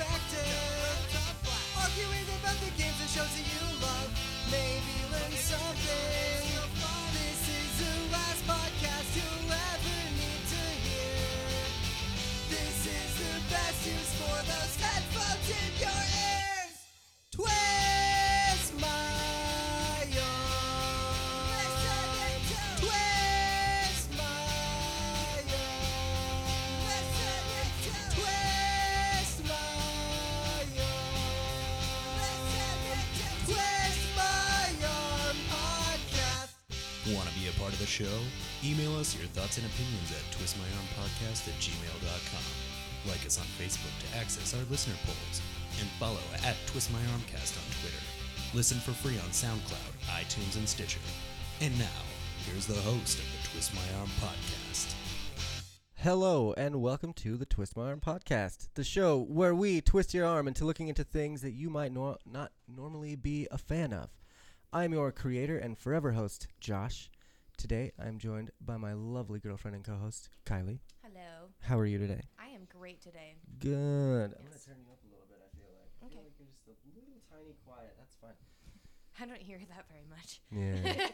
perspective. Arguing about the games and shows that you love. Maybe learn something. Show? Email us your thoughts and opinions at twistmyarmpodcast at gmail.com. Like us on Facebook to access our listener polls. And follow at twistmyarmcast on Twitter. Listen for free on SoundCloud, iTunes, and Stitcher. And now, here's the host of the Twist My Arm podcast. Hello, and welcome to the Twist My Arm podcast, the show where we twist your arm into looking into things that you might not normally be a fan of. I'm your creator and forever host, Josh. Today, I'm joined by my lovely girlfriend and co host, Kylie. Hello. How are you today? I am great today. Good. I'm going to Yes. turn you up a little bit, I feel like. I Okay. feel like you're just a little tiny quiet. That's fine. I don't hear that very much. Yeah.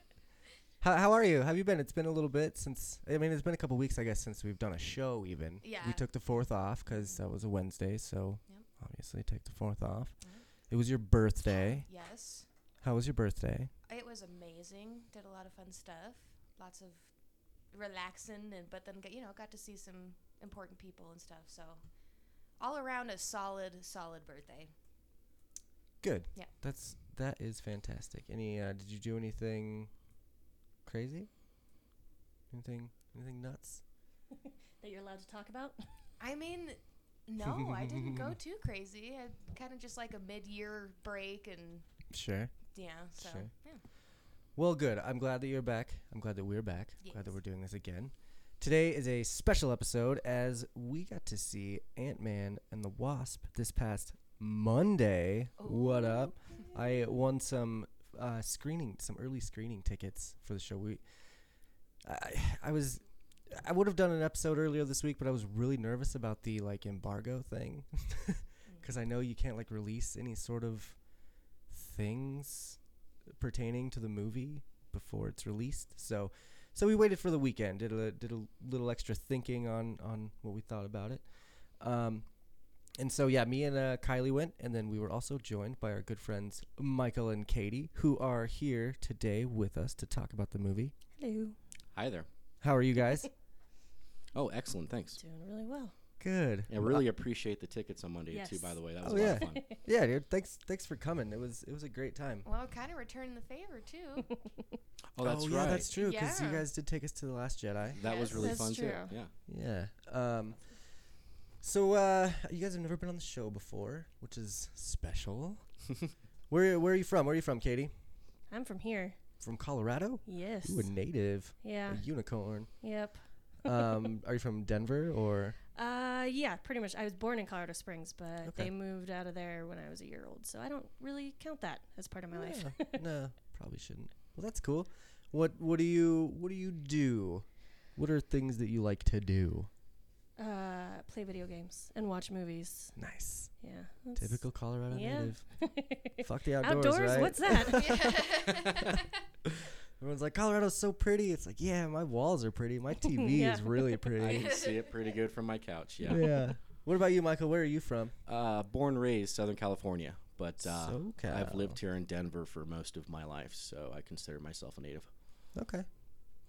how, how are you? How have you been? It's been a little bit since, I mean, it's been a couple weeks, I guess, since we've done a show, even. Yeah. We took the fourth off because that was a Wednesday, so Yep. obviously take the fourth off. Mhm. It was your birthday. yes. How was your birthday? It was amazing. Did a lot of fun stuff. Lots of relaxing and but then you know, got to see some important people and stuff. So all around a solid solid birthday. Good. Yeah. That's that is fantastic. Any uh, did you do anything crazy? Anything anything nuts? that you're allowed to talk about? I mean, no, I didn't go too crazy. I kind of just like a mid-year break and Sure. yeah, so Sure. yeah. Well, good. I'm glad that you're back. I'm glad that we're back. Glad that we're doing this again. Today is a special episode as we got to see Ant Man and the Wasp this past Monday. What up? I won some uh, screening, some early screening tickets for the show. We, I, I was, I would have done an episode earlier this week, but I was really nervous about the like embargo thing, because I know you can't like release any sort of things pertaining to the movie before it's released. So, so we waited for the weekend. Did a did a little extra thinking on on what we thought about it. Um, and so yeah, me and uh, Kylie went, and then we were also joined by our good friends Michael and Katie, who are here today with us to talk about the movie. Hello. Hi there. How are you guys? Oh, excellent. Thanks. Doing really well. Good. I really appreciate the tickets on Monday too. By the way, that was Oh, a lot yeah. of fun. Yeah, dude. Thanks thanks for coming. It was it was a great time. Well, kind of returning the favor too. Oh, that's yeah, right. that's true. Because you guys did take us to the Last Jedi. That was really That's fun true. too. Yeah. Yeah. Um, so uh, you guys have never been on the show before, which is special. where Where are you from? Where are you from, Katie? I'm from here. From Colorado? Yes. Ooh, a native, Yeah. a unicorn. Yep. Um, are you from Denver or? Uh, yeah, pretty much. I was born in Colorado Springs, but Okay. they moved out of there when I was a year old, so I don't really count that as part of my life. No, probably shouldn't. Well, that's cool. What What do you What do you do? What are things that you like to do? Uh, play video games and watch movies. Nice. Yeah. Typical Colorado Yeah. native. Fuck the outdoors, Outdoors? right? What's that? Everyone's like, Colorado's so pretty. It's like, yeah, my walls are pretty. My TV Yeah. is really pretty. I can see it pretty good from my couch. Yeah. yeah. What about you, Michael? Where are you from? Uh, born raised Southern California, but uh, I've lived here in Denver for most of my life, so I consider myself a native. Okay.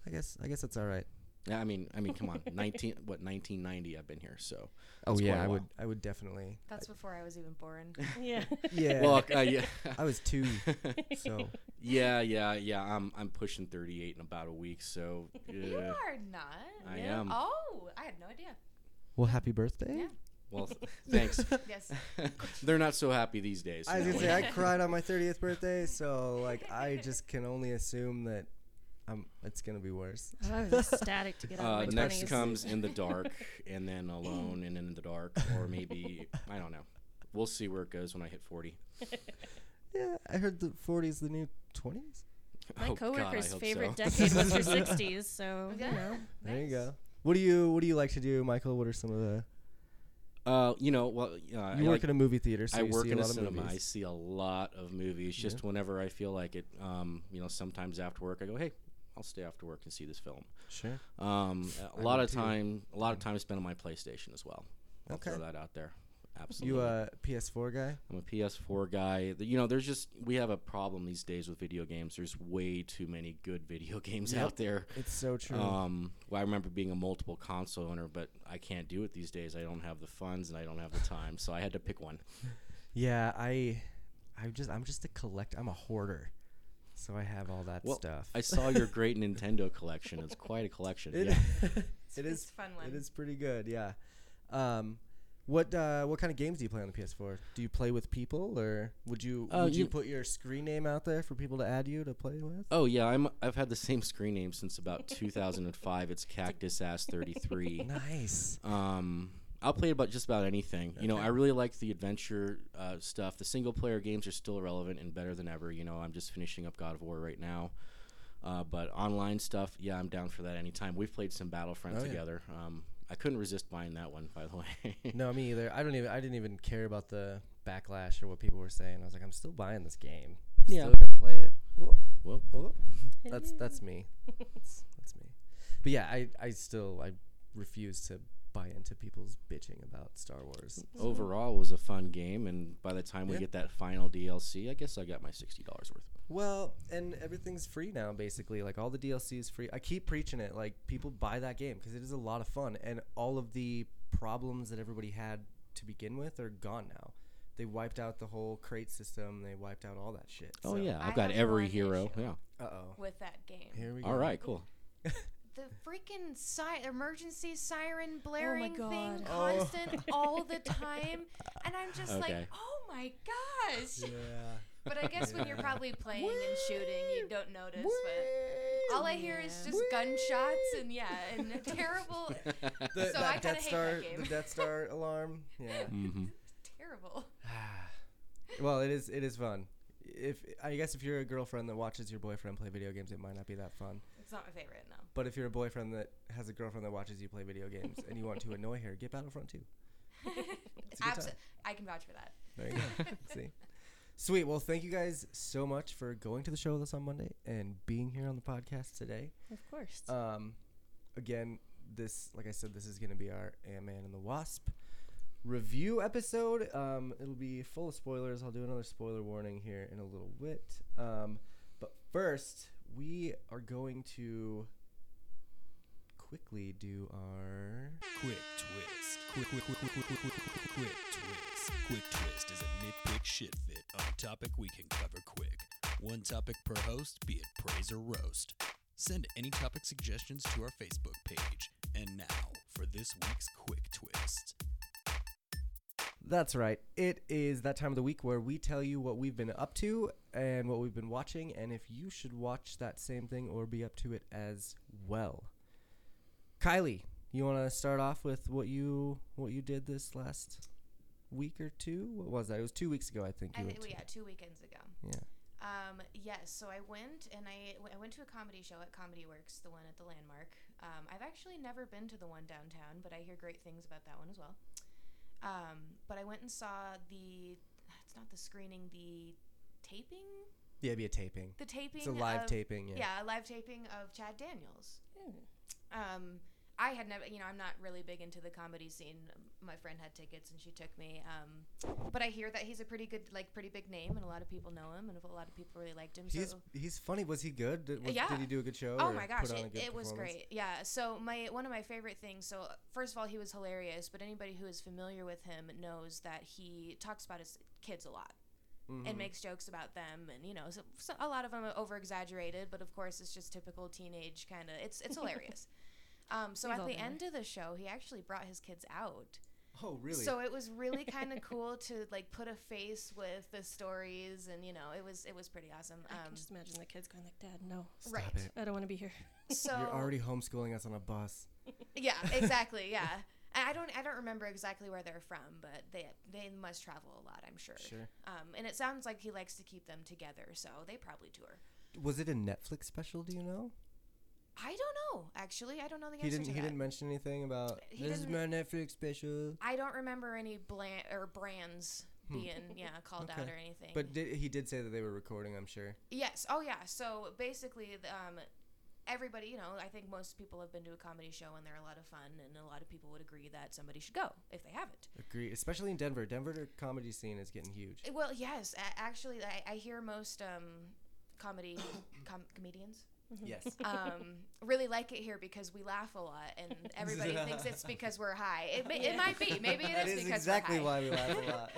I guess I guess that's all right. Yeah, I mean, I mean, come on, nineteen what nineteen ninety? I've been here, so. Oh yeah, quite a I would. I would definitely. That's before I was even born. yeah. Yeah. Well, uh, yeah. I was two, so yeah, yeah, yeah. I'm I'm pushing thirty eight in about a week, so. You uh, are not. I Yeah. am. Oh, I had no idea. well, happy birthday. Yeah. Well, th- thanks. Yes. They're not so happy these days. I was you gonna say I cried on my 30th birthday, so like I just can only assume that I'm it's gonna be worse. I was ecstatic to get out Uh, of my next 20s. comes in the dark, and then alone, and in the dark, or maybe I don't know. We'll see where it goes when I hit forty. Yeah, I heard the 40s the new 20s. My Oh, God, coworker's hope favorite so. decade was her 60s, so, you Yeah. know. There you go. What do you What do you like to do, Michael? What are some of the Uh, you know, well, uh, You I work like- in a movie theater, so I you work see in a a lot of cinema. I movies. see a lot of movies. Just whenever I feel like it, um, you know, sometimes after work, I go, "Hey, I'll stay after work and see this film." Sure. Um, a I lot of too. time, a lot of time spent on my PlayStation as well. I'll Okay. throw that out there. Absolutely. You a PS4 guy? I'm a PS4 guy. You know, there's just we have a problem these days with video games. There's way too many good video games Yep. out there. It's so true. Um, well, I remember being a multiple console owner, but I can't do it these days. I don't have the funds and I don't have the time, so I had to pick one. yeah, I, I just I'm just a collect. I'm a hoarder, so I have all that Well, stuff. I saw your great Nintendo collection. It's quite a collection. It, yeah. it It's a fun one. It is pretty good. Yeah. Um, what uh, what kind of games do you play on the PS4? Do you play with people, or would you Uh, would you, you- put your screen name out there for people to add you to play with? Oh yeah, I'm. I've had the same screen name since about 2005. It's Cactus Ass 33. Nice. Um, I'll play about just about anything. You know, I really like the adventure uh, stuff. The single player games are still relevant and better than ever. You know, I'm just finishing up God of War right now. Uh, but online stuff, yeah, I'm down for that anytime. We've played some Battlefront Oh, yeah. together. Um, I couldn't resist buying that one, by the way. no, me either. I don't even. I didn't even care about the backlash or what people were saying. I was like, I'm still buying this game. I'm Yeah. Still gonna play it. Whoa, well, whoa. That's that's me. that's, that's me. But yeah, I I still I refuse to buy into people's bitching about Star Wars. overall, it was a fun game, and by the time we Yeah. get that final DLC, I guess I got my sixty dollars worth. Well, and everything's free now, basically. Like all the DLC is free. I keep preaching it. Like people buy that game because it is a lot of fun, and all of the problems that everybody had to begin with are gone now. They wiped out the whole crate system. They wiped out all that shit. Oh yeah, I I've got every hero. issue. Yeah. Uh oh. with that game. Here we go. All right, cool. The freaking si- emergency siren blaring thing God. Oh. constant all the time, and I'm just like, oh my gosh! Yeah. But I guess when you're probably playing and shooting, you don't notice. But all I hear is Yeah. just gunshots and yeah, and terrible, The, So that I kinda Death hate Star, that game. the Death Star alarm. Yeah. mm-hmm. terrible. well, it is. It is fun. If I guess if you're a girlfriend that watches your boyfriend play video games, it might not be that fun. It's not my favorite, no. But if you're a boyfriend that has a girlfriend that watches you play video games and you want to annoy her, get Battlefront 2. It's a good Abso- time. I can vouch for that. There you go. See. Sweet. Well, thank you guys so much for going to the show with us on Monday and being here on the podcast today. Of course. Um, again, this, like I said, this is going to be our Ant Man and the Wasp review episode. Um, it'll be full of spoilers. I'll do another spoiler warning here in a little bit. Um, but first, we are going to quickly do our quick twist. Quick, quick, quick, quick, quick, quick, quick, quick twist. Quick twist is a nitpick shit fit on a topic we can cover quick. One topic per host, be it praise or roast. Send any topic suggestions to our Facebook page. And now for this week's quick twist. That's right. It is that time of the week where we tell you what we've been up to and what we've been watching, and if you should watch that same thing or be up to it as well. Kylie, you want to start off with what you what you did this last week or two? What was that? It was two weeks ago, I think. I think yeah, two weekends ago. Yeah. Um, yes, so I went and I, I went to a comedy show at Comedy Works, the one at the Landmark. Um, I've actually never been to the one downtown, but I hear great things about that one as well. Um, but I went and saw the, it's not the screening, the taping, Yeah, it'd be a taping. the taping. It's a live of, taping. Yeah. Yeah, a live taping of Chad Daniels. Hmm. Um, I had never, you know, I'm not really big into the comedy scene. My friend had tickets and she took me. Um, but I hear that he's a pretty good, like, pretty big name, and a lot of people know him, and a lot of people really liked him. He's so he's funny. Was he good? Did, was, Yeah. did he do a good show? Oh my gosh, put on a it, it was great. Yeah. So my one of my favorite things. So first of all, he was hilarious. But anybody who is familiar with him knows that he talks about his kids a lot and Mhm. makes jokes about them, and you know, so, so a lot of them are over exaggerated. But of course, it's just typical teenage kind of. It's it's hilarious. Um, so We've at the been there. end of the show, he actually brought his kids out. Oh really? So it was really kind of cool to like put a face with the stories, and you know, it was it was pretty awesome. I Um, can just imagine the kids going like, "Dad, no, Stop right. it. I don't want to be here." so You're already homeschooling us on a bus. Yeah, exactly. Yeah. I don't I don't remember exactly where they're from, but they they must travel a lot, I'm sure. Sure. Um, and it sounds like he likes to keep them together, so they probably tour. Was it a Netflix special? Do you know? I don't know. Actually, I don't know the answer. He didn't. to He that. didn't mention anything about He this is my Netflix special. I don't remember any bland or brands being yeah called out Hmm. Or anything. But did, he did say that they were recording. I'm sure. Yes. Oh, yeah. So basically, um, everybody, you know, I think most people have been to a comedy show and they're a lot of fun, and a lot of people would agree that somebody should go if they haven't. Agree. Especially in Denver. Denver comedy scene is getting huge. Well, yes. Actually, I, I hear most um, comedy com- comedians Yes. um, really like it here because we laugh a lot, and everybody thinks it's because we're high. It, may, it might be. Maybe it that is is because exactly we're high. why we laugh a lot.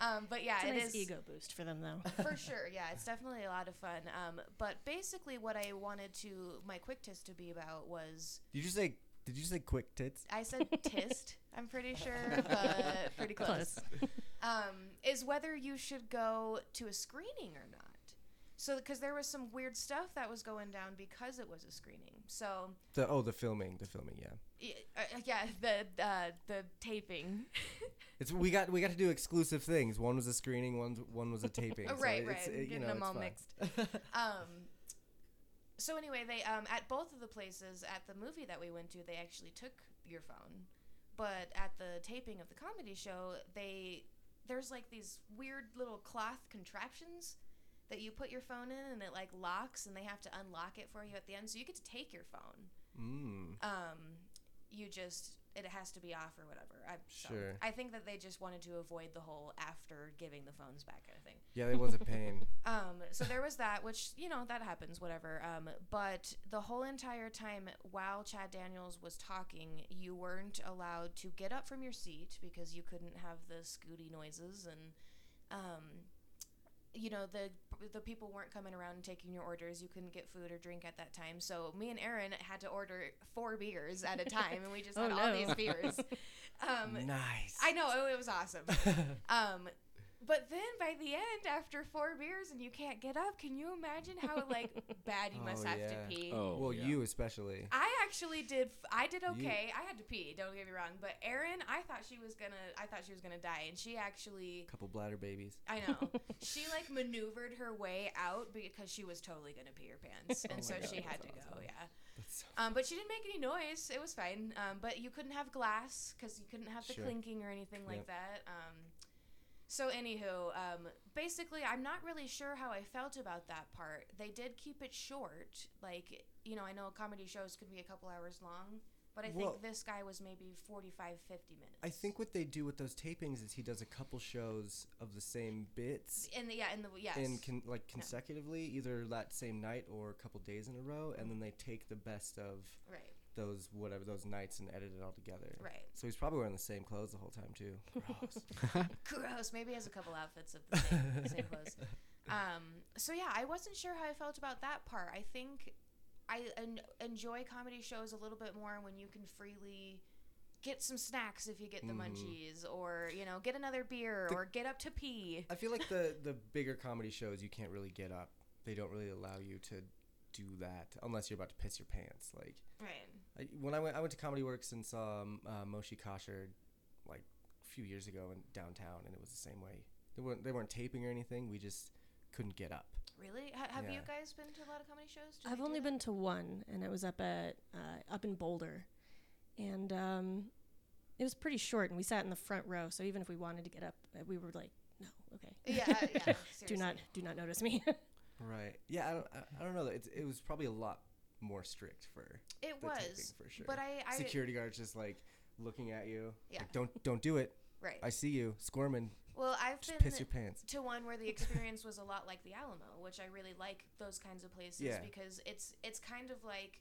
Um, but yeah, It's a it nice is ego boost for them, though. for sure. Yeah, it's definitely a lot of fun. Um, but basically, what I wanted to my quick test to be about was Did you say? Did you say quick tits? I said tist. I'm pretty sure, but pretty close. Close. Um, is whether you should go to a screening or not. So, because there was some weird stuff that was going down because it was a screening. So, The oh, the filming, the filming. Yeah. y- uh, yeah, the uh, the taping. It's we got we got to do exclusive things. One was a screening. One one was a taping. Oh, so right, it's, right. uh, you Getting know, them it's all fine. mixed. um, so anyway, they um, at both of the places at the movie that we went to, they actually took your phone, but at the taping of the comedy show, they there's like these weird little cloth contraptions that you put your phone in, and it like locks, and they have to unlock it for you at the end, so you get to take your phone. Mm. Um, you just it has to be off or whatever. I so Sure. I think that they just wanted to avoid the whole after giving the phones back kind of thing. Yeah, it was a pain. Um, so there was that, which you know that happens, whatever. Um, but the whole entire time while Chad Daniels was talking, you weren't allowed to get up from your seat because you couldn't have the scooty noises and, um, you know the the people weren't coming around and taking your orders. You couldn't get food or drink at that time. So me and Erin had to order four beers at a time, and we just Oh, had all these beers. Um, nice. I know it, it was awesome. Um, but then by the end, after four beers and you can't get up, can you imagine how like bad you must Oh, have yeah. to pee? Oh, well, yeah. you especially. I actually did. f- I did okay. I had to pee. Don't get me wrong. But Erin, I thought she was gonna. I thought she was gonna die, and she actually. Couple bladder babies. I know. she like maneuvered her way out because she was totally gonna pee her pants, and Oh so God, she had to that's go. Yeah. So Um, but she didn't make any noise. It was fine. Um, but you couldn't have glass because you couldn't have the Sure. clinking or anything like that. Um, so anywho, um, basically, I'm not really sure how I felt about that part. They did keep it short. Like you know, I know comedy shows could be a couple hours long, but I think this guy was maybe 45, 50 minutes. I think what they do with those tapings is he does a couple shows of the same bits in the yeah in the yes in con- like consecutively, either that same night or a couple days in a row, and then they take the best of right those whatever those nights and edit it all together. right So he's probably wearing the same clothes the whole time too. Gross. gross. Maybe he has a couple outfits of the same, same clothes. Um, so yeah, I wasn't sure how I felt about that part. I think I en- enjoy comedy shows a little bit more when you can freely get some snacks if you get the Mhm. munchies, or you know, get another beer, The- or get up to pee. I feel like the the bigger comedy shows you can't really get up. They don't really allow you to do that unless you're about to piss your pants. Like Right. I, when I went, I went to Comedy Works and saw um, uh, Moshe Kasher like a few years ago in downtown, and it was the same way. They weren't they weren't taping or anything. We just couldn't get up. Really? Ha- have you guys been to a lot of comedy shows? Do I've only been to one, and it was up at uh, up in Boulder, and um, it was pretty short, and we sat in the front row. So even if we wanted to get up, uh, we were like, no, okay, Yeah, yeah. do not do not notice me. Right. Yeah. I don't. I, I don't know. It's, it was probably a lot more strict for It the taping for sure. but I, I security guards just like looking at you. Yeah. Like, don't don't do it. right. I see you squirming. well, I've Just been piss your pants. to one where the experience was a lot like the Alamo, which I really like those kinds of places Yeah. because it's it's kind of like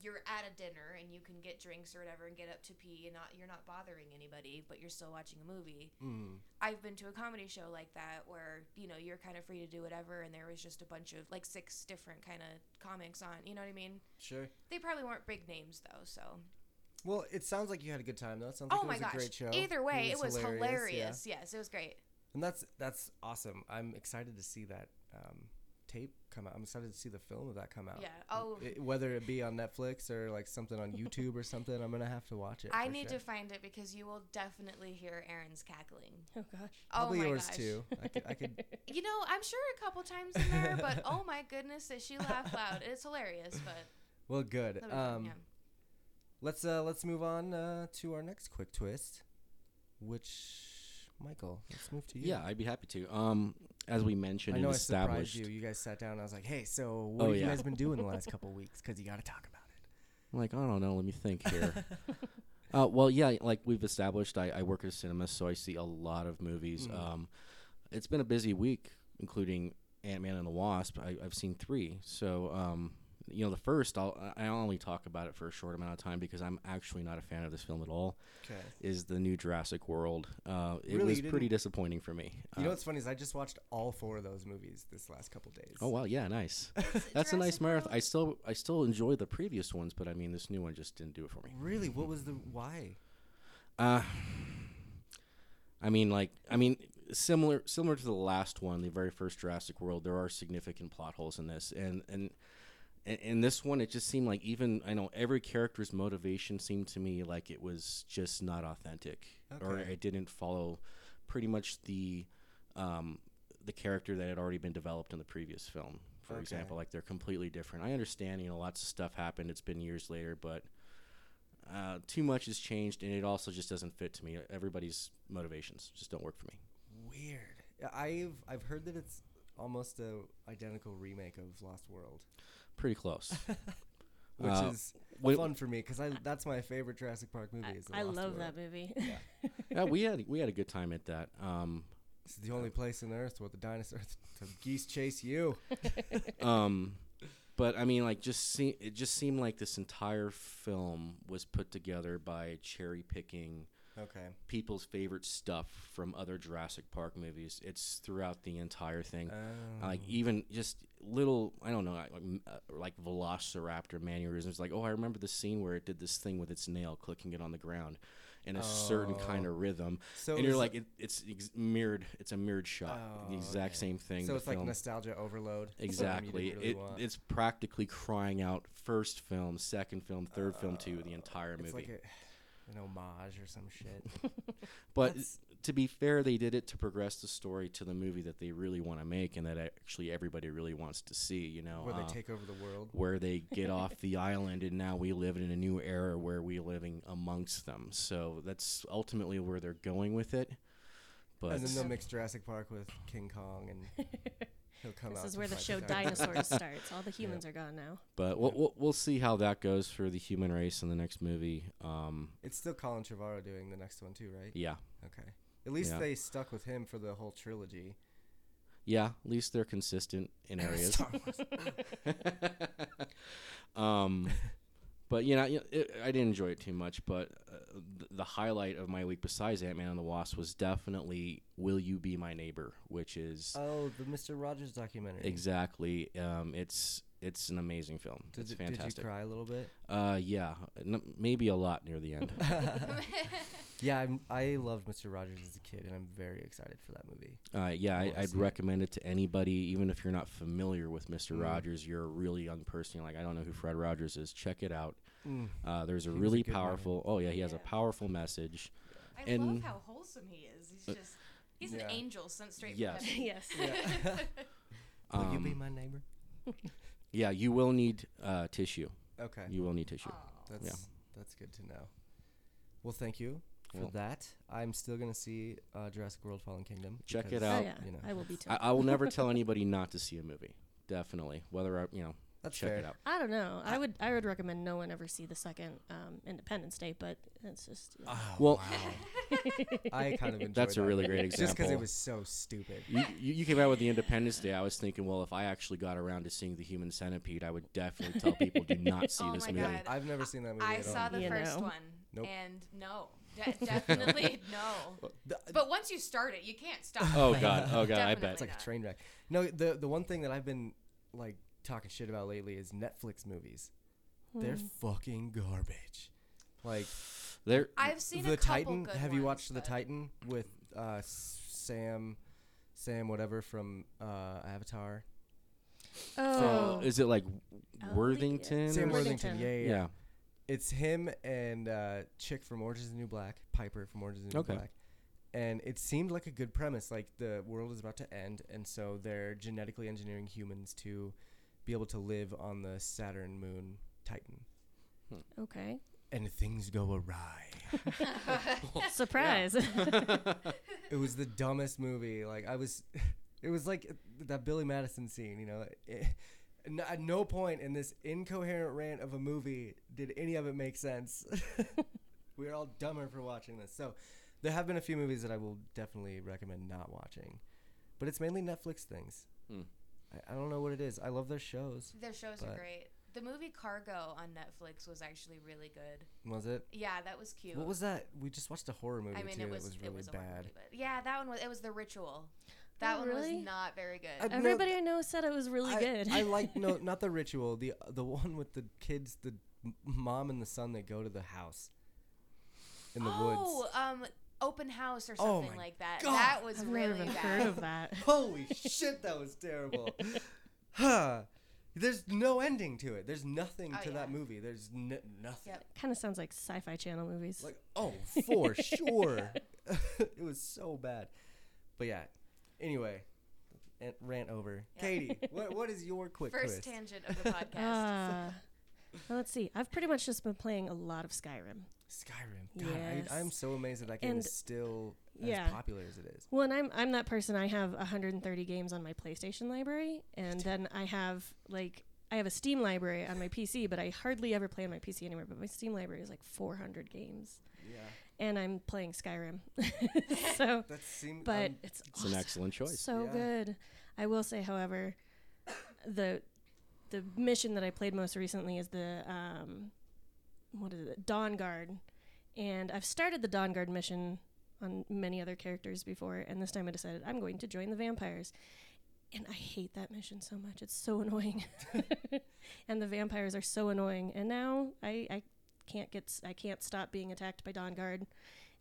you're at a dinner and you can get drinks or whatever and get up to pee and not you're not bothering anybody, but you're still watching a movie. Mm. I've been to a comedy show like that where you know you're kind of free to do whatever, and there was just a bunch of like six different kind of comics on. You know what I mean? Sure. They probably weren't big names though, so. Well, it sounds like you had a good time though. It sounds like oh it my was gosh! a great show. Either way, it was, hilarious. yeah. Yes, it was great. And that's that's awesome. I'm excited to see that um, tape come out. I'm excited to see the film of that come out. Yeah. Oh, It- whether it be on Netflix or like something on YouTube or something, I'm gonna have to watch it. I need sure. to find it because you will definitely hear Erin's cackling. oh gosh, Probably oh my yours gosh. too. I could, I could. You know, I'm sure a couple times in there, but oh my goodness, that she laughed loud. It's hilarious, but Well, good. That'll fun, Um, yeah. let's uh let's move on uh, to our next quick twist, which Michael, let's move to you. Yeah, I'd be happy to. Um, as we mentioned I and know I surprised established, you. You guys sat down. and I was like, "Hey, so what Oh, have you guys been doing the last couple weeks? Because you got to talk about it." I'm like, I don't know. Let me think here. uh, well, yeah, like we've established, I, I work at a cinema, so I see a lot of movies. Mm. Um, it's been a busy week, including Ant Man and the Wasp. I, I've seen three. So, um, you know, the first, I'll I only talk about it for a short amount of time because I'm actually not a fan of this film at all. Okay. Is the new Jurassic World? Uh, it Really? was pretty disappointing for me. You know Uh, what's funny is I just watched all four of those movies this last couple days. Oh wow, yeah, nice. That's a nice marathon. I still I still enjoy the previous ones, but I mean this new one just didn't do it for me. Really? What was the why? Uh, I mean, like, I mean, similar similar to the last one, the very first Jurassic World. There are significant plot holes in this, and and in- in this one, it just seemed like even I know every character's motivation seemed to me like it was just not authentic, or it didn't follow pretty much the um, the character that had already been developed in the previous film. For Okay. example, like they're completely different. I understand, you know, lots of stuff happened. It's been years later, but uh, too much has changed, and it also just doesn't fit to me. Everybody's motivations just don't work for me. Weird. I've I've heard that it's almost a identical remake of Lost World, Pretty close. which Uh, is when- fun for me because I that's my favorite Jurassic Park movie. I, is the I Lost love World. that movie. yeah, we had we had a good time at that. Um, It's the only place on Earth where the dinosaurs, the geese chase you. um, but I mean, like, just see, it just seemed like this entire film was put together by cherry picking Okay. people's favorite stuff from other Jurassic Park movies. It's throughout the entire thing. Oh. like even just little I don't know like uh, like Velociraptor mannerisms. Like oh, I remember the scene where it did this thing with its nail, clicking it on the ground, in a certain kind Oh. of rhythm. so and you're like it, it's ex- mirrored. It's a mirrored shot. the Oh, exact okay. same thing. so the it's like nostalgia overload. Exactly. really it, it's practically crying out first film, second film, third film to the entire It's movie. like a, an homage or some shit. but That's- to be fair, they did it to progress the story to the movie that they really want to make and that actually everybody really wants to see. You know, where Uh, they take over the world. where they get off the island and now we live in a new era where we're living amongst them. So that's ultimately where they're going with it. But and then they'll mix Jurassic Park with King Kong, and he'll come out. this is where the show dinosaurs. Dinosaurs starts. All the humans are gone now. but we'll, we'll we'll see how that goes for the human race in the next movie. Um, It's still Colin Trevorrow doing the next one too, right? yeah, Okay. At least Yeah. they stuck with him for the whole trilogy. yeah. At least they're consistent in areas. Star Wars. um, but you know, you know, it, I didn't enjoy it too much. But uh, th- the highlight of my week, besides Ant Man and the Wasp, was definitely "Will You Be My Neighbor," which is oh, the Mister Rogers documentary. exactly. Um, it's it's an amazing film. Did, it's you- did you fantastic. cry a little bit? Uh, yeah, n- maybe a lot near the end. Yeah, I'm, I loved Mister Rogers as a kid, and I'm very excited for that movie. Uh, yeah, I, I'd see it. recommend it to anybody, even if you're not familiar with Mister Mm. Rogers. You're a really young person. You're like, I don't know who Fred Rogers is. Check it out. Mm. Uh, there's a He was a really man. powerful. Oh yeah, he has a powerful message. I and- love how wholesome he is. He's Uh, just he's Yeah. an angel sent straight Yes. from heaven. yes. Yeah. Will you be Um, my neighbor? Yeah, you will need uh, tissue. Okay, You will need tissue. Aw. that's that's good to know. Well, thank you for Well- that. I'm still gonna see uh, Jurassic World: Fallen Kingdom. Check it because, out. Oh yeah, You know, I will be too. I, I will never tell anybody not to see a movie. Definitely, whether I, you know, that's check fair. it out. I don't know. I would I would recommend no one ever see the second um, Independence Day, but it's just yeah. Oh, Well- wow. I kind of enjoyed That's a that really movie, great Just because it was so stupid. You, you, you came out with the Independence Day. I was thinking, well, if I actually got around to seeing the Human Centipede, I would definitely tell people do not see Oh this my movie. God. I've never seen that movie. I at saw all. the You first know. one, Nope. and no, de- definitely no. The- But once you start it, you can't stop. Oh god, oh god, I Definitely bet. It's like not. a train wreck. No, the the one thing that I've been like talking shit about lately is Netflix movies. They're Hmm. fucking garbage. Like There, I've seen the a Titan. good Have you ones, watched the Titan with uh, Sam, Sam whatever from uh, Avatar? Oh, is it like Oh, Worthington? Sam Worthington. Worthington. Yeah, yeah, yeah. yeah. It's him and uh, chick from Orange Is the New Black, Piper from Orange Is the New Okay. Black. And it seemed like a good premise. Like the world is about to end, and so they're genetically engineering humans to be able to live on the Saturn moon Titan, Okay. and things go awry. Surprise. it was the dumbest movie. Like I was, it was like that Billy Madison scene. You know, it, n- at no point in this incoherent rant of a movie did any of it make sense. we are all dumber for watching this. So there have been a few movies that I will definitely recommend not watching, but it's mainly Netflix things. Hmm. I, I don't know what it is. I love their shows. Their shows are great. The movie Cargo on Netflix was actually really good. Was it? Yeah, that was cute. What was that? We just watched a horror movie I mean, too. it was, that was it really was bad. movie, yeah, that one was. It was The Ritual. That Oh, one really? was not very good. I- No, Everybody I know said it was really I, good. I like no, not the ritual. The the one with the kids, the mom and the son that go to the house in the oh, woods. Oh, um, open house or Oh something my like that. God. That was I've really never bad. heard of that. Holy shit, that was terrible. huh. There's no ending to it. There's nothing Oh, to that movie. There's n- nothing. Yep. kind of sounds like sci-fi channel movies. Like, oh, for sure. it was so bad. But yeah. Anyway, and rant over. Yeah. Katie, what what is your quick First twist? tangent of the podcast. Uh, well, let's see. I've pretty much just been playing a lot of Skyrim. Skyrim. God, Yes. I, I'm so amazed that that game And- is still as popular as it is. Well, and I'm I'm that person. I have 130 games on my PlayStation library, and then I have like I have a Steam library on my PC, but I hardly ever play on my PC anymore. But my Steam library is like 400 games, Yeah. and I'm playing Skyrim. so, That seems. but um, it's It's an excellent choice. So Yeah. good. I will say, however, the the mission that I played most recently is the um, what is it? Dawn Guard, and I've started the Dawn Guard mission on many other characters before, and this time I decided I'm going to join the vampires. And I hate that mission so much. It's so annoying. and the vampires are so annoying. And now I, I can't get I can't stop being attacked by Dawn Guard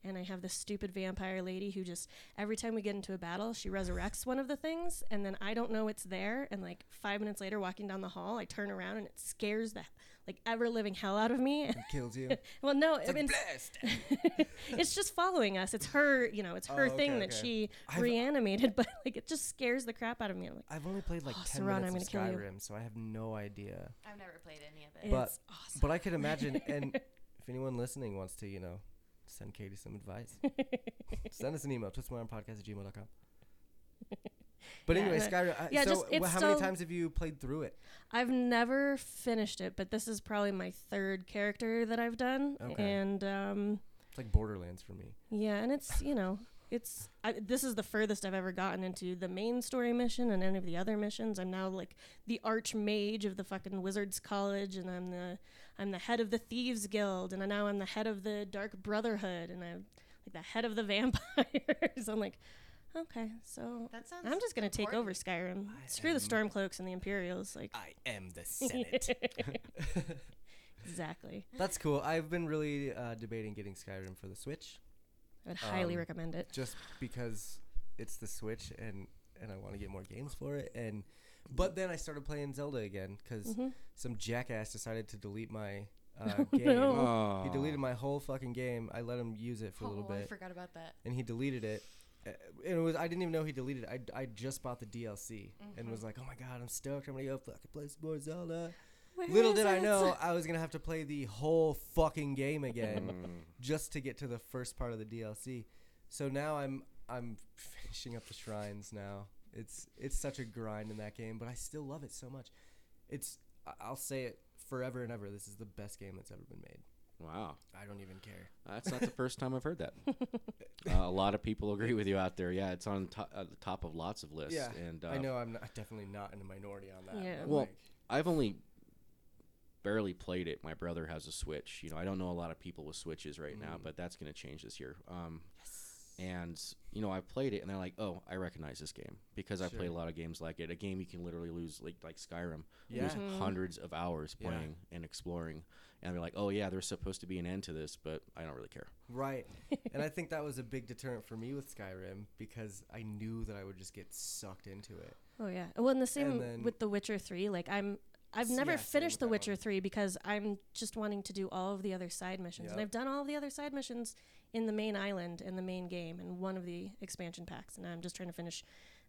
and I have this stupid vampire lady who just every time we get into a battle, she resurrects one of the things, and then I don't know it's there. And like five minutes later, walking down the hall, I turn around and it scares the like ever living hell out of me. it kills you. well, no, It's I mean blessed. it's just following us. It's her, you know, it's her Oh, thing okay, that okay. she I've- reanimated, but like it just scares the crap out of me. I'm like, I've only played like Oh, 10 Serana, minutes I'm of gonna kill you. Skyrim, so I have no idea. I've never played any of it. But- it's awesome. But I could imagine, and if anyone listening wants to, you know, send Katie some advice, send us an email, twistmyarmpodcast at gmail.com. But Yeah, anyway, but- Skyrim. I- yeah, so, just- how many times have you played through it? I've never finished it, but this is probably my third character that I've done, Okay. and um, It's like Borderlands for me. Yeah, and it's you know it's I, this is the furthest I've ever gotten into the main story mission and any of the other missions. I'm now like the archmage of the fucking wizards college, and I'm the I'm the head of the thieves guild, and now I'm the head of the dark brotherhood, and I'm like the head of the vampires. I'm like, okay, so That sounds. I'm just gonna take over. Skyrim. I Screw the Stormcloaks and the Imperials. Like I am the Senate. exactly. That's cool. I've been really uh, debating getting Skyrim for the Switch, I would highly Um, recommend it. just because it's the Switch and and I want to get more games for it. And but then I started playing Zelda again because Mhm. some jackass decided to delete my uh, Oh, game. no. He deleted my whole fucking game. I let him use it for a little oh, I bit, forgot about that. and he deleted it. Uh, And it was I didn't even know he deleted it. I, I just bought the DLC and was like, oh my god, I'm stoked. I'm gonna go fucking play some more Zelda. Where Little is did I know I was gonna have to play the whole fucking game again Mm. just to get to the first part of the DLC. So now I'm I'm finishing up the shrines now. It's it's such a grind in that game, but I still love it so much. It's I- I'll say it forever and ever. This is the best game that's ever been made. Wow, I don't even care. that's not the first time I've heard that. uh, a lot of people agree with you out there. Yeah, it's on to- at the top of lots of lists. Yeah, and uh, I know I'm not, definitely not in a minority on that. Yeah. Well, like, I've only barely played it. My brother has a Switch. You know, I don't know a lot of people with Switches right now, Mm. but that's going to change this year. Um, And you know, I played it, and they're like, "Oh, I recognize this game because I played a lot of games like it. A game you can literally lose, like like Skyrim, Yeah. lose Mhm. hundreds of hours Yeah. playing and exploring. And they're like, "Oh yeah, there's supposed to be an end to this, but I don't really care." Right. and I think that was a big deterrent for me with Skyrim because I knew that I would just get sucked into it. Oh yeah. Well, and the same then- with The Witcher Three. Like I'm, I've never yeah, finished The Witcher one. Three because I'm just wanting to do all of the other side missions, and I've done all of the other side missions in the main island and the main game and one of the expansion packs, and I'm just trying to finish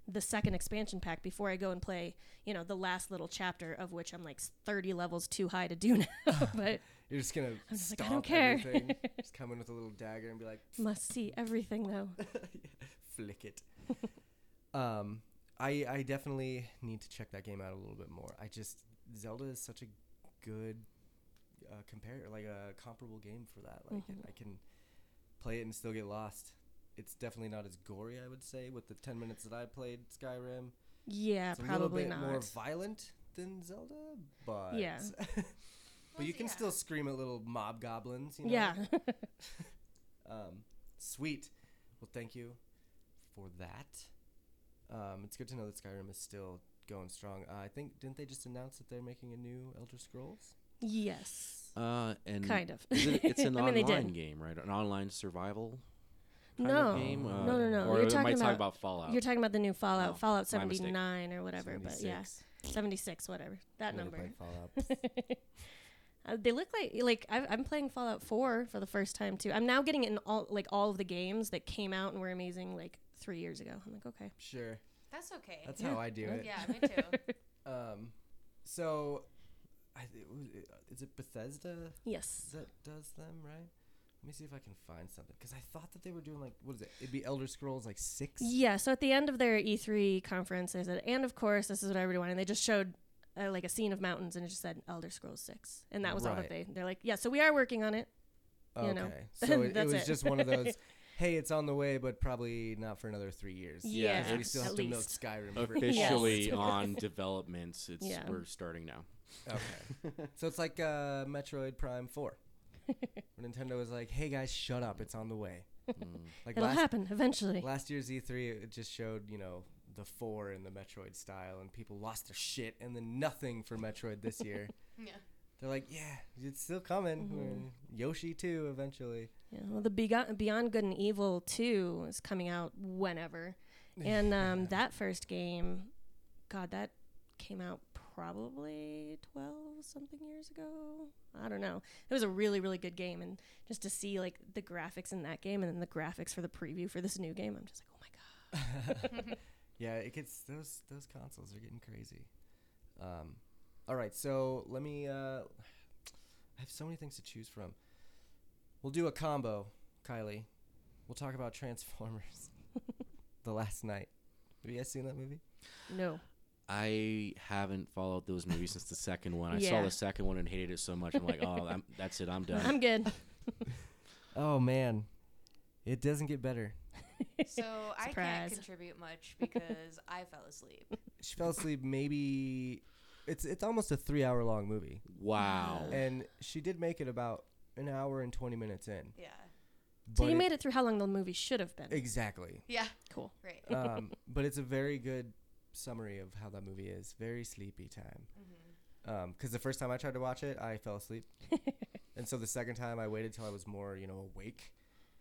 the second expansion pack before I go and play, you know, the last little chapter of which I'm like 30 levels too high to do now. but You're just gonna just like, I don't care. everything. just come in with a little dagger and be like, must see everything though. flick it. um, I I definitely need to check that game out a little bit more. I just Zelda is such a good uh, compare like a comparable game for that. Like Mhm. I can play it and still get lost. It's definitely not as gory, I would say, with the ten minutes that I played Skyrim. Yeah, It's a probably little bit not. more violent than Zelda, but Yeah. but you can yeah. still scream at little mob goblins. You know? yeah. Um, sweet. Well, thank you for that. Um, it's good to know that Skyrim is still going strong. Uh, I think didn't they just announce that they're making a new Elder Scrolls? yes. Uh, and Kind of. Is it, it's an I mean, online game, right? An online survival kind No. of game. Uh, No, no, no. Or You're talking talking about- about Fallout? You're talking about the new Fallout, Oh, Fallout 79 or whatever, but yeah, 76. 76, whatever. That Never number. Uh, they look like like I've, I'm playing Fallout 4 for the first time too. I'm now getting it in all like all of the games that came out and were amazing like three years ago. I'm like, okay, sure, That's okay. that's Yeah. how I do it. yeah, me too. Um, so, I, th- was it- is it Bethesda yes, that does them, right? Let me see if I can find something because I thought that they were doing like what is it? It'd be Elder Scrolls like six. yeah. So at the end of their E3 conference, they said, and of course, this is what everybody wanted. And they just showed uh, like a scene of mountains, and it just said Elder Scrolls 6, and that was all that they. They're like, yeah, so we are working on it. Okay, you know. so it, it That's was it. just one of those. Hey, it's on the way, but probably not for another three years. Yeah, Because we still at have to milk least. Skyrim. Officially Yes. on developments. It's Yeah. we're starting now. Okay. so it's like uh, Metroid Prime 4. Where Nintendo was like, hey guys, shut up. It's on the way. Mm. Like It'll last, happen eventually. last year's E3, it just showed, you know, the 4 in the Metroid style, and people lost their shit, and then nothing for Metroid this year. yeah. They're like, yeah, it's still coming. Mhm. Yoshi too, eventually. Yeah, well, the Beyond, Beyond Good and Evil 2 is coming out whenever. And um, that first game, God, that came out probably 12 something years ago. I don't know. It was a really, really good game. And just to see like the graphics in that game and then the graphics for the preview for this new game, I'm just like, oh my God. yeah, it gets those those consoles are getting crazy. Um, all right, so let me. Uh, I have so many things to choose from. We'll do a combo, Kylie. We'll talk about Transformers. the last knight. Have you guys seen that movie? No. I haven't followed those movies since the second one. I saw the second one and hated it so much. I'm like, oh, I'm, that's it. I'm done. I'm good. Oh man, it doesn't get better. So I can't Surprise. contribute much because I fell asleep. She fell asleep. Maybe it's it's almost a three hour long movie, wow. and she did make it about an hour and twenty minutes in. Yeah. So you it- made it through how long the movie should have been. exactly. Yeah. Cool. Right. um, but it's a very good summary of how that movie is. Very sleepy time. Mm-hmm. Um, because the first time I tried to watch it, I fell asleep, and so the second time I waited till I was more, you know, awake,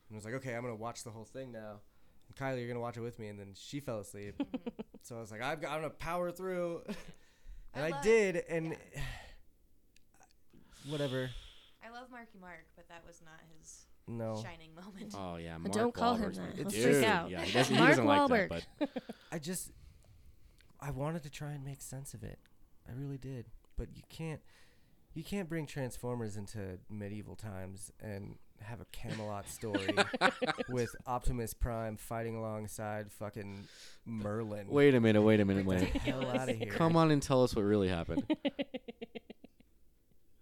and was like, okay, I'm gonna watch the whole thing now. And Kylie, you're gonna watch it with me, and then she fell asleep. Mm-hmm. so I was like, I've got, I'm gonna power through, and I I, love- did, and whatever. I love Marky Mark, but that was not his No, shining moment. Oh yeah, Mark don't call him that. my- He'll freak out. Yeah, he doesn't, he Mark doesn't like Wahlberg. that. But I just I wanted to try and make sense of it. I really did. But you can't you can't bring Transformers into medieval times and have a Camelot story with Optimus Prime fighting alongside fucking Merlin. wait a minute, wait a minute, Get wait. the hell out of here. Come on and tell us what really happened.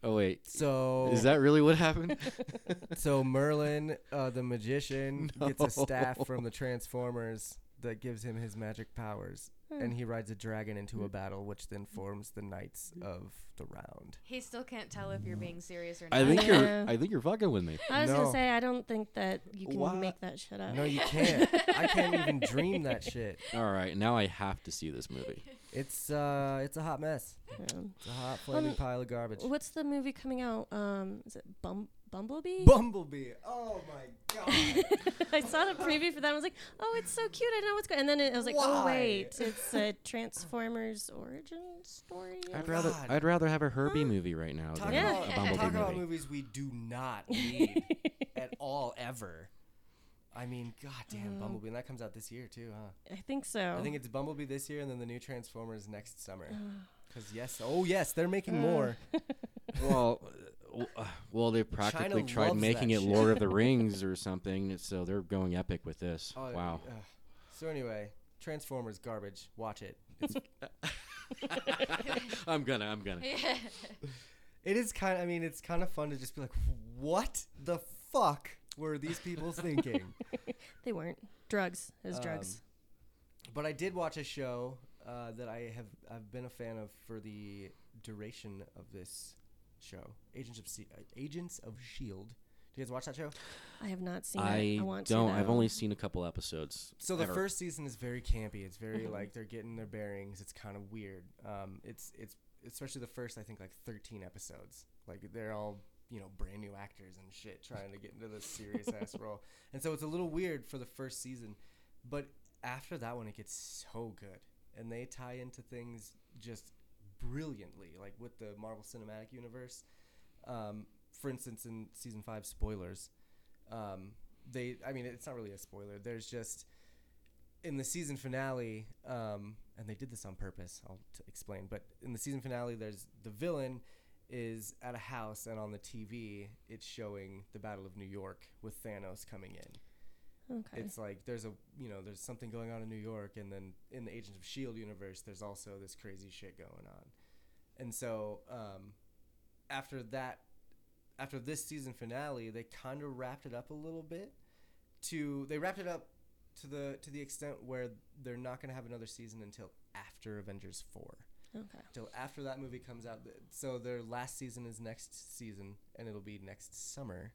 oh wait, So is that really what happened? so Merlin, uh, the magician, gets a staff from the Transformers that gives him his magic powers, Hmm. and he rides a dragon into a battle, which then forms the Knights of the Round. He still can't tell if you're being serious or not. I think you're. I think you're fucking with me. I was No. gonna say I don't think that you can What? make that shit up. No, you can't. I can't even dream that shit. All right, now I have to see this movie. It's uh, it's a hot mess. Um, It's a hot flaming Um, pile of garbage. what's the movie coming out? Um, is it Bum- Bumblebee? Bumblebee. Oh my god. I saw the preview for that. and I was like, oh, it's so cute. I don't know what's going. And then it, I was like, Why? oh wait, it's a Transformers origin story. I'd rather. God. I'd rather have a Herbie movie right now Talk than Yeah. about, a Bumblebee talk about movies we do not need at all ever. I mean, goddamn, Bumblebee, and that comes out this year too, huh? I think so. I think it's Bumblebee this year, and then the new Transformers next summer. Because yes, oh yes, they're making more. well, uh, w- uh, well, they practically tried making it. Lord of the Rings or something, so they're going epic with this. Oh, wow. ugh. So anyway, Transformers garbage. Watch it. It's, I'm gonna. I'm gonna. it is kind. I mean, it's kind of fun to just be like, what the fuck were these people thinking? they weren't drugs. It was drugs. Um, But I did watch a show uh, that I have I've been a fan of for the duration of this show, Agents of C- uh, Agents of Shield. Do you guys watch that show? I have not seen I, it. I want to. don't. I've only seen a couple episodes. So the ever. first season is very campy. It's very Mhm. like they're getting their bearings. It's kind of weird. Um, it's it's especially the first I think like 13 episodes. Like they're all you know brand new actors and shit trying to get into this serious ass role. And so it's a little weird for the first season, but after that one it gets so good, and they tie into things just brilliantly, like with the Marvel Cinematic Universe. Um, for instance, in season five, spoilers. Um, they, I mean, it's not really a spoiler. There's just in the season finale, um, and they did this on purpose. I'll t- explain. But in the season finale, there's the villain is at a house, and on the TV, it's showing the Battle of New York with Thanos coming in. Okay. It's like there's a you know there's something going on in New York, and then in the Agents of Shield universe, there's also this crazy shit going on, and so um, after that, after this season finale, they kind of wrapped it up a little bit. To they wrapped it up to the to the extent where they're not going to have another season until after Avengers four okay. till after that movie comes out. So their last season is next season, and it'll be next summer.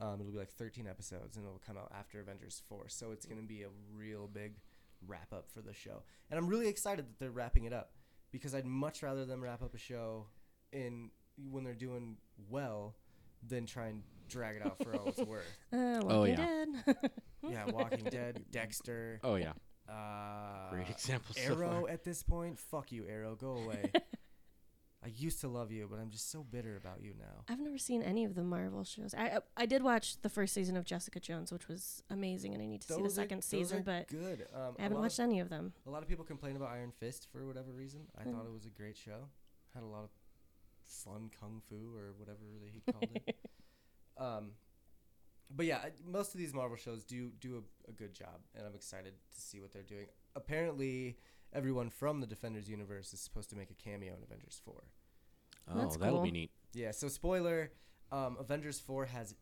Um, it'll be like 13 episodes, and it'll come out after Avengers 4. So it's going to be a real big wrap up for the show. And I'm really excited that they're wrapping it up because I'd much rather them wrap up a show in when they're doing well than try and drag it out for all it's worth. Uh, Walking Oh, yeah. Dead. Yeah, Walking Dead, Dexter, Oh yeah. uh, Great example. so Arrow far. at this point. Fuck you, Arrow. Go away. I used to love you, but I'm just so bitter about you now. I've never seen any of the Marvel shows. I I, I did watch the first season of Jessica Jones, which was amazing, and I need to see the Those are- second those season, but good. Um, I haven't watched Of, any of them. a lot of people complain about Iron Fist for whatever reason. I Hmm. thought it was a great show. Had a lot of fun kung fu or whatever they he called it. Um, but yeah, I- most of these Marvel shows do do a, a good job, and I'm excited to see what they're doing. Apparently, everyone from the Defenders universe is supposed to make a cameo in Avengers Four. Oh, That's that'll be neat. Yeah, so spoiler, um, Avengers 4 has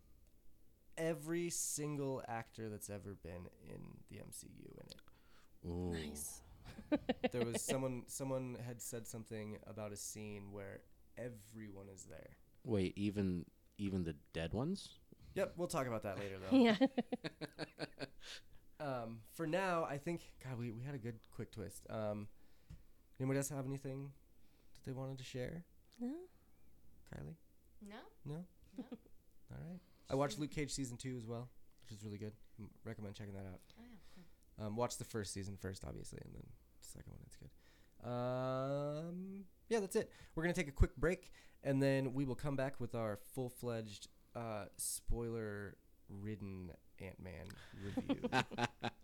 every single actor that's ever been in the MCU in it. Ooh. Nice. There was someone someone had said something about a scene where everyone is there. Wait, even even the dead ones? Yep, we'll talk about that later though. yeah. Um, for now, I think God, we, we had a good quick twist. Um, anybody else have anything that they wanted to share? No? Kylie? No? No? No. All right. I watched Luke Cage season 2 as well, which is really good. M- recommend checking that out. Oh, yeah. Um, watch the first season first, obviously, and then the second one. It's good. Um, yeah, that's it. We're gonna take a quick break, and then we will come back with our full-fledged, uh, spoiler-ridden Ant Man review.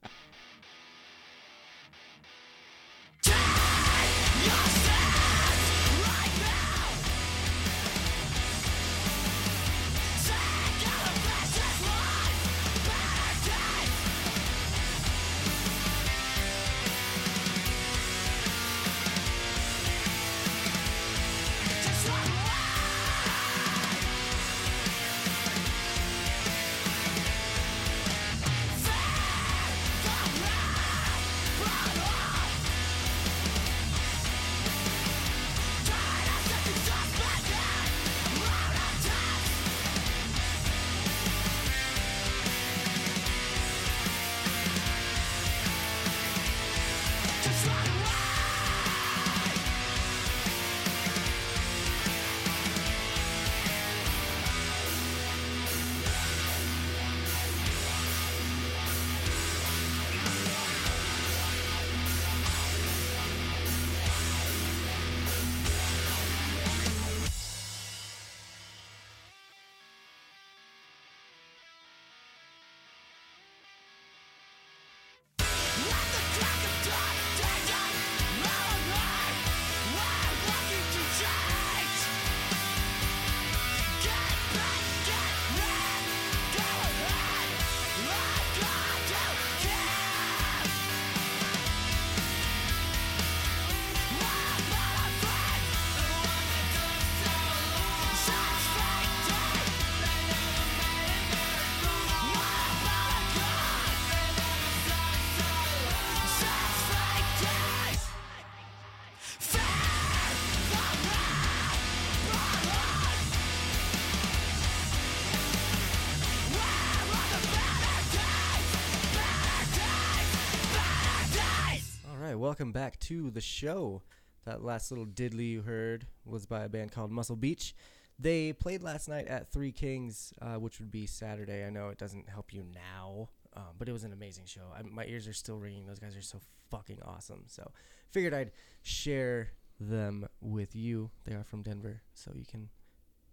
welcome back to the show. That last little diddly you heard was by a band called Muscle Beach. They played last night at Three Kings, uh, which would be Saturday. I know it doesn't help you now, um, but it was an amazing show. I, my ears are still ringing. Those guys are so fucking awesome. So figured I'd share them with you. They are from Denver, so you can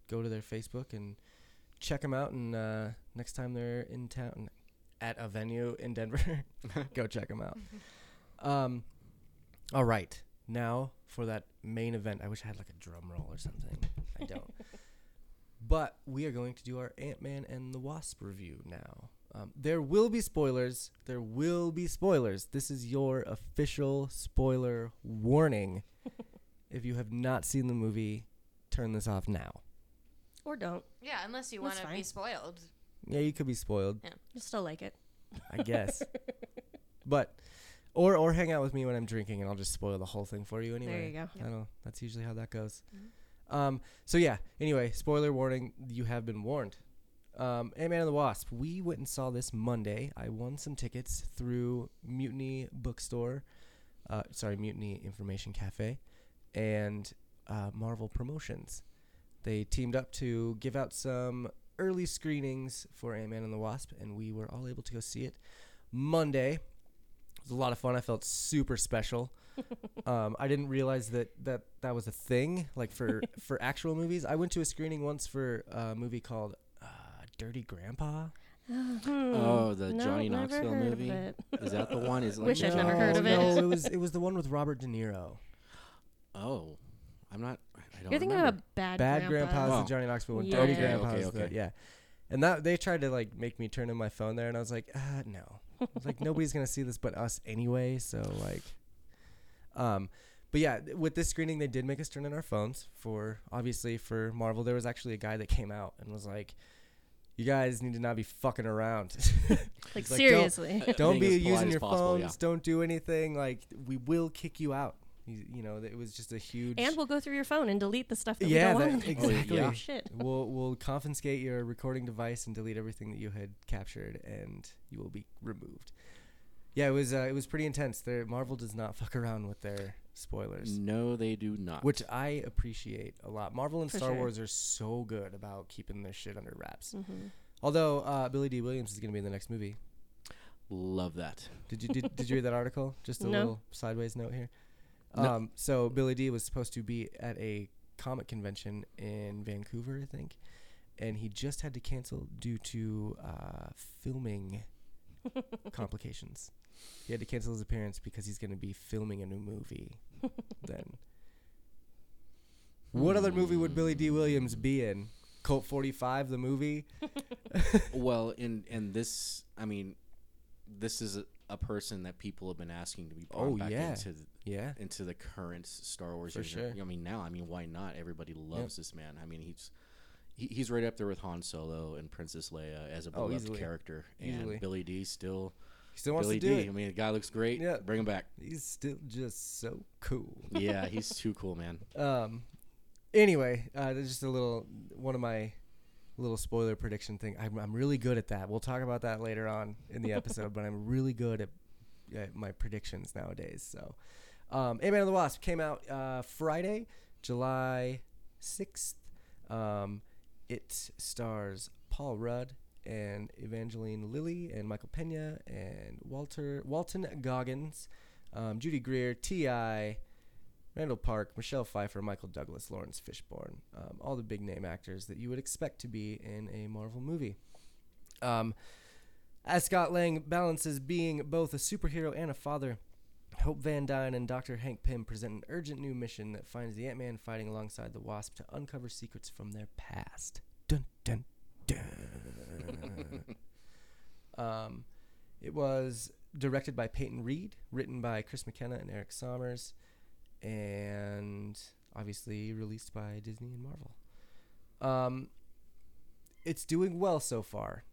go to their Facebook and check them out. And uh, next time they're in town at a venue in Denver, go check them out. Um, all right, now for that main event. I wish I had like a drum roll or something. I don't. But we are going to do our Ant Man and the Wasp review now. Um, there will be spoilers. There will be spoilers. This is your official spoiler warning. if you have not seen the movie, turn this off now. Or don't. Yeah, unless you That's want to be fine. spoiled. Yeah, you could be spoiled, Yeah. You'll still like it. I guess. but or or hang out with me when I'm drinking, and I'll just spoil the whole thing for you anyway. There you go. I don't. That's usually how that goes. Mhm. Um. So yeah. Anyway, spoiler warning. You have been warned. Um, Ant Man and the Wasp. We went and saw this Monday. I won some tickets through Mutiny Bookstore. Uh, sorry, Mutiny Information Cafe, and uh, Marvel Promotions. They teamed up to give out some early screenings for Ant Man and the Wasp, and we were all able to go see it Monday. It was a lot of fun. I felt super special. um, I didn't realize that, that that was a thing, like for for actual movies. I went to a screening once for a movie called uh, Dirty Grandpa. Oh, the. No, Johnny never Knoxville heard of movie? it. Is that the one? Is like Wish I'd never heard of it. No, it was it was the one with Robert De Niro. Oh, I'm not. I don't You're thinking remember. about Bad, Bad Grandpa. Grandpa's Oh. the Johnny Knoxville one. Yeah. Dirty Okay, Grandpa's okay, the okay. yeah. And that they tried to like make me turn in my phone there, and I was like, uh, no. I was like, nobody's gonna see this but us anyway. So like, um, but yeah, with this screening, they did make us turn in our phones for obviously for Marvel. There was actually a guy that came out and was like, "You guys need to not be fucking around. Like, He's like, don't- seriously. don't be using as your possible, yeah. phones. Don't do anything. Like we will kick you out." You, you know, it was just a huge. and we'll go through your phone and delete the stuff that Yeah, we don't want. exactly. yeah. Shit. we'll we'll confiscate your recording device and delete everything that you had captured, and you will be removed. Yeah, it was uh, it was pretty intense. There, Marvel does not fuck around with their spoilers, No, they do not. which I appreciate a lot. Marvel and For Star sure. Wars are so good about keeping their shit under wraps. hmm Although uh, Billy Dee Williams is going to be in the next movie. love that. Did you did, did you read that article? Just a No. little sideways note here. No. Um, so Billy Dee was supposed to be at a comic convention in Vancouver, I think, and he just had to cancel due to uh, filming complications. He had to cancel his appearance because he's going to be filming a new movie. then, what other movie would Billy Dee Williams be in? Colt Forty Five, the movie. well, in and this, I mean, this is a, a person that people have been asking to be brought Oh, back yeah. into the, Yeah, into the current Star Wars. For sure. I mean, now, I mean, why not? Everybody loves this man. I mean, he's he, he's right up there with Han Solo and Princess Leia as a Oh, beloved easily. character. Easily. And Billy Dee still he still wants Billy to do D. it. I mean, the guy looks great. Yeah. bring him back. He's still just so cool. yeah, he's too cool, man. Um. Anyway, uh, there's just a little one of my little spoiler prediction thing. I'm I'm really good at that. We'll talk about that later on in the episode, but I'm really good at, at my predictions nowadays. So, um, Ant-Man and the Wasp came out uh, Friday, July sixth. Um, it stars Paul Rudd and Evangeline Lilly and Michael Pena and Walter Walton Goggins, um, Judy Greer, T.I. Randall Park, Michelle Pfeiffer, Michael Douglas, Laurence Fishburne, um, all the big name actors that you would expect to be in a Marvel movie. Um, as Scott Lang balances being both a superhero and a father, Hope Van Dyne and Dr. Hank Pym present an urgent new mission that finds the Ant Man fighting alongside the Wasp to uncover secrets from their past. Dun dun dun. um, it was directed by Peyton Reed, written by Chris McKenna and Erik Sommers and obviously released by Disney and Marvel. Um, it's doing well so far.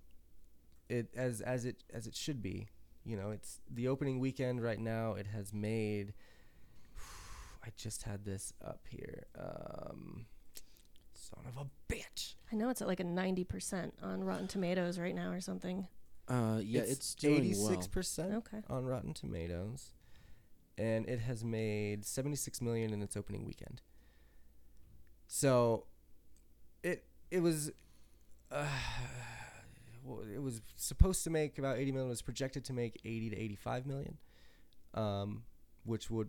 It as as it as it should be. You know, it's the opening weekend right now. It has made. I just had this up here. Um, son of a bitch. I know it's at like a 90% on Rotten Tomatoes right now or something. Uh, yeah, it's, doing eighty-six percent Okay. on Rotten Tomatoes, and it has made 76 million in its opening weekend. So, it it was, uh, it was supposed to make about 80 million. It was projected to make 80 to 85 million, um, which would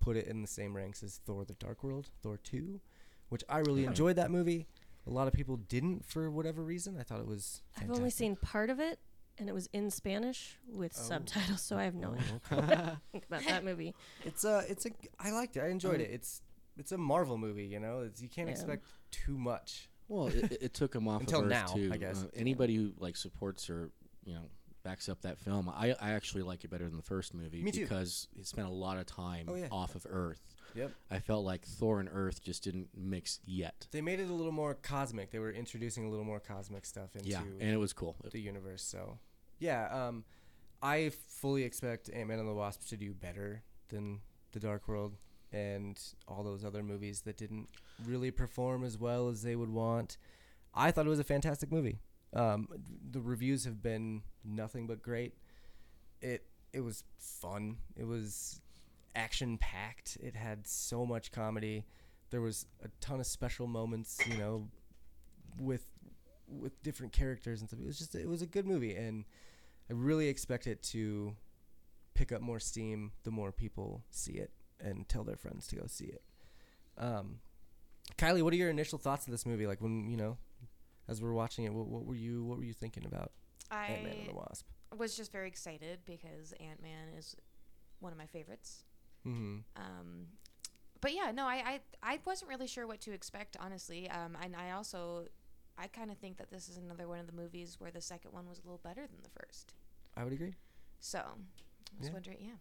put it in the same ranks as Thor: The Dark World, Thor 2, which I really Okay. enjoyed that movie. A lot of people didn't for whatever reason. I thought it was. I've only seen part of it, and it was in Spanish with Oh. subtitles, so I have no Oh, idea what think about that movie. It's a, it's a. I liked it. I enjoyed Um, it. It's, it's a Marvel movie. You know, it's, you can't Yeah. expect too much. Well, it, it- it took him off Until of Earth now, too. I guess. Uh, anybody who like supports or you know backs up that film, I, I actually like it better than the first movie Me too. because it spent a lot of time Oh, yeah. off of Earth. Yep. I felt like Thor and Earth just didn't mix yet. They made it a little more cosmic. They were introducing a little more cosmic stuff into yeah, and it was cool. the universe. So, yeah, um, I fully expect Ant Man and the Wasp to do better than The Dark World and all those other movies that didn't really perform as well as they would want. I thought it was a fantastic movie. Um, the reviews have been nothing but great. It it was fun. It was action packed. It had so much comedy. There was a ton of special moments, you know, with with different characters and stuff. It was just it was a good movie, and I really expect it to pick up more steam the more people see it and tell their friends to go see it. Um, Kylie, what are your initial thoughts of this movie? Like when you know, as we're watching it, what, what were you what were you thinking about Ant Man and the Wasp? was just very excited because Ant Man is one of my favorites. Mm-hmm. Um, but yeah, no, I, I I wasn't really sure what to expect, honestly. Um, and I also I kind of think that this is another one of the movies where the second one was a little better than the first. I would agree. So I was Yeah. wondering, yeah.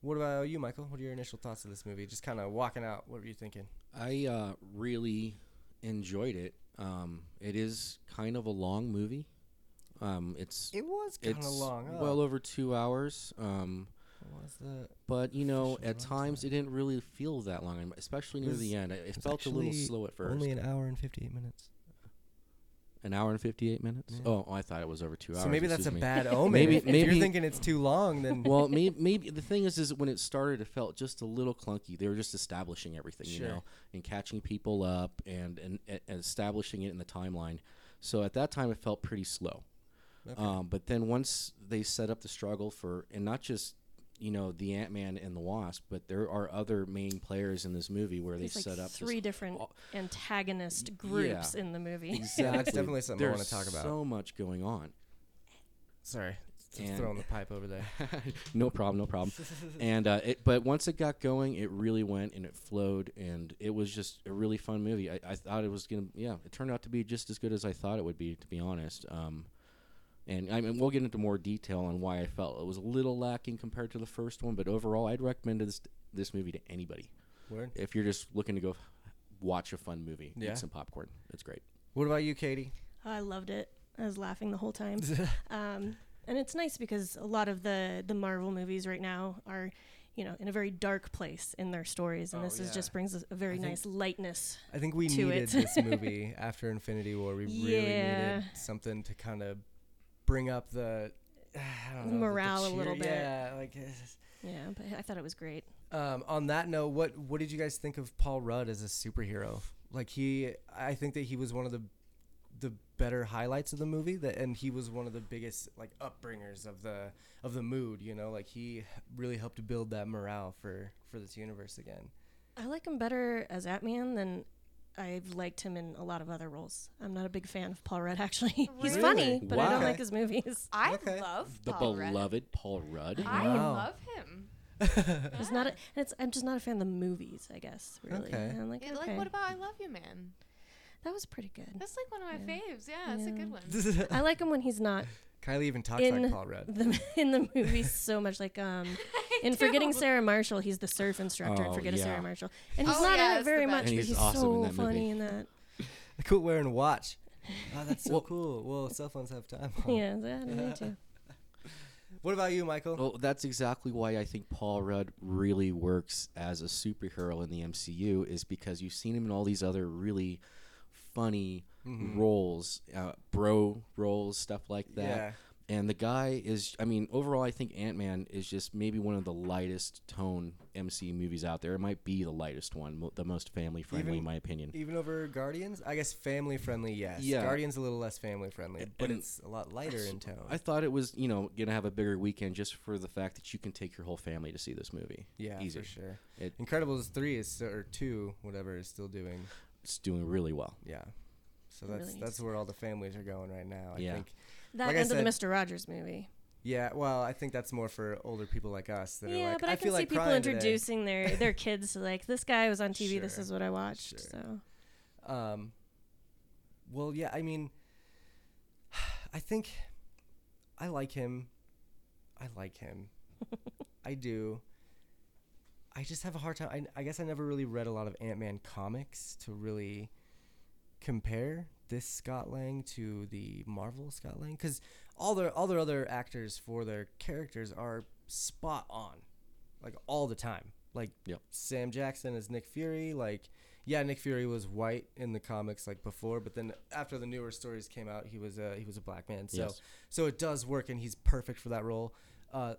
What about you, Michael? What are your initial thoughts of this movie? Just kind of walking out. What were you thinking? I uh, really enjoyed it. Um, it is kind of a long movie. Um, it's It was kind of long. huh? well over two hours. Um, what was the? but you know, Official at times runtime. it didn't really feel that long, and especially near was- the end. It, it was felt a little actually slow at first. Only an hour and fifty-eight minutes. An hour and fifty-eight minutes. Yeah. Oh, I thought it was over two hours. So maybe that's a me. bad omen. Maybe- if, if you're thinking it's too long, then well, maybe, maybe the thing is, is when it started, it felt just a little clunky. They were just establishing everything, you know, and catching people up and, and and establishing it in the timeline. So at that time, it felt pretty slow. Okay. Um, but then once they set up the struggle for, and not just you know the Ant Man and the Wasp, but there are other main players in this movie where they like set up three different all- antagonist groups yeah. in the movie. Exactly. Yeah, that's definitely something I wanna talk about. So much going on. Sorry, just And- throwing the pipe over there. no problem, no problem. and uh, it, but once it got going, it really went and it flowed, and it was just a really fun movie. I, I thought it was gonna, yeah, it turned out to be just as good as I thought it would be, to be honest. Um, and I mean, we'll get into more detail on why I felt it was a little lacking compared to the first one, but overall, I'd recommend this this movie to anybody Word. if you're just looking to go watch a fun movie, Yeah. eat some popcorn. It's great. What about you, Katie? I loved it. I was laughing the whole time. Um, and it's nice because a lot of the the Marvel movies right now are, you know, in a very dark place in their stories, and Oh, this is just brings a, a very I think- nice lightness. I think we To needed it. this movie after Infinity War. We really needed something to kind of bring up the know, the Morale a little bit. Yeah, like. Yeah, but I thought it was great. Um, on that note, what what did you guys think of Paul Rudd as a superhero? Like he, I think that he was one of the the better highlights of the movie. That and he was one of the biggest like upbringers of the of the mood. You know, like he really helped build that morale for for this universe again. I like him better as Ant-Man than I've liked him in a lot of other roles. I'm not a big fan of Paul Rudd actually. He's Really? funny, but I don't like his movies. I Okay. love The Paul Rudd. beloved Paul Rudd. I Wow. love him. It's not. A, and it's. I'm just not a fan of the movies. I guess. Really. Okay. And I'm like, Yeah, okay, Like, what about I Love You, Man? that was pretty good. That's like one of my Yeah. faves. Yeah, that's a good one. I like him when he's not Kylie even talks In like Paul Rudd. the, in the movies so much. Like um, in Forgetting Sarah Marshall, he's the surf instructor in Oh, Forgetting yeah. Sarah Marshall, and he's Oh, not yeah, in it very much, And but he's he's awesome in so movie. funny in that. I Cool wearing a watch. Oh, that's so Well- cool. Well, cell phones have time. Yeah, yeah, me too. What about you, Michael? Well, that's exactly why I think Paul Rudd really works as a superhero in the MCU is because you've seen him in all these other really funny Mhm. roles, uh, bro roles, stuff like that. Yeah. and the guy is. I mean, overall, I think Ant Man is just maybe one of the lightest tone MC movies out there. It might be the lightest one, mo- the most family friendly, Even- in my opinion. Even over Guardians, I guess family friendly. Yes, Yeah. Guardians a little less family friendly, And- but and it's a lot lighter in tone. I thought it was, you know, gonna have a bigger weekend just for the fact that you can take your whole family to see this movie. yeah, easy. for sure. It- Incredibles three is or two, whatever, is still doing. It's doing really well. Yeah, so It really that's that's where all the families are going right now. I Yeah. think. That Like I and the Mr. Rogers movie. Yeah, well, I think that's more for older people like us that are Yeah, like, but I, I, can see like people crying today." introducing their their kids to like this guy was on TV. This is what I watched. sure. So Um, well, yeah, I mean, I think I like him. I like him. I do. I just have a hard time. I, I guess I never really read a lot of Ant Man comics to really compare this Scott Lang to the Marvel Scott Lang because all their all their other actors for their characters are spot on, like all the time. Like Yep. Sam Jackson as Nick Fury, like yeah, Nick Fury was white in the comics like before, but then after the newer stories came out, he was a he was a black man. So Yes. so it does work, and he's perfect for that role. Uh,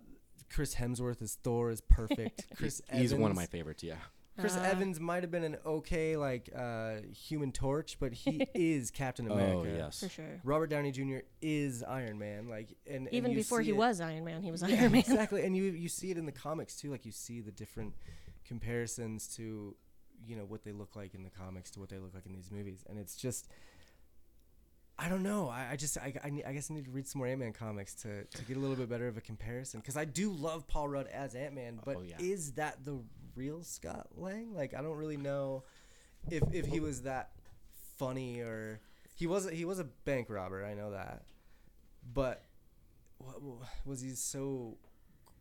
Chris Hemsworth as Thor is perfect. Chris He's one of my favorites. Yeah. Chris Uh, Evans might have been an okay like uh, Human Torch, but he is Captain America. Oh yes. for sure. Robert Downey Jr. is Iron Man. Like and, and Even you before see he it- was Iron Man, he was Yeah, Iron Man. exactly, and you you see it in the comics too. Like you see the different comparisons to you know what they look like in the comics to what they look like in these movies, and it's just. I don't know. I, I just I, I, ne- I guess I need to read some more Ant Man comics to, to get a little bit better of a comparison because I do love Paul Rudd as Ant Man, but Oh, yeah. is that the real Scott Lang? Like I don't really know if if he was that funny or he was he was a bank robber. I know that, but what, was he so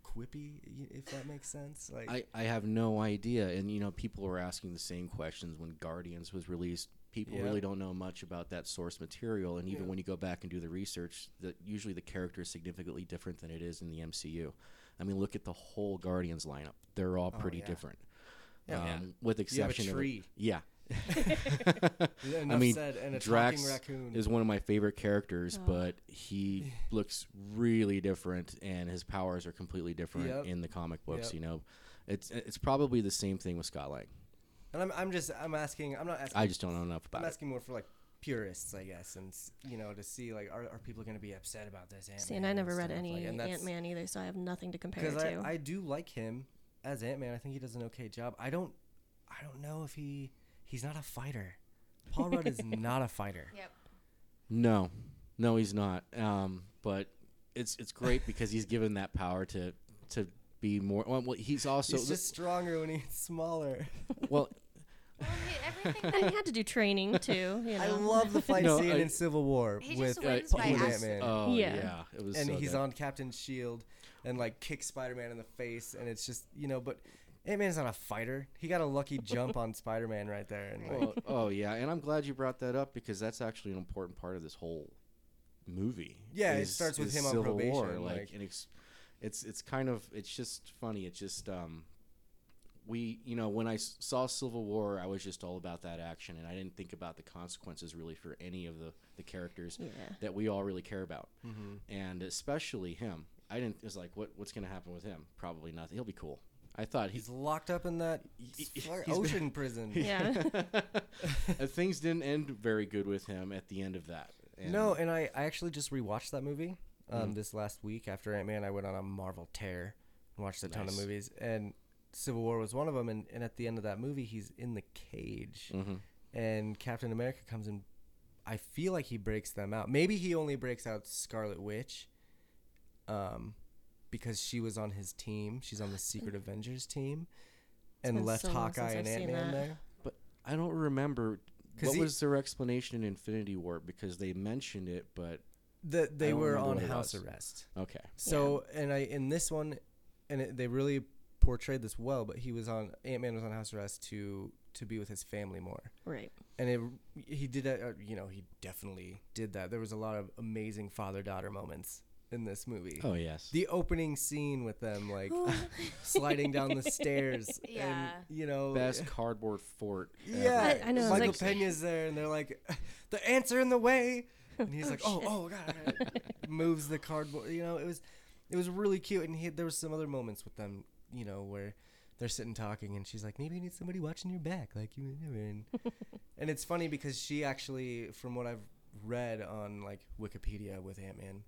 quippy? If that makes sense, like I, I have no idea. And, you know, people were asking the same questions when Guardians was released. People really don't know much about that source material. And even Yeah. when you go back and do the research, that usually the character is significantly different than it is in the MCU. I mean, look at the whole Guardians lineup. They're all Oh, pretty yeah. different. Yeah. Um, With you have a exception tree. of. Yeah. I mean, said, and a Drax raccoon. is one of my favorite characters, Oh. but he looks really different, and his powers are completely different Yep. in the comic books. Yep. You know, it's it's probably the same thing with Scott Lang. and I'm I'm just I'm asking. I'm not asking. I just don't know enough about. It. I'm about it. asking more for like purists, I guess, and you know to see like are, are people going to be upset about this? Ant-Man See, and I never read any Like, Ant Man either, so I have nothing to compare it because to. I, I do like him as Ant Man. I think he does an okay job. I don't I don't know if he he's not a fighter. Paul Rudd is not a fighter. Yep. No, no, he's not. Um, but it's it's great because he's given that power to to be more. Well, well, he's also he's just stronger when he's smaller. well. Well, he, everything and he had to do training too. You know. I love the fight No, scene I- in Civil War He with just wins uh, by he with was- Ant-Man. Oh yeah. Yeah. it was. and so he's good. on Captain Shield and like kicks Spider-Man in the face, and it's just you know, but Ant-Man's not a fighter. He got a lucky jump on Spider-Man right there, and like, Well, oh yeah, and I'm glad you brought that up because that's actually an important part of this whole movie. Yeah, it starts with is him on Civil War. probation, Like, like- and it's, it's it's kind of it's just funny. It's just um, we you know when I s- saw Civil War, I was just all about that action, and I didn't think about the consequences really for any of the the characters Yeah. that we all really care about, mhm. and especially him. I didn't. It was like, what what's gonna happen with him? Probably nothing. He'll be cool. I thought he's he's. locked up in that He- he's been- ocean prison. Yeah. Things didn't end very good with him at the end of that. And No, and I, I actually just rewatched that movie um, Mhm. this last week after Ant Man. I went on a Marvel tear and watched a ton of movies, and Civil War was one of them. And, and at the end of that movie, he's in the cage, Mhm. and Captain America comes and I feel like he breaks them out. Maybe he only breaks out Scarlet Witch, um, because she was on his team. She's on the Secret Avengers team, and left so Hawkeye and Ant Man that. there. I don't remember what he- was their explanation in Infinity War because they mentioned it, but The, they were on house arrest. okay. So and I in this one, and it, they really portrayed this well. But he was on Ant Man was on house arrest to to be with his family more, right. and it he did that. Uh, you know, he definitely did that. There was a lot of amazing father daughter moments in this movie. Oh yes. The opening scene with them like sliding down the stairs, Yeah. and you know, Best cardboard fort. ever. yeah, I- I know, Michael like- Pena's there, and they're like, "The ants are in the way." and he's like, "Oh, oh god!" moves the cardboard. You know, it was it was really cute, and he, there was some other moments with them. You know, where they're sitting talking, and she's like, "Maybe you need somebody watching your back, like you." And, and it's funny because she actually, from what I've read on like Wikipedia with Ant Man,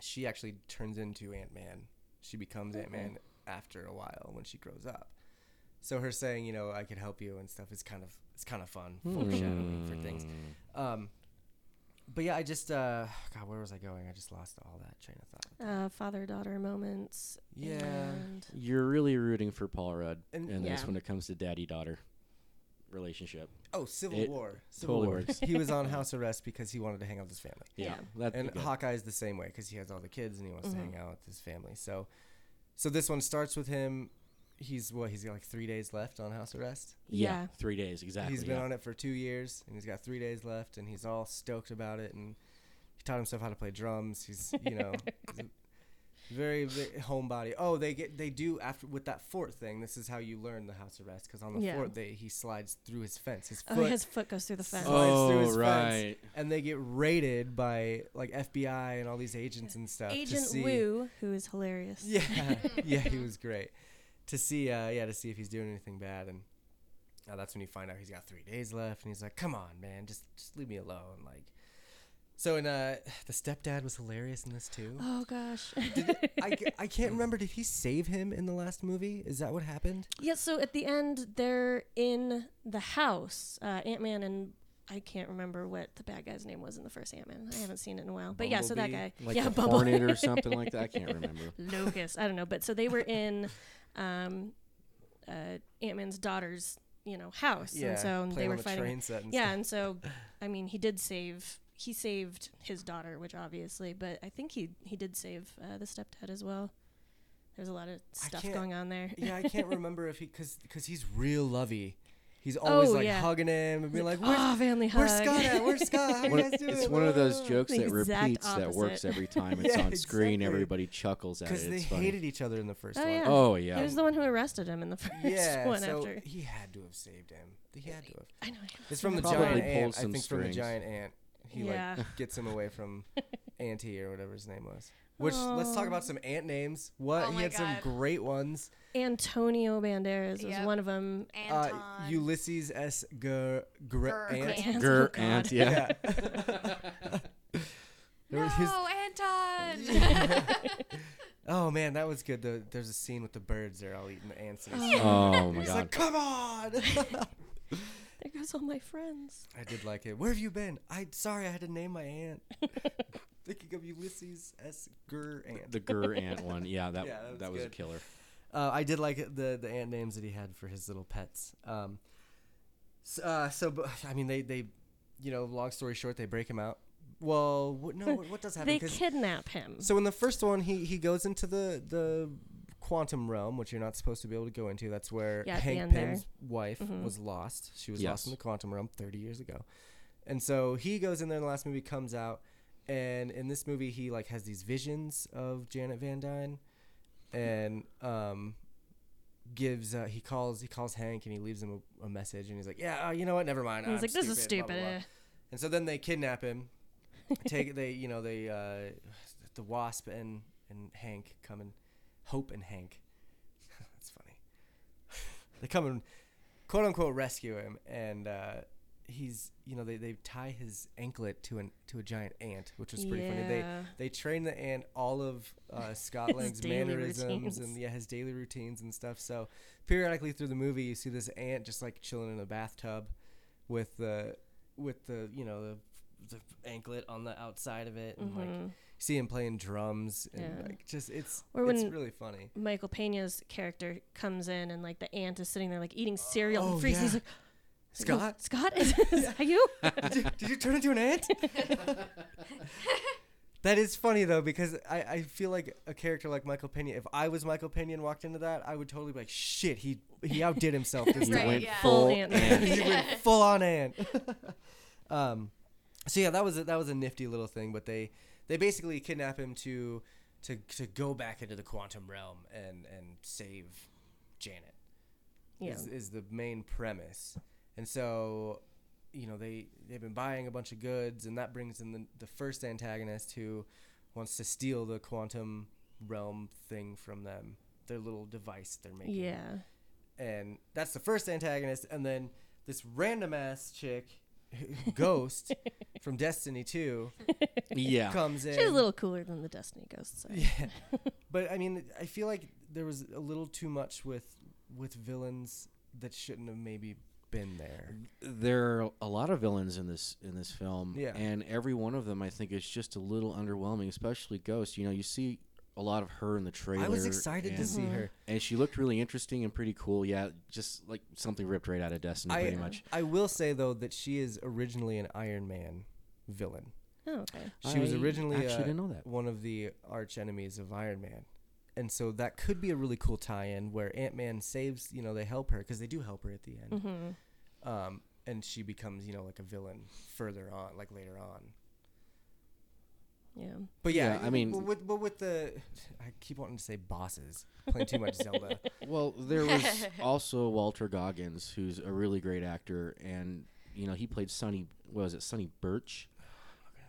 she actually turns into Ant Man. She becomes Ant Man after a while when she grows up. So her saying, you know, I could help you and stuff is kind of it's kind of fun foreshadowing for things. Hmm. Um, but yeah, I just uh, God, where was I going? I just lost all that train of thought. Uh, father daughter moments. Yeah. and- You're really rooting for Paul Rudd And- in this Yeah. when it comes to daddy daughter relationship. Oh, Civil It War. Civil totally War. works. he was on house arrest because he wanted to hang out with his family. Yeah, Yeah. that And okay. Hawkeye's the same way because he has all the kids and he wants to Mhm. hang out with his family. So, so this one starts with him. He's what? He's got like three days left on house arrest. yeah, Yeah. three days exactly. He's been yeah. on it for two years and he's got three days left and he's all stoked about it and he taught himself how to play drums. He's you know he's very, very homebody. Oh, they get they do after with that fort thing. This is how you learn the house arrest because on the Yeah. fort they he slides through his fence. His Oh, foot his foot goes through the fence. slides through Oh his fence. right. and they get raided by like FBI and all these agents and stuff. to Agent see, Woo, who is hilarious. Yeah, yeah, he was great. To see, uh, yeah, to see if he's doing anything bad, and uh, that's when you find out he's got three days left, and he's like, "Come on, man, just just leave me alone." Like, so, and uh, the stepdad was hilarious in this too. Oh gosh. I, I can't remember. Did he save him in the last movie? Is that what happened? yeah. So at the end, they're in the house. Uh, Ant Man and I can't remember what the bad guy's name was in the first Ant Man. I haven't seen it in a while. But yeah, so that guy. Like yeah, a Bumble- hornet or something like that. I can't remember. Locust. I don't know. But so they were in um, uh, Ant Man's daughter's, you know, house, Yeah, and so they were the fighting. and Yeah, stuff. and so I mean, he did save. He saved his daughter, which obviously, but I think he he did save uh, the stepdad as well. There's a lot of stuff going on there. yeah, I can't remember if he because because he's real lovey. He's always Oh, like yeah. hugging him and being like, "Where's, oh, family hug. where's Scott at? Where's Scott? How you guys doing?" it's one of those Ah." jokes The that exact repeats that works every time it's Yeah, on screen. exactly. Everybody chuckles at it. because they funny. hated each other in the first Oh, one. yeah. Oh yeah. He was the one who arrested him in the first Yeah, one so after. he had to have saved him. He had to have. I know. It's from the giant ant. I some think from the giant ant. He Yeah. like gets him away from Auntie or whatever his name was. Which let's talk about some ant names. What Oh he my had some great ones. Antonio Banderas was Yep. one of them. Uh, Ulysses S. Gr- Gr- Grr Ant. Ant. Grr Oh, ant. Yeah. There no, his- Anton. oh man, that was good. The, there's a scene with the birds. They're all eating the ants. And Oh my he's god. like, "Come on!" There goes all my friends. I did like it. Where have you been? I sorry, I had to name my aunt. Thinking of Ulysses S. Gr. Ant. the Gur ant one. Yeah, that Yeah, that was that was a killer. Uh, I did like the the ant names that he had for his little pets. Um, so, uh, so bu- I mean, they they, you know, long story short, they break him out. Well, what, no, what, what does happen? They 'Cause- kidnap him. so in the first one, he he goes into the the quantum realm, which you're not supposed to be able to go into. That's where Yeah, Hank end there. Pym's wife Mhm. was lost. She was lost in the quantum realm 30 years ago, and so he goes in there. in The last movie comes out, and in this movie, he like has these visions of Janet Van Dyne, and um. Gives uh, he calls he calls Hank and he leaves him a, a message and he's like yeah uh, you know what never mind He's I'm like, this is stupid, blah, blah, blah." eh." And so then they kidnap him. take they you know they uh, the wasp and and Hank come and Hope and Hank. That's funny. they come and quote unquote rescue him and uh, he's you know they, they tie his anklet to an to a giant ant, which was pretty funny. They Yeah. they train the ant all of uh, Scott Lang's daily mannerisms routines. and yeah his daily routines and stuff. So periodically through the movie, you see this ant just like chilling in a bathtub with the with the you know the the anklet on the outside of it and like Mhm. See him playing drums and Yeah. like just it's Or it's really funny. Michael Pena's character comes in and like the ant is sitting there like eating cereal Oh, and freaks. He's yeah. like, he's like, "Oh, Scott? Scott, is, is that you? did, you, did you turn into an ant? that is funny though because I, I feel like a character like Michael Pena. If I was Michael Pena and walked into that, I would totally be like, shit, he he outdid himself this He Right, went yeah. Full full ant. ant. he went full on ant. um, so yeah, that was a, that was a nifty little thing. But they they basically kidnap him to to to go back into the quantum realm and and save Janet. Yeah. Is, is the main premise, and so you know they they've been buying a bunch of goods, and that brings in the the first antagonist who wants to steal the quantum realm thing from them, their little device they're making. Yeah. and that's the first antagonist, and then this random ass chick, Ghost from Destiny Two, yeah. comes in. She's a little cooler than the Destiny Ghost. So. Yeah, but I mean, I feel like there was a little too much with with villains that shouldn't have maybe been there. there are a lot of villains in this in this film Yeah. and every one of them i think is just a little underwhelming especially ghost you know you see a lot of her in the trailer I was excited to see her. and she looked really interesting and pretty cool yeah just like something ripped right out of destiny I pretty much I will say though that she is originally an Iron Man villain. Oh, okay. She was originally actually uh, didn't know that one of the arch enemies of Iron Man. And so that could be a really cool tie-in where Ant Man saves, you know, they help her because they do help her at the end, Mm-hmm. um, and she becomes, you know, like a villain further on, like later on. Yeah. But yeah, Yeah, I mean- but with, but with the, I keep wanting to say bosses, playing too much Zelda. well there was also walter goggins who's a really great actor and you know he played sonny what was it sonny burch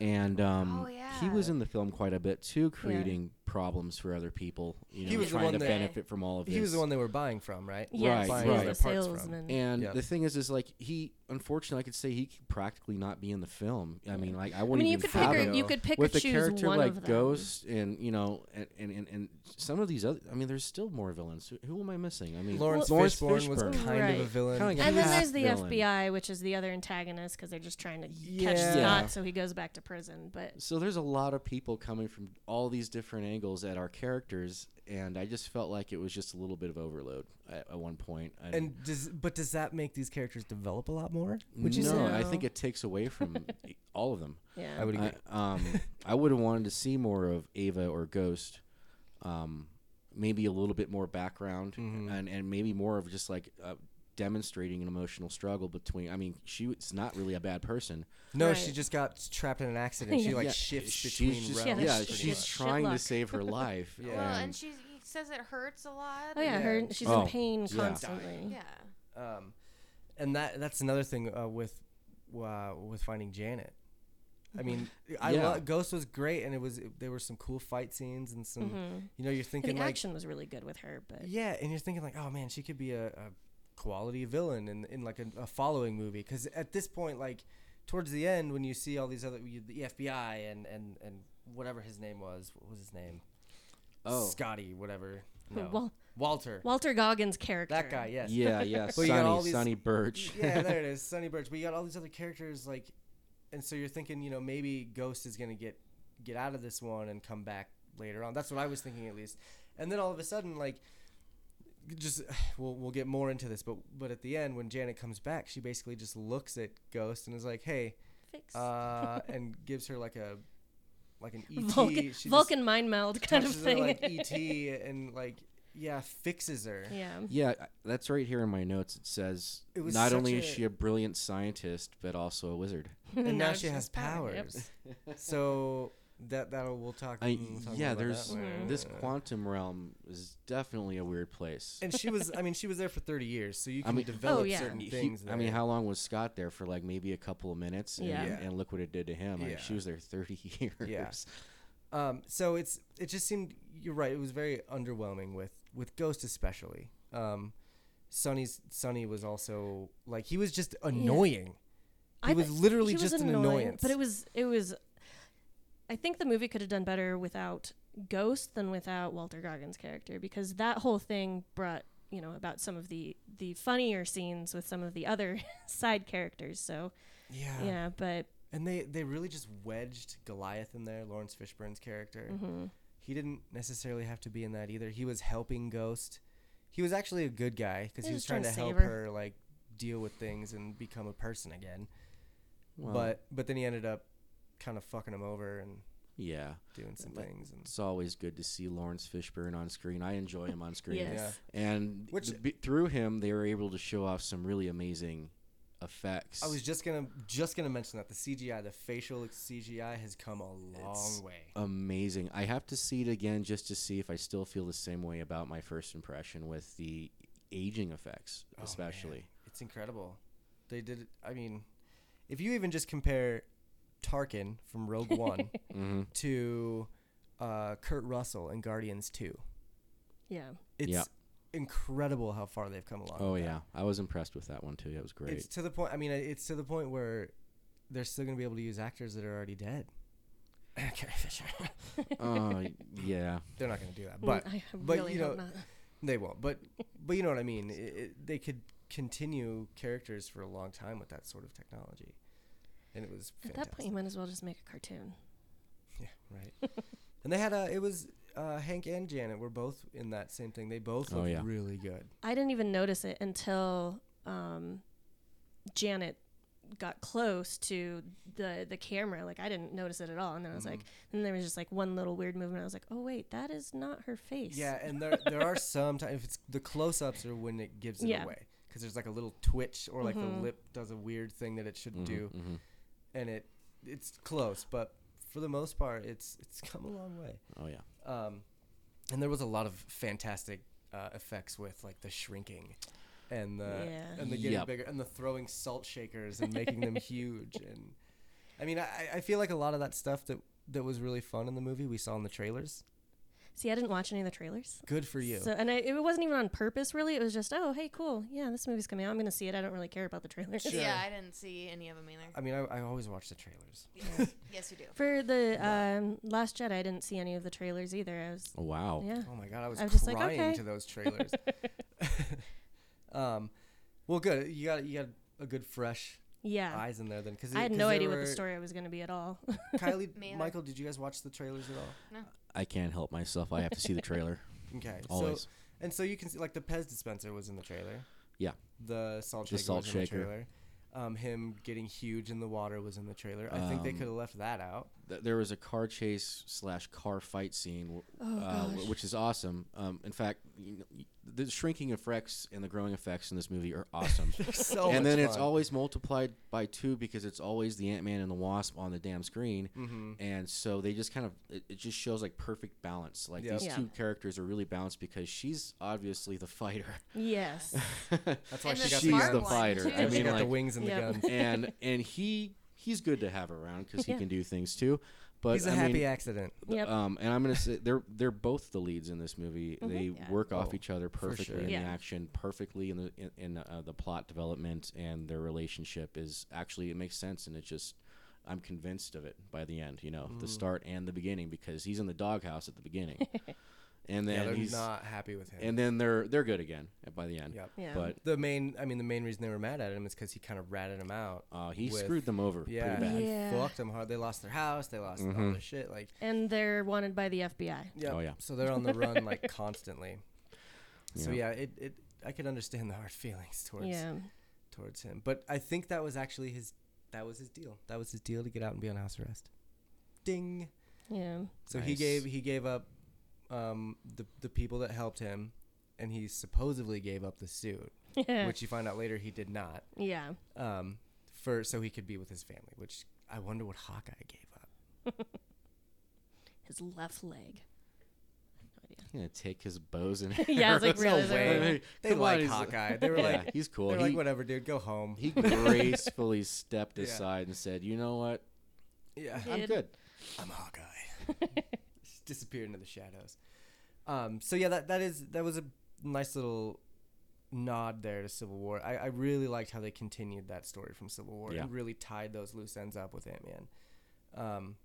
and um, Oh, he was in the film quite a bit too, creating problems for other people. You know, He was the trying one to that- benefit from all of this. He was the one they were buying from, right? Yes, Right, he was right. the The from. salesman. And Yep. the thing is, is like he, unfortunately, I could say he could practically not be in the film. I mean, like I I wouldn't mean, you even could have pick him. or, you could pick with or a choose character one like of them. Ghost, and you know, and, and, and, and some of these other. I mean, there's still more villains. Who, who am I missing? I mean, Laurence, Laurence Fishburne, was Fishburne. kind of a villain. Kinda like And then there's the villain. FBI, which is the other antagonist, because they're just trying to catch Yeah. Scott so he goes back to prison. But So there's a lot of people coming from all these different angles at our characters, and I just felt like it was just a little bit of overload at, at one point. and does but does that make these characters develop a lot more? Would no, you say? say? I think it takes away from all of them. yeah, I would agree. I, um, I would have wanted to see more of Ava or Ghost. Um, maybe a little bit more background, Mhm. and and maybe more of just like uh, demonstrating an emotional struggle between. I mean, she was not really a bad person. no, Right. she just got trapped in an accident. She like Yeah, shifts she's between just- realms. Yeah, yeah, she's shit trying to save her life. Yeah. Well, and she says it hurts a lot. oh yeah, Yeah. her she's Oh, in pain yeah. constantly. Yeah. Um, and that that's another thing uh, with uh, with finding Janet. I mean, I Yeah. lo- Ghost was great, and it was there were some cool fight scenes and some. Mhm. You know, you're The thinking like, action was really good with her, but yeah, and you're thinking like, oh man, she could be a, a quality villain in in like a, a following movie. Because at this point, like towards the end, when you see all these other you, the FBI and and and whatever his name was, what was his name? Oh. Scotty, whatever. No, Wal- Walter. Walter Goggins' character. that guy, yes. Yeah, yeah, But got all Sonny, these- Sonny Burch. yeah, there it is, Sonny Burch. But you got all these other characters, like, and so you're thinking, you know, maybe Ghost is gonna get get out of this one and come back later on. That's what I was thinking at least. And then all of a sudden, like, just we'll we'll get more into this, but but at the end when Janet comes back, she basically just looks at Ghost and is like, hey, Fix. uh, and gives her like a like an ET. Vulcan, she Vulcan mind meld kind of touches her thing. like ET and like yeah fixes her. yeah. Yeah, that's right here in my notes. It says It was not such only is she a brilliant scientist, but also a wizard. and now, Now she she has has power, yep. powers. so that that'll we'll talk. I, we'll talk yeah, about there's that later. this quantum realm is definitely a weird place. and she was. I mean, she was there for thirty years, so you I can mean- develop Oh, yeah. certain He- things. I mean, how long was Scott there for? Like maybe a couple of minutes. And, Yeah. Yeah. and look what it did to him. Like Yeah. she was there 30 years. Um, so it's it just seemed you're right. It was very underwhelming with with Ghost especially. Um, Sonny's Sonny was also like he was just annoying. He I was literally he was just an annoying, annoyance. But it was it was. I think the movie could have done better without Ghost than without Walter Goggins' character because that whole thing brought you know about some of the the funnier scenes with some of the other side characters. So yeah. yeah, but And they they really just wedged Goliath in there, Laurence Fishburne's character. mhm. He didn't necessarily have to be in that either. He was helping Ghost. He was actually a good guy because He he was was trying to trying to help her. her. like deal with things and become a person again. Well, but but then he ended up kind of fucking him over and yeah, doing some But- things and it's always good to see Laurence Fishburne on screen. I enjoy him on screen. Yes. And Which- the- through him, they were able to show off some really amazing effects. I was just gonna just gonna mention that the CGI, the facial CGI, has come a long It's- way. amazing. I have to see it again just to see if I still feel the same way about my first impression with the aging effects, Oh, man. especially. It's incredible. They did. it- I mean, if you even just compare Tarkin from Rogue One hmm to uh, Kurt Russell in Guardians Two, Yeah. it's Yeah. incredible how far they've come along. Oh with that. yeah, I was impressed with that one too. It was great. It's to the point. I mean, it's to the point where they're still going to be able to use actors that are already dead. Carrie Fisher. Oh yeah, they're not going to do that, Mm, but I but, really you know, not. they won't. But but you know what I mean. It, it, they could continue characters for a long time with that sort of technology, and it was At that point, you might as well just make a cartoon. Yeah, right. and they had a. It was uh, Hank and Janet were both in that same thing. They both Oh, looked yeah. really good. I didn't even notice it until um, Janet got close to the the camera. Like I didn't notice it at all, and then I was like, Mm-hmm. and there was just like one little weird movement. I was like, oh wait, that is not her face. Yeah, and there there are some times if it's the close ups are when it gives it Yeah. away because there's like a little twitch or like Mhm. the lip does a weird thing that it shouldn't Mhm, do, mhm. And it it's close, but for the most part, it's it's come a long way. Oh yeah. Um, and there was a lot of fantastic uh, effects with like the shrinking and the Yeah. and the getting Yep. bigger and the throwing salt shakers and making them huge and I mean I, I feel like a lot of that stuff that that was really fun in the movie we saw in the trailers. See, I didn't watch any of the trailers. Good for you. So, and I, it wasn't even on purpose, really. It was just, oh, hey, cool. Yeah, this movie's coming out. I'm going to see it. I don't really care about the trailers. Sure. Yeah, I didn't see any of them either. I mean I, I always watch the trailers. yes, you do. For the um, Last Jedi, I didn't see any of the trailers either. I was, Oh, wow. yeah. Oh my god, I was, I was just like, crying okay. to those trailers. um, well, good. You got you got a good fresh Yeah. eyes in there then because I had no idea what the story was going to be at all. Kylie, Michael, did you guys watch the trailers at all? No. I can't help myself. I have to see the trailer Okay, always. so and so you can see like the Pez dispenser was in the trailer. Yeah. The salt shaker The shaker salt was in shaker. the trailer. Um, him getting huge in the water was in the trailer. I think they Um, could have left that out. Th- there was a car chase slash car fight scene, Oh, uh, gosh. which is awesome. Um, in fact, you know, the shrinking effects and the growing effects in this movie are awesome. so and much then it's always multiplied by two because it's always the Ant Man and the Wasp on the damn screen. Mhm. And so they just kind of it, it just shows like perfect balance. Like Yep. these Yeah. two characters are really balanced because she's obviously the fighter, yes. That's why And she the got she's the, smart the fighter. too. I she mean, got the like, wings and Yep. the gun, and and he he's good to have around because he Yeah. can do things too. But He's a I happy mean, accident. Yep. Um, and I'm gonna say they're they're both the leads in this movie. Mhm. They Yeah. work off Oh, each other for perfectly sure. in Yeah. the action, perfectly in the in, in uh, the plot development, and their relationship is actually it makes sense, and it's just I'm convinced of it by the end. You know, the Mm. start and the beginning because he's in the doghouse at the beginning, and Yeah, then they're he's not happy with him. and then they're they're good again by the end. Yep. Yeah. But the main, I mean, the main reason they were mad at him is because he kind of ratted him out. uh, he with- screwed them over Yeah, pretty bad. he Yeah. fucked them hard. They lost their house. They lost all Mhm. their shit. Like, and they're wanted by the FBI. yeah. Oh, yeah. So they're on the run like constantly. So Yeah. yeah, it, it I could understand the hard feelings towards Yeah. towards him, but I think that was actually his that was his deal. That was his deal to get out and be on house arrest. Ding. Yeah. So he gave he gave up um, the the people that helped him, and he supposedly gave up the suit, which you find out later he did not. yeah. Um, for so he could be with his family. Which I wonder what Hawkeye gave up. His left leg. He's gonna take his bows and Yeah, it's like arrows. really, no they're way. really- They Come on, like he's- Hawkeye. They were yeah, like, he's cool. they're he, like, whatever, dude, go home. he gracefully stepped Yeah. aside and said, "You know what? yeah, He I'm good." I'm Hawkeye. Just disappeared into the shadows. Um, so yeah, that that is that was a nice little nod there to Civil War. I, I really liked how they continued that story from Civil War Yeah. and really tied those loose ends up with Ant Man. Um,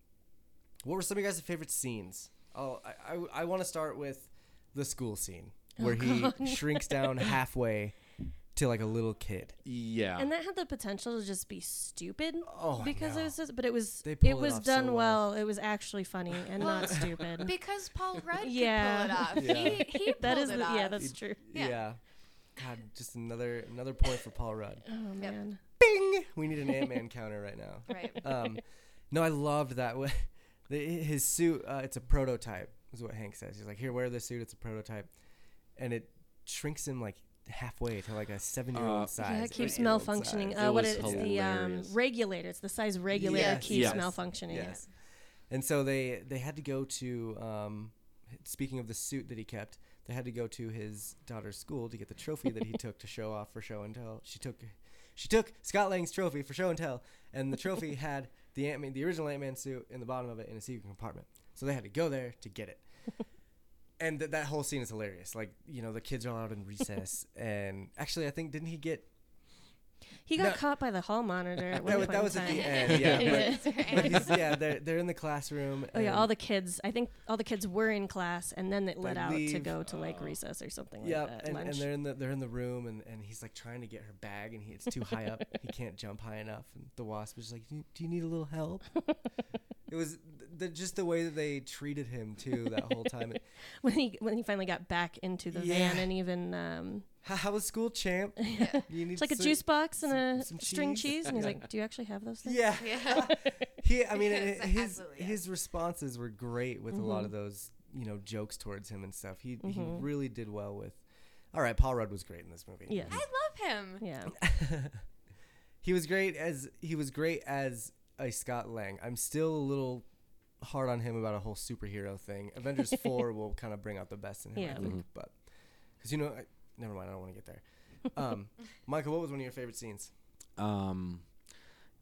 what were some of you guys' favorite scenes? Oh, I I, I want to start with the school scene where he Oh, God. shrinks down halfway to like a little kid. Yeah. And that had the potential to just be stupid Oh, I because it was just, but it was They it it was off so done well. well. It was actually funny and not stupid. Because Paul Rudd Yeah. could pull it off. Yeah. He, he pulled that is it the, off. yeah, that's true. Yeah. Yeah. God, just another another point for Paul Rudd. Oh man. Bing! We need an Ant Man counter right now. right. um, no, I loved that. wh- the, his suit, uh, it's a prototype, is what Hank says. He's like, here, wear this suit. It's a prototype, and it shrinks him like halfway to like a seven-year-old Uh, size. yeah, it keeps eight-year-old malfunctioning. size. Uh, It what it- it's the um, regulator. It's the size regulator Yes, keeps yes. malfunctioning. Yes. And so they they had to go to. Um, speaking of the suit that he kept, they had to go to his daughter's school to get the trophy that he took to show off for show and tell. She took. she took Scott Lang's trophy for show and tell, and the trophy had the Ant Man, the original Ant Man suit in the bottom of it in a secret compartment. So they had to go there to get it. and th- that whole scene is hilarious. Like you know, the kids are all out in recess, and actually, I think didn't he get? He got No. caught by the hall monitor. At one That was, point that was at the end, yeah. Yeah. but, but he's, yeah, they're they're in the classroom. Oh yeah, all the kids. I think all the kids were in class, and then it let out to go to like oh. recess or something like Yeah, that. and, and they're in the they're in the room, and, and he's like trying to get her bag, and he, it's too high up. He can't jump high enough. And the wasp is like, "Do you- need a little help?" it was th- the, just the way that they treated him too that whole time. when he when he finally got back into the van and even um, How, how was school, champ? You need it's like a juice box and some- a some string cheese? cheese, and he's Yeah. like, "Do you actually have those things?" Yeah, Yeah. he. I mean, Yes, his absolutely, his responses were great with a lot Mm-hmm. of those you know jokes towards him and stuff. He he Mhm. really did well with. All right, Paul Rudd was great in this movie. Yeah, I love him. Yeah. he was great as he was great as a Scott Lang. I'm still a little hard on him about a whole superhero thing. Avengers Four will kind of bring out the best in him, Yeah. I think. Mhm. But because you know, I, never mind. I don't want to get there. Um, Michael, what was one of your favorite scenes? Um,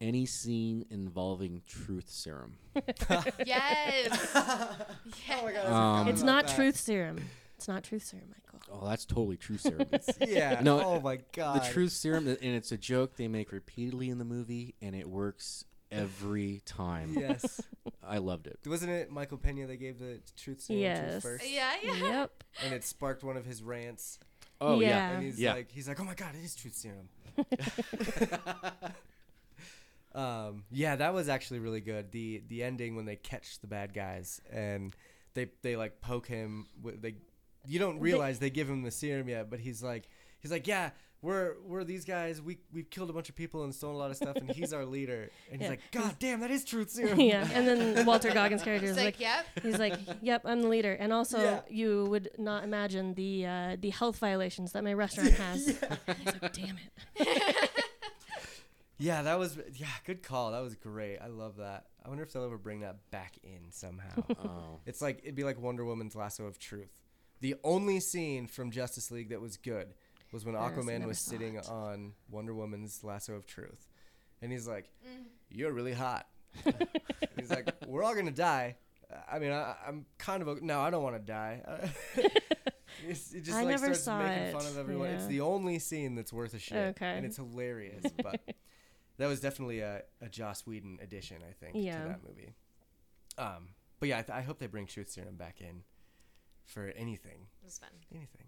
any scene involving truth serum. Yes. Oh yes. Um, it's not truth serum. It's not truth serum, Michael. Oh, that's totally true serum. Yeah. No, Oh my god. the truth serum, and it's a joke they make repeatedly in the movie, and it works every time. Yes. I loved it. Wasn't it Michael Pena that gave the truth serum Yes. to first? Yeah, yeah. Yep. And it sparked one of his rants. Oh yeah. Yeah. And he's Yeah. like, he's like, oh my god, it is truth serum. um, yeah, that was actually really good. The the ending when they catch the bad guys and they they like poke him. With, they you don't realize they give him the serum yet, but he's like he's like yeah. We're we're these guys. We we've killed a bunch of people and stolen a lot of stuff, and he's our leader. And he's like, God damn, that is truth serum. yeah. And then Walton Goggins' character is like, like, yep. he's like, "Yep, I'm the leader." And also, Yeah. you would not imagine the uh, the health violations that my restaurant has. He's like, "Damn it." Yeah, that was yeah, good call. That was great. I love that. I wonder if they'll ever bring that back in somehow. Oh. it's like it'd be like Wonder Woman's lasso of truth. The only scene from Justice League that was good was when Yes, Aquaman never was saw sitting it. on Wonder Woman's lasso of truth, and he's like, Mm. "You're really hot." he's like, "We're all gonna die." I mean, I, I'm kind of a, no. I don't want to die. It's- it just I like never starts saw making it. fun of everyone. It's Yeah. the only scene that's worth a shit, Okay. and it's hilarious. But that was definitely a, a Joss Whedon addition, I think, Yeah. to that movie. Um, but yeah, I, th- I hope they bring Truth Serum back in for anything, It was fun. anything.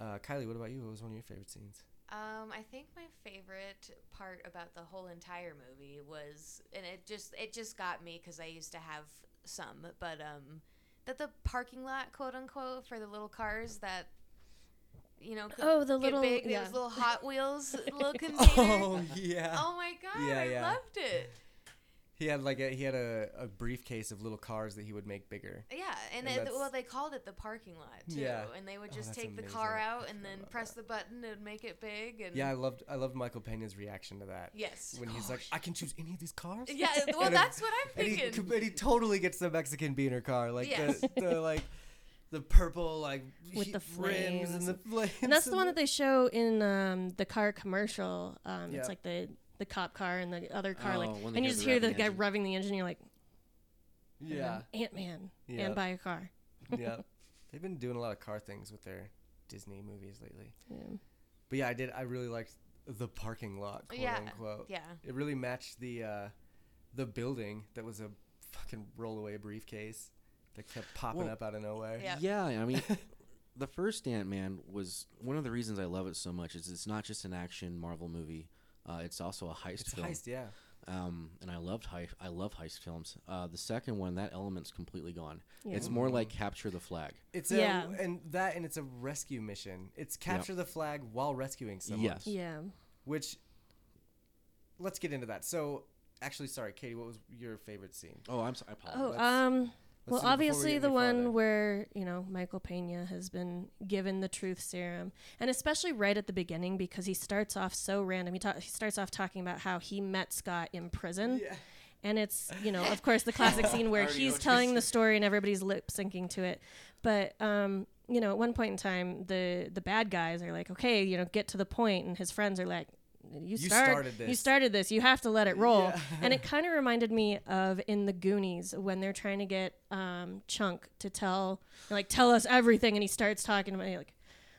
Uh, Kylie, what about you? What was one of your favorite scenes? Um, I think my favorite part about the whole entire movie was, and it just it just got me because I used to have some, but um, that the parking lot, quote unquote, for the little cars that, you know, could Oh, the get little- big, yeah. those little Hot Wheels little container. Oh yeah. Oh my god, Yeah, I loved it. He had like a he had a, a briefcase of little cars that he would make bigger. Yeah, and, And they, well, they called it the parking lot too, Yeah. and they would Oh, just that's take the car out and then press that. the button and make it big. And Yeah, I loved I loved Michael Pena's reaction to that. yes, When he's like, I can choose any of these cars. yeah. Well, And it- that's what I'm and he, thinking. and he totally gets the Mexican beaner car, like Yes. the, the like the purple like With the rims and the flames. And that's the one that they show in um, the car commercial. Um, Yeah. It's like the the cop car and the other car, like, Oh, when they and you just hear the revving guy engine. revving the engine. You're like, yeah, Ant Man, Yeah. and buy a car. yeah. They've been doing a lot of car things with their Disney movies lately. Yeah. But yeah, I did. I really liked the parking lot, quote Yeah, unquote. yeah. It really matched the uh, the building that was a fucking rollaway briefcase that kept popping Well, up out of nowhere. Yeah. Yeah, I mean, the first Ant Man was one of the reasons I love it so much. Is it's not just an action Marvel movie; uh, it's also a heist It's a film. heist, yeah. Um, and I loved heist. I love heist films. Uh, the second one, that element's completely gone. It's more like capture the flag. It's a Yeah. and that and it's a rescue mission. It's capture the flag while rescuing someone. Yes. Yeah. Which let's get into that. So actually sorry, Katie, what was your favorite scene? Oh, I'm sorry. I apologize. Oh, let's- um. Let's Well, before we obviously the one farther. where you know Michael Pena has been given the truth serum, and especially right at the beginning because he starts off so random. He, ta- he starts off talking about how he met Scott in prison, Yeah. and it's you know of course the classic scene where he's telling the story and everybody's lip syncing to it. But um, you know, at one point in time, the the bad guys are like, okay, you know, get to the point, and his friends are like, you You start, started you this." started this. You have to let it roll." Yeah. and it kind of reminded me of in the Goonies when they're trying to get um, Chunk to tell, like, tell us everything, and he starts talking about like.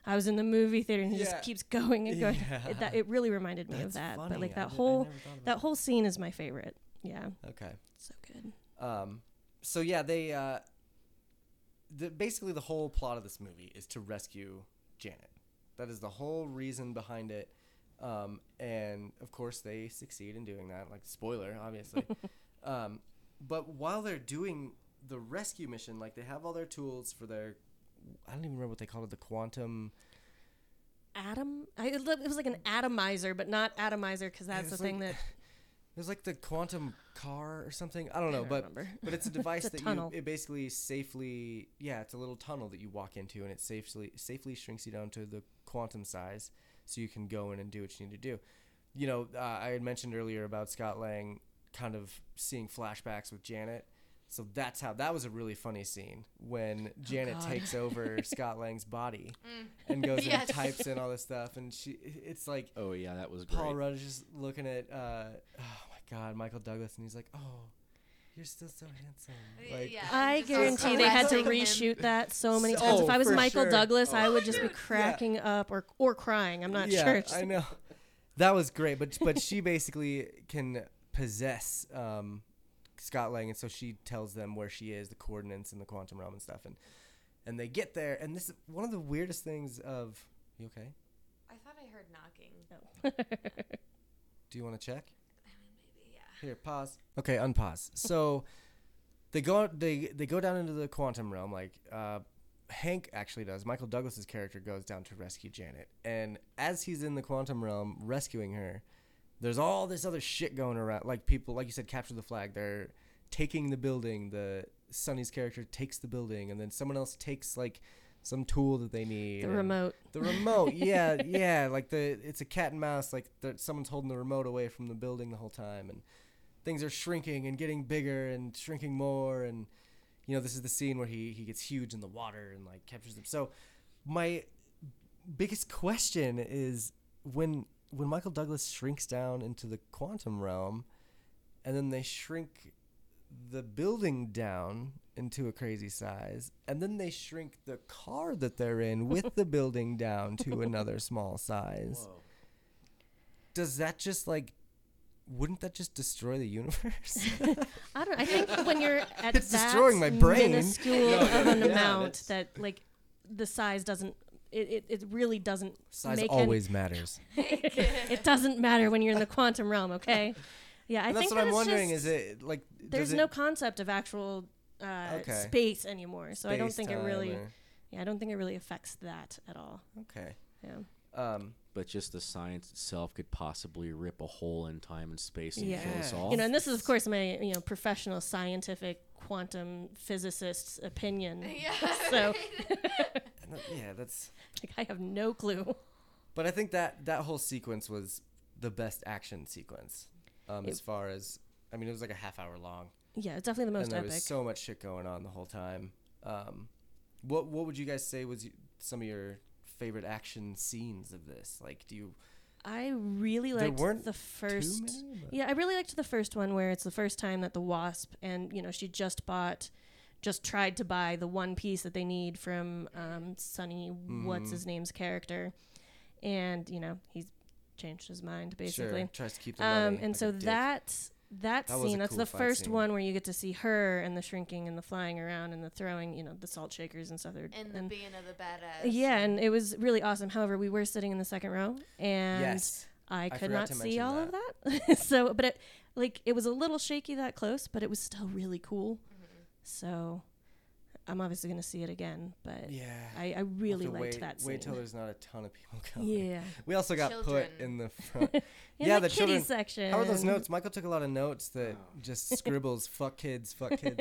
I was in the movie theater, and he Yeah. just keeps going and going. Yeah. It, that, it really reminded me of that. funny. But like that I whole about that whole scene is my favorite. Yeah, Okay. so good. Um, so yeah, they uh, the basically the whole plot of this movie is to rescue Janet. That is the whole reason behind it. Um, and of course they succeed in doing that. Like spoiler, obviously. um, but while they're doing the rescue mission, like they have all their tools for their I don't even remember what they called it, the quantum Atom. I, it was like an atomizer, but not atomizer because that's the it's thing that It was like the quantum car or something. I don't know, don't but remember. but it's a device a that tunnel. you it basically safely yeah, it's a little tunnel that you walk into and it safely safely shrinks you down to the quantum size so you can go in and do what you need to do. You know, uh, I had mentioned earlier about Scott Lang kind of seeing flashbacks with Janet. So that's how that was a really funny scene when Janet Oh, takes over Scott Lang's body and goes Yes. and types in all this stuff and she it's like Oh yeah, that was great. Paul Rudd is just looking at, uh, oh my God, Michael Douglas, and he's like, "Oh, you're still so handsome." Like, yeah, I just guarantee they had to harassing him. reshoot that so many So- times. if Oh, I was Michael sure. Douglas, Oh, I would just be yeah. cracking up or or crying. I'm not yeah, sure. I know. That was great, but but she basically can possess um, Scott Lang, and so she tells them where she is, the coordinates, and the quantum realm and stuff, and and they get there, and this is one of the weirdest things of. You okay? I thought I heard knocking. Do you want to check? Here, pause. Okay, unpause. So they go they they go down into the quantum realm like uh Hank actually does. Michael Douglas's character goes down to rescue Janet. And as he's in the quantum realm rescuing her, there's all this other shit going around like people like you said capture the flag. They're taking the building. The Sonny's character takes the building and then someone else takes like some tool that they need. the remote. the remote, yeah, yeah, like the it's a cat and mouse. Like someone's holding the remote away from the building the whole time, and things are shrinking and getting bigger and shrinking more. And you know, this is the scene where he he gets huge in the water and like captures them. So my biggest question is when when Michael Douglas shrinks down into the quantum realm, and then they shrink the building down into a crazy size, and then they shrink the car that they're in with the building down to another small size. Does that just like wouldn't that just destroy the universe? I don't. I think when you're at It's that destroying my brain. minuscule No, of an yeah, amount that like the size doesn't. It, it, it really doesn't size make always matters. It doesn't matter when you're in the quantum realm. Okay. Yeah, I And that's think what that I'm wondering. just- Is it like there's it no concept of actual uh, Okay. space anymore, so I don't think it really. or- Yeah, I don't think it really affects that at all. okay. Yeah. Um, But just the science itself could possibly rip a hole in time and space and Yeah. kill us Yeah. all. You know, and this is of course my you know professional scientific quantum physicist's opinion. Yeah. So yeah, that's. like I have no clue. But I think that that whole sequence was the best action sequence, um, It- as far as I mean, it was like a half hour long, Yeah, it's definitely the most and there epic. was so much shit going on the whole time. Um, what what would you guys say was some of your favorite action scenes of this? Like, do you I really liked weren't the first. many? Yeah, I really liked the first one where it's the first time that the Wasp and you know she just bought, just tried to buy the one piece that they need from um, Sonny, what's Mhm. his name's character, and you know he's changed his mind basically. Sure, tries to keep the Um, money. and like so that that, That scene, that's cool the first scene. one where you get to see her and the shrinking and the flying around and the throwing, you know, the salt shakers and stuff. They're- And the being of the badass. yeah, and it was really awesome. However, we were sitting in the second row, and yes, I could forgot not see mention all of that. so, but it, like it was a little shaky that close, but it was still really cool. Mm-hmm. So, I'm obviously going to see it again, but yeah. I, I We'll really liked wait, that scene. Wait till there's not a ton of people coming. yeah, We also got Children. put in the front. in Yeah, the, the children- section. How are those notes? Michael took a lot of notes that Oh. just scribbles, fuck kids, fuck kids.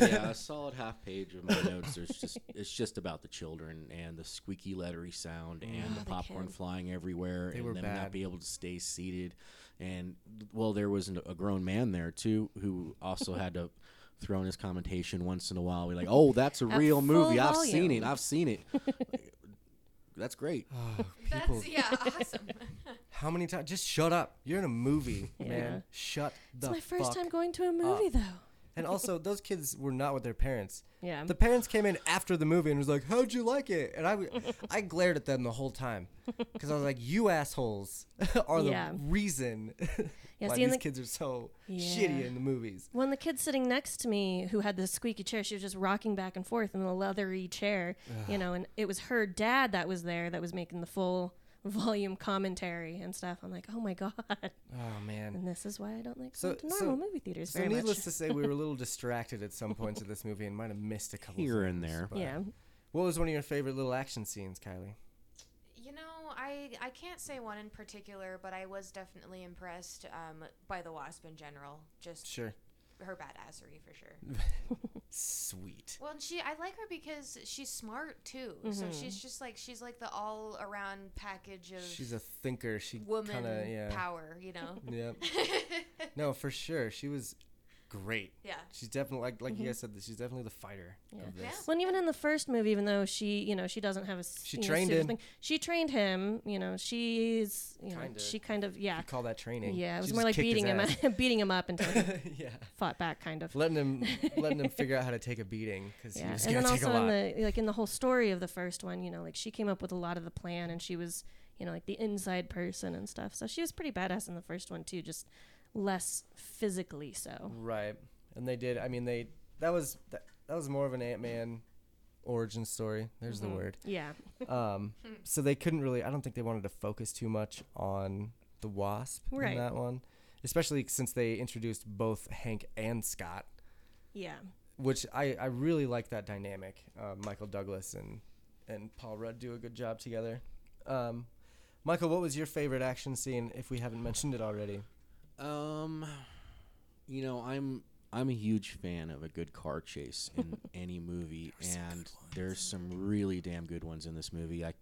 yeah, a solid half page of my notes. There's just it's just about the children and the squeaky lettery sound and Oh, the the popcorn kids. flying everywhere They and were them bad. not be able to stay seated. And well, there was an, a grown man there too who also had to throw in his commentation once in a while. We're like, "Oh, that's a At real movie. full I've seen it. I've seen it." That's great. Oh, people, That's yeah, awesome. How many times? Just shut up. You're in a movie, Yeah. man. Shut the It's my first fuck time going to a movie, though. And also, those kids were not with their parents. Yeah. The parents came in after the movie and was like, "How'd you like it?" And I, I glared at them the whole time because I was like, "You assholes are the Yeah. reason Yeah, why see, these the- kids are so shitty in the movies." When the kid sitting next to me, who had the squeaky chair, she was just rocking back and forth in the leathery chair, you know, and it was her dad that was there that was making the full volume commentary and stuff. I'm like, oh my god, Oh man. and this is why I don't like So- going to so- normal movie theaters So very needless much. to say, we were a little distracted at some points of this movie and might have missed a couple Here and things, there. but- yeah, What was one of your favorite little action scenes, Kylie? You know, I I can't say one in particular, but I was definitely impressed um, by the Wasp in general. Just Sure. Her badassery for sure. Sweet. Well, and she I like her because she's smart too. So mm-hmm. she's just like she's like the all around package of She's a thinker. She woman kind of yeah. power. You know. Yep. No, for sure. She was great. yeah. She's definitely like like you mm-hmm. guys said. She's definitely the fighter Yeah. of Yeah. Well, even in the first movie, even though she, you know, she doesn't have a She you know, trained him. Thing, she trained him. You know, she's, you know, Kinda. she kind of, yeah, You call that training? yeah. It was She more like beating him, up, beating him up until he yeah. fought back, kind of. Letting him letting him figure out how to take a beating because he Yeah, was and gonna then take a also in the like in the whole story of the first one, you know, like she came up with a lot of the plan, and she was, you know, like the inside person and stuff. So she was pretty badass in the first one too, just less physically so. Right. And they did. I mean, they that was that, that was more of an Ant Man origin story. There's Mm-hmm. the word. Yeah, Um, so they couldn't really. I don't think they wanted to focus too much on the Wasp Right. in that one, especially since they introduced both Hank and Scott, yeah. which I I really like that dynamic. Uh, Michael Douglas and and Paul Rudd do a good job together. Um, Michael, what was your favorite action scene? If we haven't mentioned it already. Um, you know, I'm I'm a huge fan of a good car chase in any movie, and there's some really damn good ones in this movie. I,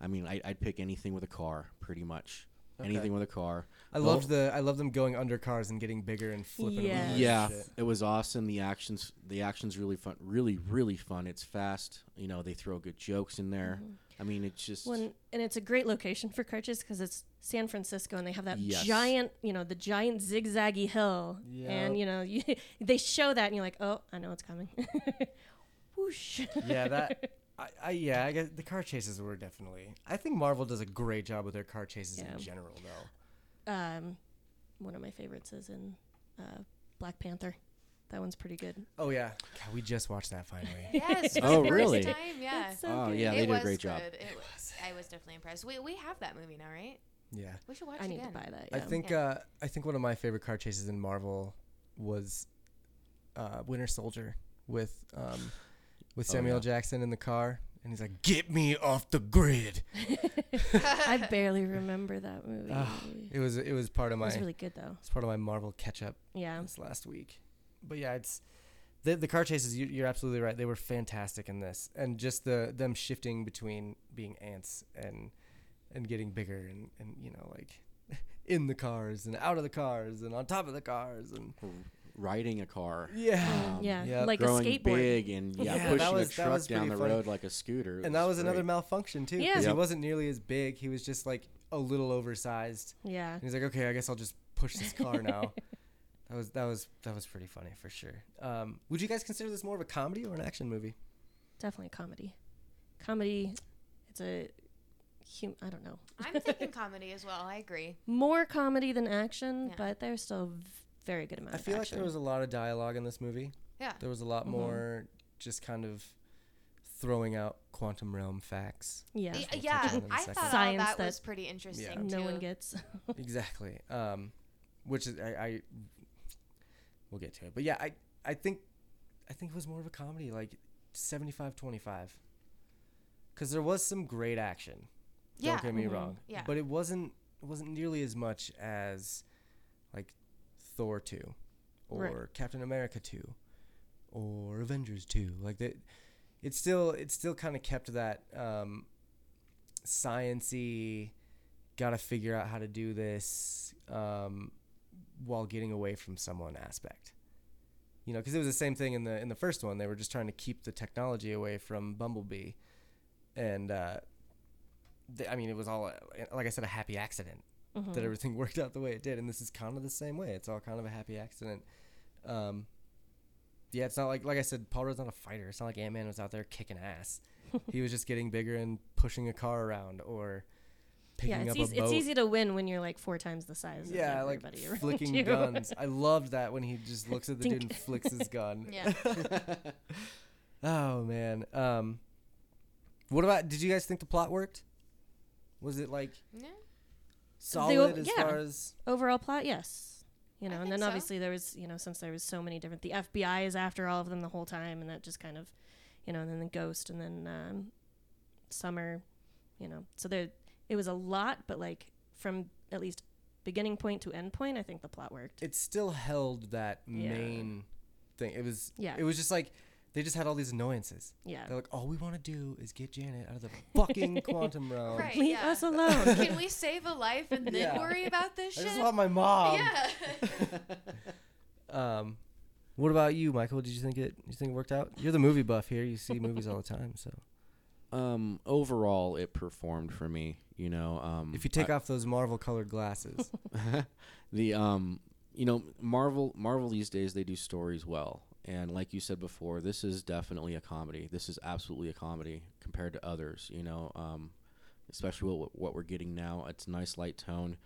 I mean, I, I'd pick anything with a car, pretty much. Okay. Anything with a car. I Well- loved the I love them going under cars and getting bigger and flipping them. Yes. over Yeah, shit. it was awesome. The actions, the actions really fun, really really fun. It's fast. You know, they throw good jokes in there. I mean, it's just When and it's a great location for Carches because it's San Francisco and they have that Yes. giant, you know, the giant zigzaggy hill, Yep. and you know, you, they show that and you're like, oh, I know it's coming. Whoosh. yeah, that. I, I yeah, I guess the car chases were definitely. I think Marvel does a great job with their car chases Yeah. in general, though. um, one of my favorites is in uh, Black Panther. That one's pretty good. Oh yeah, God, we just watched that finally. Yes. Oh, really? Time, yeah. So Oh, good. yeah, they it did a was great job. good. It was, I was definitely impressed. We, we have that movie now, right? Yeah, We should watch I it need again. to buy that. I yeah. think Yeah. uh, I think one of my favorite car chases in Marvel was uh, Winter Soldier with um, with Oh, Samuel yeah. Jackson in the car, and he's like, "Get me off the grid." I barely remember that movie. Ah, It was it was part of it my was really good though. it's part of my Marvel catch up Yeah. this last week. But yeah, it's the the car chases. You, you're absolutely right. They were fantastic in this, and just the them shifting between being ants and and getting bigger, and and you know like in the cars and out of the cars and on top of the cars and riding a car. yeah, Um, yeah, Yep. like a growing skateboard. big and yeah, Yeah, pushing was- a truck was down the funny. road like a scooter. And that was another malfunction too. Yeah. 'cause he Yep. wasn't nearly as big. He was just like a little oversized. Yeah. And he's like, okay, I guess I'll just push this car now. that was that was that was pretty funny for sure. Um, would you guys consider this more of a comedy or an action movie? Definitely a comedy. Comedy. It's a. Hum- I don't know. I'm thinking comedy as well. I agree. More comedy than action, Yeah. but there's still v- very good amount I of feel like there was a lot of dialogue in this movie. Yeah. There was a lot Mhm. more just kind of throwing out quantum realm facts. yeah. Y- we'll yeah, on in a I thought all Science that, that was pretty interesting no too. one gets. exactly. Um, which is I, I we'll get to it. But yeah, I I think I think it was more of a comedy, like 75-25. Cuz there was some great action. Yeah. Don't get me Mhm. wrong. Yeah. But it wasn't it wasn't nearly as much as like Thor 2 or Right. Captain America 2 or Avengers 2. Like that it's still it's still kind of kept that um sciency got to figure out how to do this um while getting away from someone aspect. You know, because it was the same thing in the in the first one. They were just trying to keep the technology away from Bumblebee, and uh, th- I mean, it was all like I said, a happy accident. that everything worked out the way it did, and this is kind of the same way. It's all kind of a happy accident. Um, yeah, it's not like like I said, Paul Rudd's not a fighter. It's not like Ant Man was out there kicking ass. he was just getting bigger and pushing a car around or picking yeah, it's, up easy, a boat. it's easy to win when you're like four times the size. yeah, of like everybody around flicking you. guns. I loved that when he just looks at the dude and flicks his gun. Yeah. Oh man. Um, what about? Did you guys think the plot worked? Was it like yeah. solid as yeah. far as? Overall plot, yes. You know, I and then so. obviously there was, you know, since there was so many different, the FBI is after all of them the whole time, and that just kind of, you know, and then the Ghost, and then um, Summer, you know, so there, it was a lot, but like from at least beginning point to end point, I think the plot worked. It still held that Yeah. main thing. It was. Yeah. It was just like they just had all these annoyances. yeah. They're like, all we want to do is get Janet out of the fucking quantum realm. Right. Leave yeah. us alone. Can we save a life and then Yeah. worry about this I shit? just want my mom. yeah. Um, what about you, Michael? Did you think it? You think it worked out? You're the movie buff here. You see movies all the time. So Um, overall, it performed for me. You know, um, if you take I- off those Marvel colored glasses, the um, you know, Marvel Marvel these days they do stories well, and like you said before, this is definitely a comedy. This is absolutely a comedy compared to others. You know, um, especially what what we're getting now. It's nice light tone.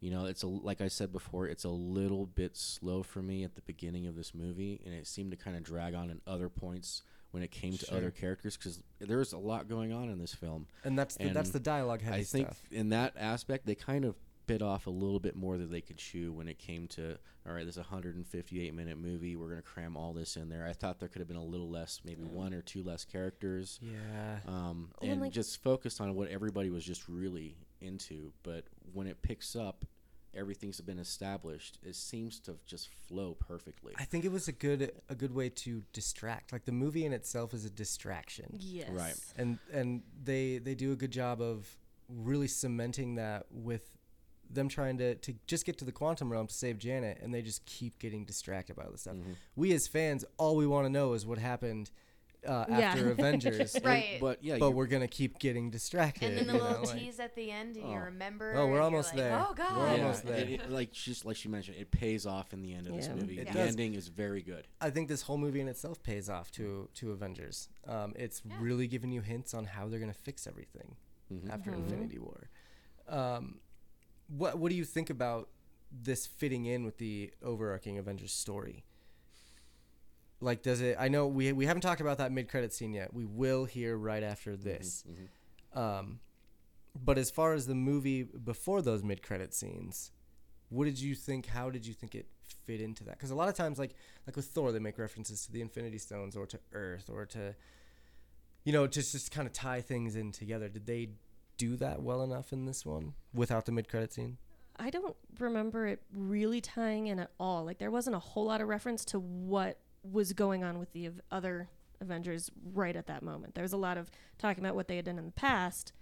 You know, it's a like I said before, it's a little bit slow for me at the beginning of this movie, and it seemed to kind of drag on in other points when it came to other characters because there's a lot going on in this film. and that's the, that's the dialogue heavy I think stuff. in that aspect, they kind of bit off a little bit more than they could chew when it came to all right, this a 158 minute movie. We're gonna cram all this in there. I thought there could have been a little less, maybe one or two less characters, Yeah. um, Well, and like- just focused on what everybody was just really into. But when it picks up, everything's been established. It seems to just flow perfectly. I think it was a good a good way to distract. Like the movie in itself is a distraction. yes. Right. and and they they do a good job of really cementing that with them trying to to just get to the quantum realm to save Janet, and they just keep getting distracted by all this stuff. Mm-hmm. We as fans, all we want to know is what happened uh, Yeah. after Avengers, And- Right. but yeah, but we're gonna keep getting distracted. And then the little know, like- tease at the end, and you Oh. remember. Oh, we're almost like, there. Oh god, We're god. almost there. it- it- like just like she mentioned, it pays off in the end of this movie. It the does. ending is very good. I think this whole movie in itself pays off to to Avengers. Um, it's Yeah. really giving you hints on how they're gonna fix everything Mhm. after Mhm. Infinity War. Um, what what do you think about this fitting in with the overarching Avengers story? Like, does it? I know we we haven't talked about that mid credit scene yet. We will hear right after this. Mhm. Um, but as far as the movie before those mid credit scenes, what did you think? How did you think it fit into that? Because a lot of times, like like with Thor, they make references to the Infinity Stones or to Earth or to, you know, just just kind of tie things in together. Did they do that well enough in this one without the mid credit scene? I don't remember it really tying in at all. Like there wasn't a whole lot of reference to what was going on with the av- other Avengers right at that moment. There was a lot of talking about what they had done in the past,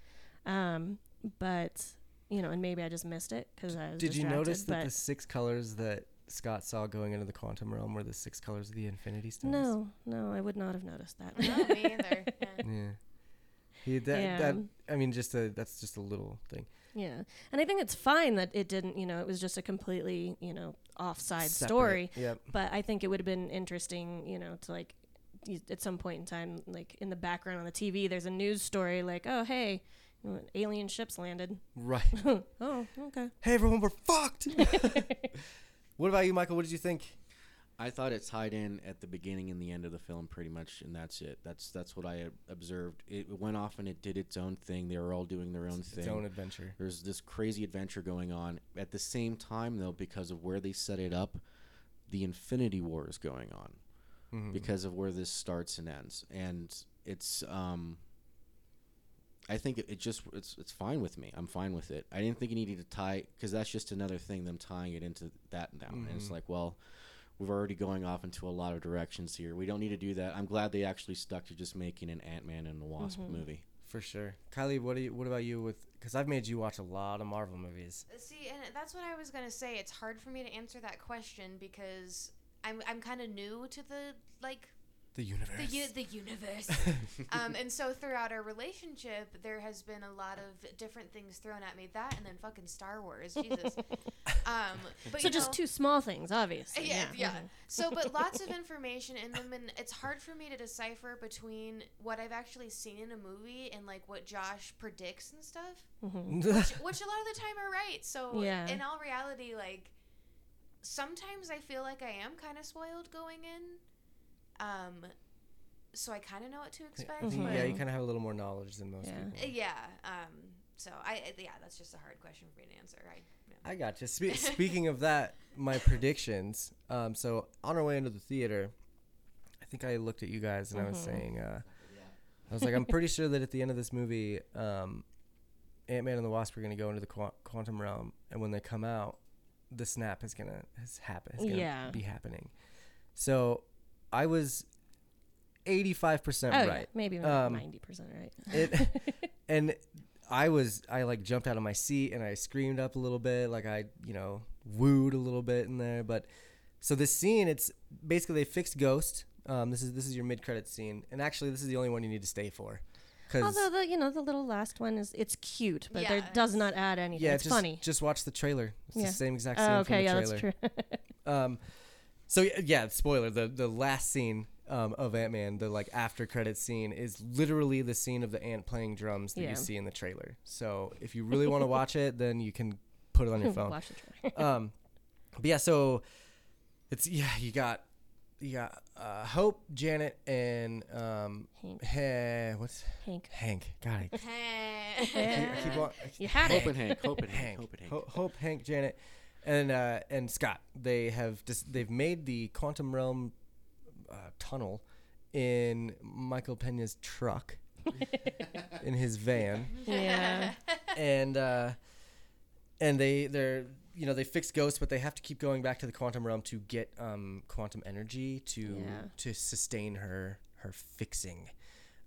um, but you know, and maybe I just missed it because I was. Did you notice that the six colors that Scott saw going into the quantum realm were the six colors of the Infinity Stones? No, no, I would not have noticed that. No, me either. Yeah. Yeah. He, that, Yeah. that I mean, just a that's just a little thing. Yeah, and I think it's fine that it didn't. You know, it was just a completely you know offside Separate. story. Yep. But I think it would have been interesting, you know, to like at some point in time, like in the background on the TV, there's a news story like, oh hey, alien ships landed. Right. oh okay. hey everyone, we're fucked. what about you, Michael? What did you think? I thought it tied in at the beginning and the end of the film pretty much, and that's it. That's that's what I observed. It went off and it did its own thing. They were all doing their own Its thing. own adventure. There's this crazy adventure going on. At the same time, though, because of where they set it up, the Infinity War is going on Mhm. because of where this starts and ends, and it's um. I think it, it just it's it's fine with me. I'm fine with it. I didn't think it needed to tie because that's just another thing them tying it into that now. And it's Mhm. like, well, we're already going off into a lot of directions here. We don't need to do that. I'm glad they actually stuck to just making an Ant Man and the Wasp Mhm. movie. For sure. Kylie, what do you? What about you? With because I've made you watch a lot of Marvel movies. See, and that's what I was gonna say. It's hard for me to answer that question because I'm I'm kind of new to the like The universe. the u- the universe. um, and so throughout our relationship, there has been a lot of different things thrown at me. That and then fucking Star Wars, Jesus. um, but So you just know, two small things, obviously. yeah, yeah. mhm. So, but lots of information in them, and it's hard for me to decipher between what I've actually seen in a movie and like what Josh predicts and stuff, Mhm. which, which a lot of the time are right. So, Yeah. in all reality, like sometimes I feel like I am kind of spoiled going in. Um, so I kind of know what to I expect. think, but- yeah, you kind of have a little more knowledge than most Yeah. People. Yeah. Um. So I. Yeah. That's just a hard question for me to answer. I. Yeah. I got you. Spe- speaking of that, my predictions. Um, so on our way into the theater, I think I looked at you guys and I was Mhm. saying, uh, I was like, I'm pretty sure that at the end of this movie, um, Ant Man and the Wasp are going to go into the qu- quantum realm, and when they come out, the snap is gonna has happen. Is gonna Yeah. be happening. So I was 85 percent Oh, yeah, right. maybe Um, ninety percent right. It and I was I like jumped out of my seat and I screamed up a little bit, like I you know wooed a little bit in there. But so this scene, it's basically they fixed Ghost. Um, this is this is your mid credit scene, and actually this is the only one you need to stay for, because Although the you know the little last one is it's cute, but there Yeah, does not add anything. yeah, it's just funny. just watch the trailer. It's Yeah. the same exact scene Oh, from okay, the yeah, trailer. that's true. Um, so yeah, yeah, spoiler. The the last scene um, of Ant Man, the like after credit scene, is literally the scene of the ant playing drums that Yeah. you see in the trailer. So if you really want to watch it, then you can put it on your phone. Watch the trailer. um, but yeah, so it's yeah, you got you got uh, Hope, Janet, and um, Hank. hey, what's Hank. Hank? God, I, I keep, I keep on, You had Hope it. and Hank. Hope and Hank. Hank, Hope and Hank. Ho- Hope, Hank, Janet, and uh, and Scott. They have dis- they've made the quantum realm tunnel in Michael Pena's truck, in his van, Yeah. and uh, and they they're you know they fix ghosts, but they have to keep going back to the quantum realm to get um, quantum energy to Yeah. to sustain her her fixing.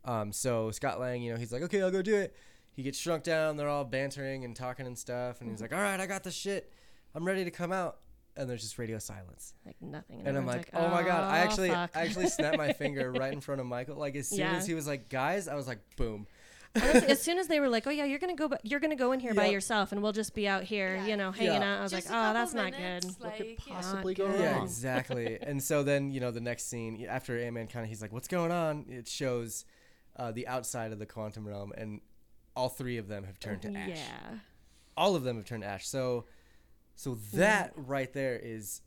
Um, so Scott Lang, you know, he's like, okay, I'll go do it. He gets shrunk down. They're all bantering and talking and stuff, and he's like, all right, I got the shit. I'm ready to come out. And there's just radio silence. Like nothing. And I'm everyone's like, oh my god! I actually, fuck." I actually snapped my finger right in front of Michael. Like as soon Yeah. as he was like, guys, I was like, boom. Honestly, as soon as they were like, "Oh yeah, you're gonna go, ba- you're gonna go in here by yourself, and we'll just be out here, Yeah. you know, hanging Yeah. out," I was Just like, "Oh, couple that's not minutes, good." What could possibly Not go good. Yeah, exactly. and so then you know the next scene after Ant Man kind of he's like, "What's going on?" It shows uh, the outside of the quantum realm, and all three of them have turned to ash. Yeah. All of them have turned to ash. So, so that right there is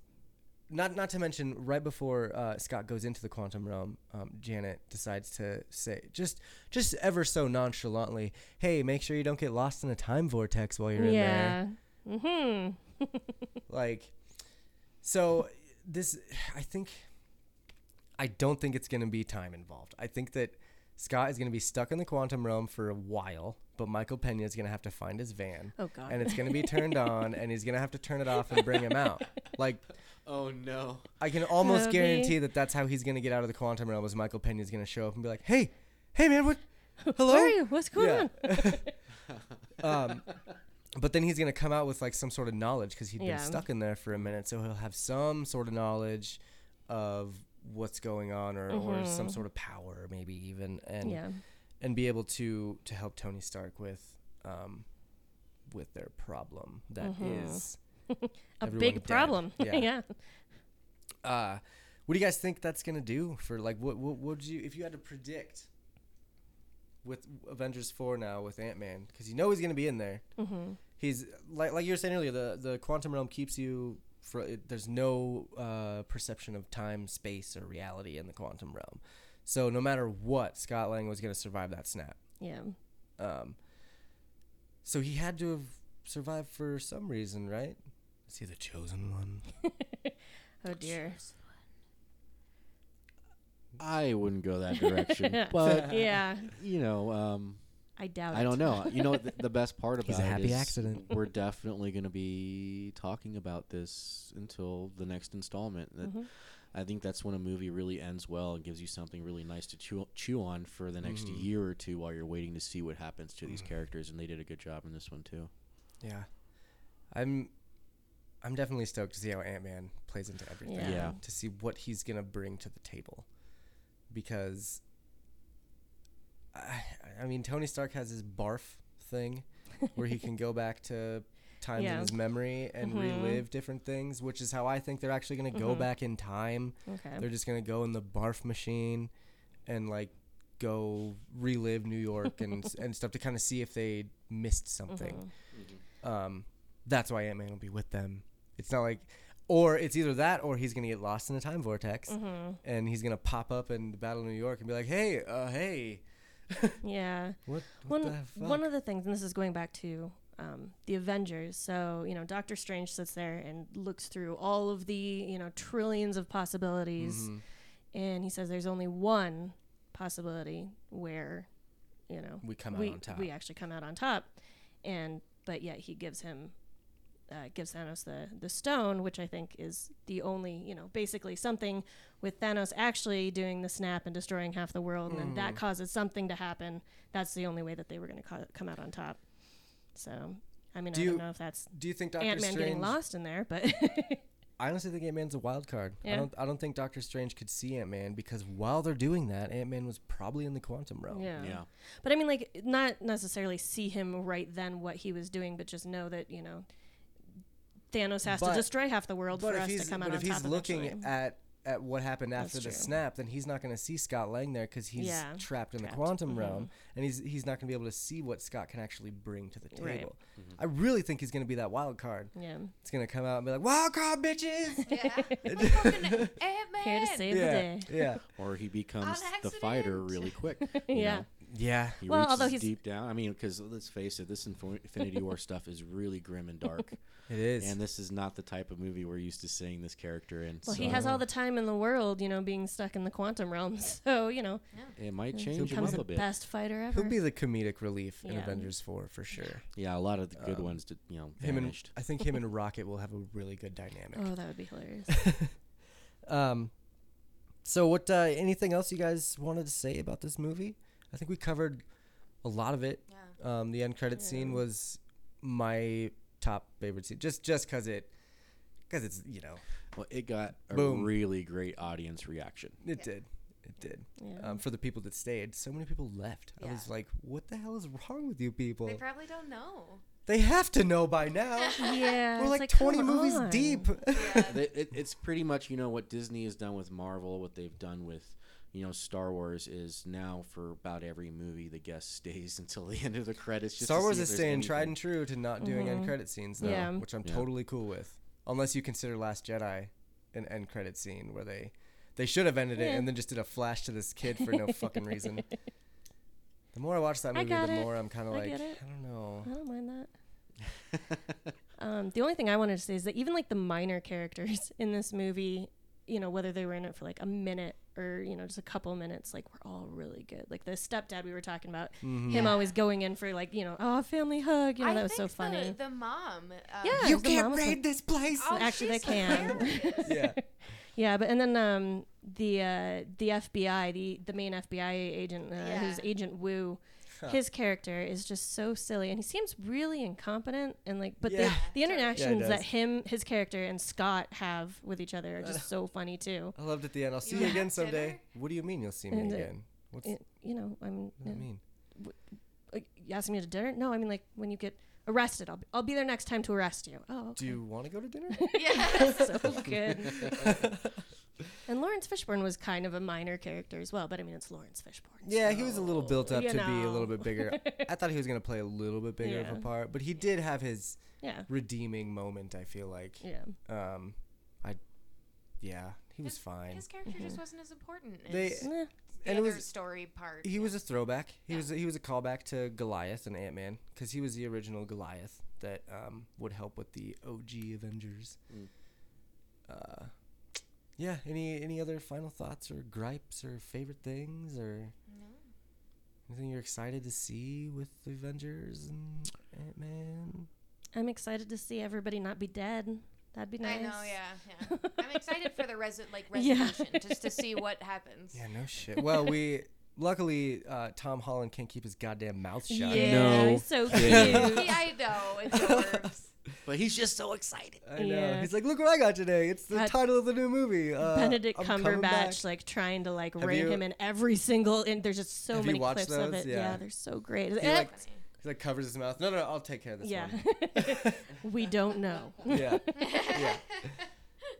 not not to mention right before uh, Scott goes into the quantum realm, um, Janet decides to say just just ever so nonchalantly, "Hey, make sure you don't get lost in a time vortex while you're in there." Yeah. Mm-hmm. like so this i think i don't think it's going to be time involved i think that scott is going to be stuck in the quantum realm for a while but michael pena is going to have to find his van Oh god. and it's going to be turned on and he's going to have to turn it off and bring him out like Oh no. i can almost That'd be- guarantee that that's how he's going to get out of the quantum realm is michael pena is going to show up and be like hey hey man what hello Where are you? What's going Yeah. on? um, but then he's gonna come out with like some sort of knowledge because he'd Yeah. been stuck in there for a minute, so he'll have some sort of knowledge of what's going on, or, or some Mhm. sort of power, maybe even, and yeah. and be able to to help Tony Stark with um with their problem that is Mhm. A big dead. problem. Yeah. yeah. uh what do you guys think that's gonna do for like what what would you if you had to predict with Avengers four now with Ant Man because you know he's gonna be in there. Mm-hmm. he's like like you were saying earlier the the quantum realm keeps you for it, there's no uh, perception of time space or reality in the quantum realm so no matter what scott lang was going to survive that snap Yeah. um, so he had to have survived for some reason right is he the chosen one Oh dear. I wouldn't go that direction, but yeah. you know, um, I doubt I it. don't know. You know, the, the best part about He's a happy is accident. we're definitely going to be talking about this until the next installment. That Mhm. I think that's when a movie really ends well and gives you something really nice to chew, chew on for the next Mhm. year or two while you're waiting to see what happens to these Mhm. characters. And they did a good job in this one too. yeah i'm i'm definitely stoked to see how ant-man plays into everything Yeah. Yeah. to see what he's going to bring to the table because I, I mean Tony Stark has his barf thing where he can go back to times Yeah. in his memory and Mhm. relive different things, which is how I think they're actually going to go Mhm. back in time. Okay. They're just going to go in the barf machine and like go relive New York and and stuff to kind of see if they missed something. Mhm. Um, that's why Ant Man will be with them. It's not like, or it's either that or he's gonna get lost in a time vortex Mhm. and he's gonna pop up in the Battle of New York and be like, "Hey, uh, hey, Yeah. what, what One the fuck?" one of the things, and this is going back to um, the Avengers. So you know, Doctor Strange sits there and looks through all of the you know trillions of possibilities, Mhm. and he says there's only one possibility where you know we come out we on top. we actually come out on top, and but yet he gives him. Uh, gives Thanos the the stone, which I think is the only, you know, basically something with Thanos actually doing the snap and destroying half the world, and then that Mhm. causes something to happen. That's the only way that they were going to co- come out on top. So, I mean, Do I you- don't know if that's Do you think Doctor Ant Man Strange? getting lost in there, but I honestly think Ant Man's a wild card. I don't. I don't think Doctor Strange could see Ant Man because while they're doing that, Ant Man was probably in the quantum realm. yeah. Yeah. But I mean, like, not necessarily see him right then what he was doing, but just know that you know Thanos has But- to destroy half the world for us to come out of problem but if he's looking eventually. at at what happened That's after the true. snap, then he's not going to see Scott Lang there because he's Yeah, trapped in trapped. the quantum Mhm. realm, and he's he's not going to be able to see what Scott can actually bring to the table. Right. I really think he's going to be that wild card. yeah, It's going to come out and be like, "Wild card, bitches!" Yeah. Fucking Ant-Man. here to save the day. yeah, Or he becomes the fighter really quick. you Yeah. know? Yeah. He Well, although he's- deep down. I mean, because let's face it, this Infinity War stuff is really grim and dark, It is. and this is not the type of movie we're used to seeing this character in. Well, so he has all the time in the world, you know, being stuck in the quantum realm. So you know, it might change him up a bit. best fighter ever. He'll be the comedic relief in Avengers Four for sure. Yeah, a lot of the good Um, ones, did, you know, Him and. I think him and Rocket will have a really good dynamic. Oh, that would be hilarious. Um, so what? Uh, anything else you guys wanted to say about this movie? I think we covered a lot of it. Yeah. Um, the end credit scene was my top favorite scene, just just because it, because it's you know Well, it got a Boom. really great audience reaction. it Yeah. did, it did. Yeah. Um, for the people that stayed, so many people left. Yeah. I was like, what the hell is wrong with you people? They probably don't know. They have to know by now. yeah, We're it's like, 20 movies on. deep. Yeah. They- it, it's pretty much you know what Disney has done with Marvel, what they've done with you know Star Wars is now for about every movie the guest stays until the end of the credits. Just Star Wars is if there's staying tried and true to not doing end Mhm. credit scenes, though, Yeah. which I'm Yeah. totally cool with. Unless you consider Last Jedi an end credit scene where they they should have ended it and then just did a flash to this kid for no fucking reason. The more I watch that movie, the it. more I'm kind of like, get it. I don't know. I don't mind that. Um, the only thing I wanted to say is that even like the minor characters in this movie, you know, whether they were in it for like a minute or you know just a couple minutes, like we're all really good. Like the stepdad we were talking about, Mhm. him Yeah. always going in for like you know, oh family hug, you know, I that was so funny. The, the mom. Um, Yeah, You can't mom was raid this place. Oh, Actually, they can. yeah. Yeah, but and then um, the uh, the FBI, the the main FBI agent, uh, who's Yeah. Agent Woo, Huh. His character is just so silly, and he seems really incompetent. And like, but Yeah. the the interactions does. that him, his character, and Scott have with each other are just so funny too. I loved at the end. I'll see You you again someday. dinner? What do you mean you'll see me And, uh, again? What's It, you know, I'm. what does that mean? Like, you asking me to dinner? No, I mean like when you get arrested, I'll be, I'll be there next time to arrest you. Oh, Do you want to go to dinner? Yeah. so good. And Laurence Fishburne was kind of a minor character as well, but I mean it's Laurence Fishburne. Yeah, he was a little built up you to be a little bit bigger. I thought he was gonna play a little bit bigger of a part, but he did have his Yeah, redeeming moment. I feel like. yeah. Um, I, yeah, he was fine. His character just wasn't as important as They- Eh, the and it other was- story part. He was a throwback. He Yeah. was he was a callback to Goliath and Ant Man because he was the original Goliath that um, would help with the OG Avengers. Mm. Uh, yeah. Any any other final thoughts or gripes or favorite things or No. anything you're excited to see with the Avengers and Ant Man? I'm excited to see everybody not be dead. That'd be nice. I know, yeah, yeah. I'm excited for the resi- like Yeah. resolution, just to see what happens. Yeah, no shit. Well, we luckily, uh, Tom Holland can't keep his goddamn mouth shut. Yeah, No he's so kidding. cute. Yeah, I know. It's the. But he's just so excited. I know. Yeah. He's like, look what I got today. It's the title of the new movie. Uh, Benedict I'm coming back." Cumberbatch like trying to like Have rein you- him in every single and there's just so Have you many watched clips of those? it. Yeah. they're so great. He Eh, like, he like covers his mouth. No, no, no, I'll take care of this yeah. one. we don't know. yeah. yeah.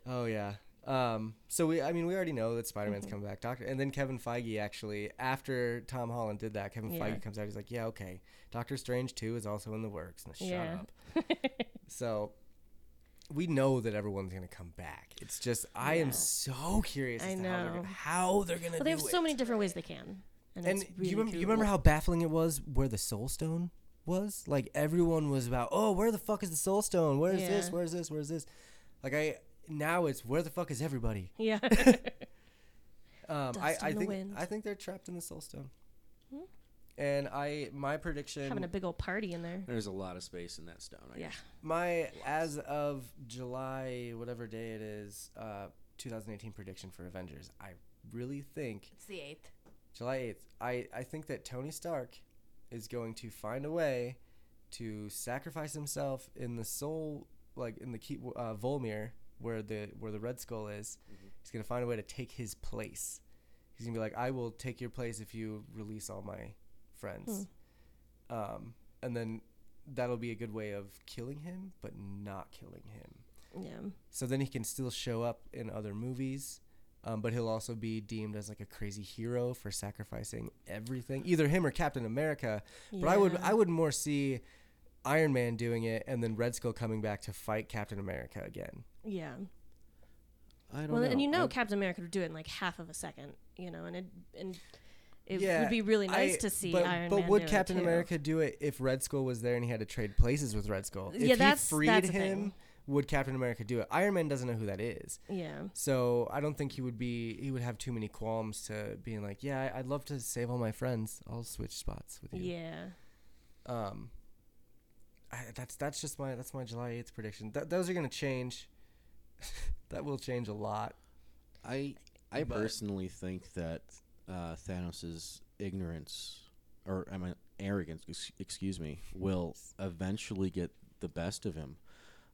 Oh yeah. Um, so we, I mean, we already know that Spider-Man's Mm-hmm. coming back. Doctor, and then Kevin Feige actually, after Tom Holland did that, Kevin Yeah. Feige comes out. He's like, "Yeah, okay, Doctor Strange two is also in the works." Shut Yeah. up. so we know that everyone's gonna come back. It's just I am so curious I as to how they're, know. gonna, how they're gonna Well, they have it. so many different ways they can. And, And really you remember, you remember how baffling it was where the Soul Stone was? Like everyone was about, oh, where the fuck is the Soul Stone? Where's this? Where's this? Where's this? Like I now it's where the fuck is everybody? Yeah. Um, Dust I, in I the think wind. I think they're trapped in the Soul Stone. Hmm. And I my prediction Having a big old party in there. There's a lot of space in that stone. I Yeah. guess. my as of July whatever day it is, uh, 2018 prediction for Avengers. I really think It's the eighth. July 8th. I, I think that Tony Stark is going to find a way to sacrifice himself in the soul, like in the key, uh, Vormir, where the where the Red Skull is. He's gonna find a way to take his place. He's gonna be like, I will take your place if you release all my friends. Um, and then that'll be a good way of killing him, but not killing him. Yeah. So then he can still show up in other movies, um, but he'll also be deemed as like a crazy hero for sacrificing everything, either him or Captain America. But I would I would more see Iron Man doing it, and then Red Skull coming back to fight Captain America again. Yeah. I don't Well, know. and you know, I- Captain America would do it in like half of a second, you know, and it and it Yeah, would be really nice I- to see but, Iron but Man would Captain. America do it if Red Skull was there and he had to trade places with Red Skull? If Yeah, he that's- freed that's him, thing. would Captain America do it? Iron Man doesn't know who that is. Yeah. So I don't think he would be. He would have too many qualms to being like, "Yeah, I'd love to save all my friends. I'll switch spots with you." Yeah. Um, I, that's that's just my that's my July eighth prediction. Th- those are gonna change. that will change a lot. I I But- personally think that uh, Thanos' ignorance, or I mean arrogance, excuse me, will eventually get the best of him,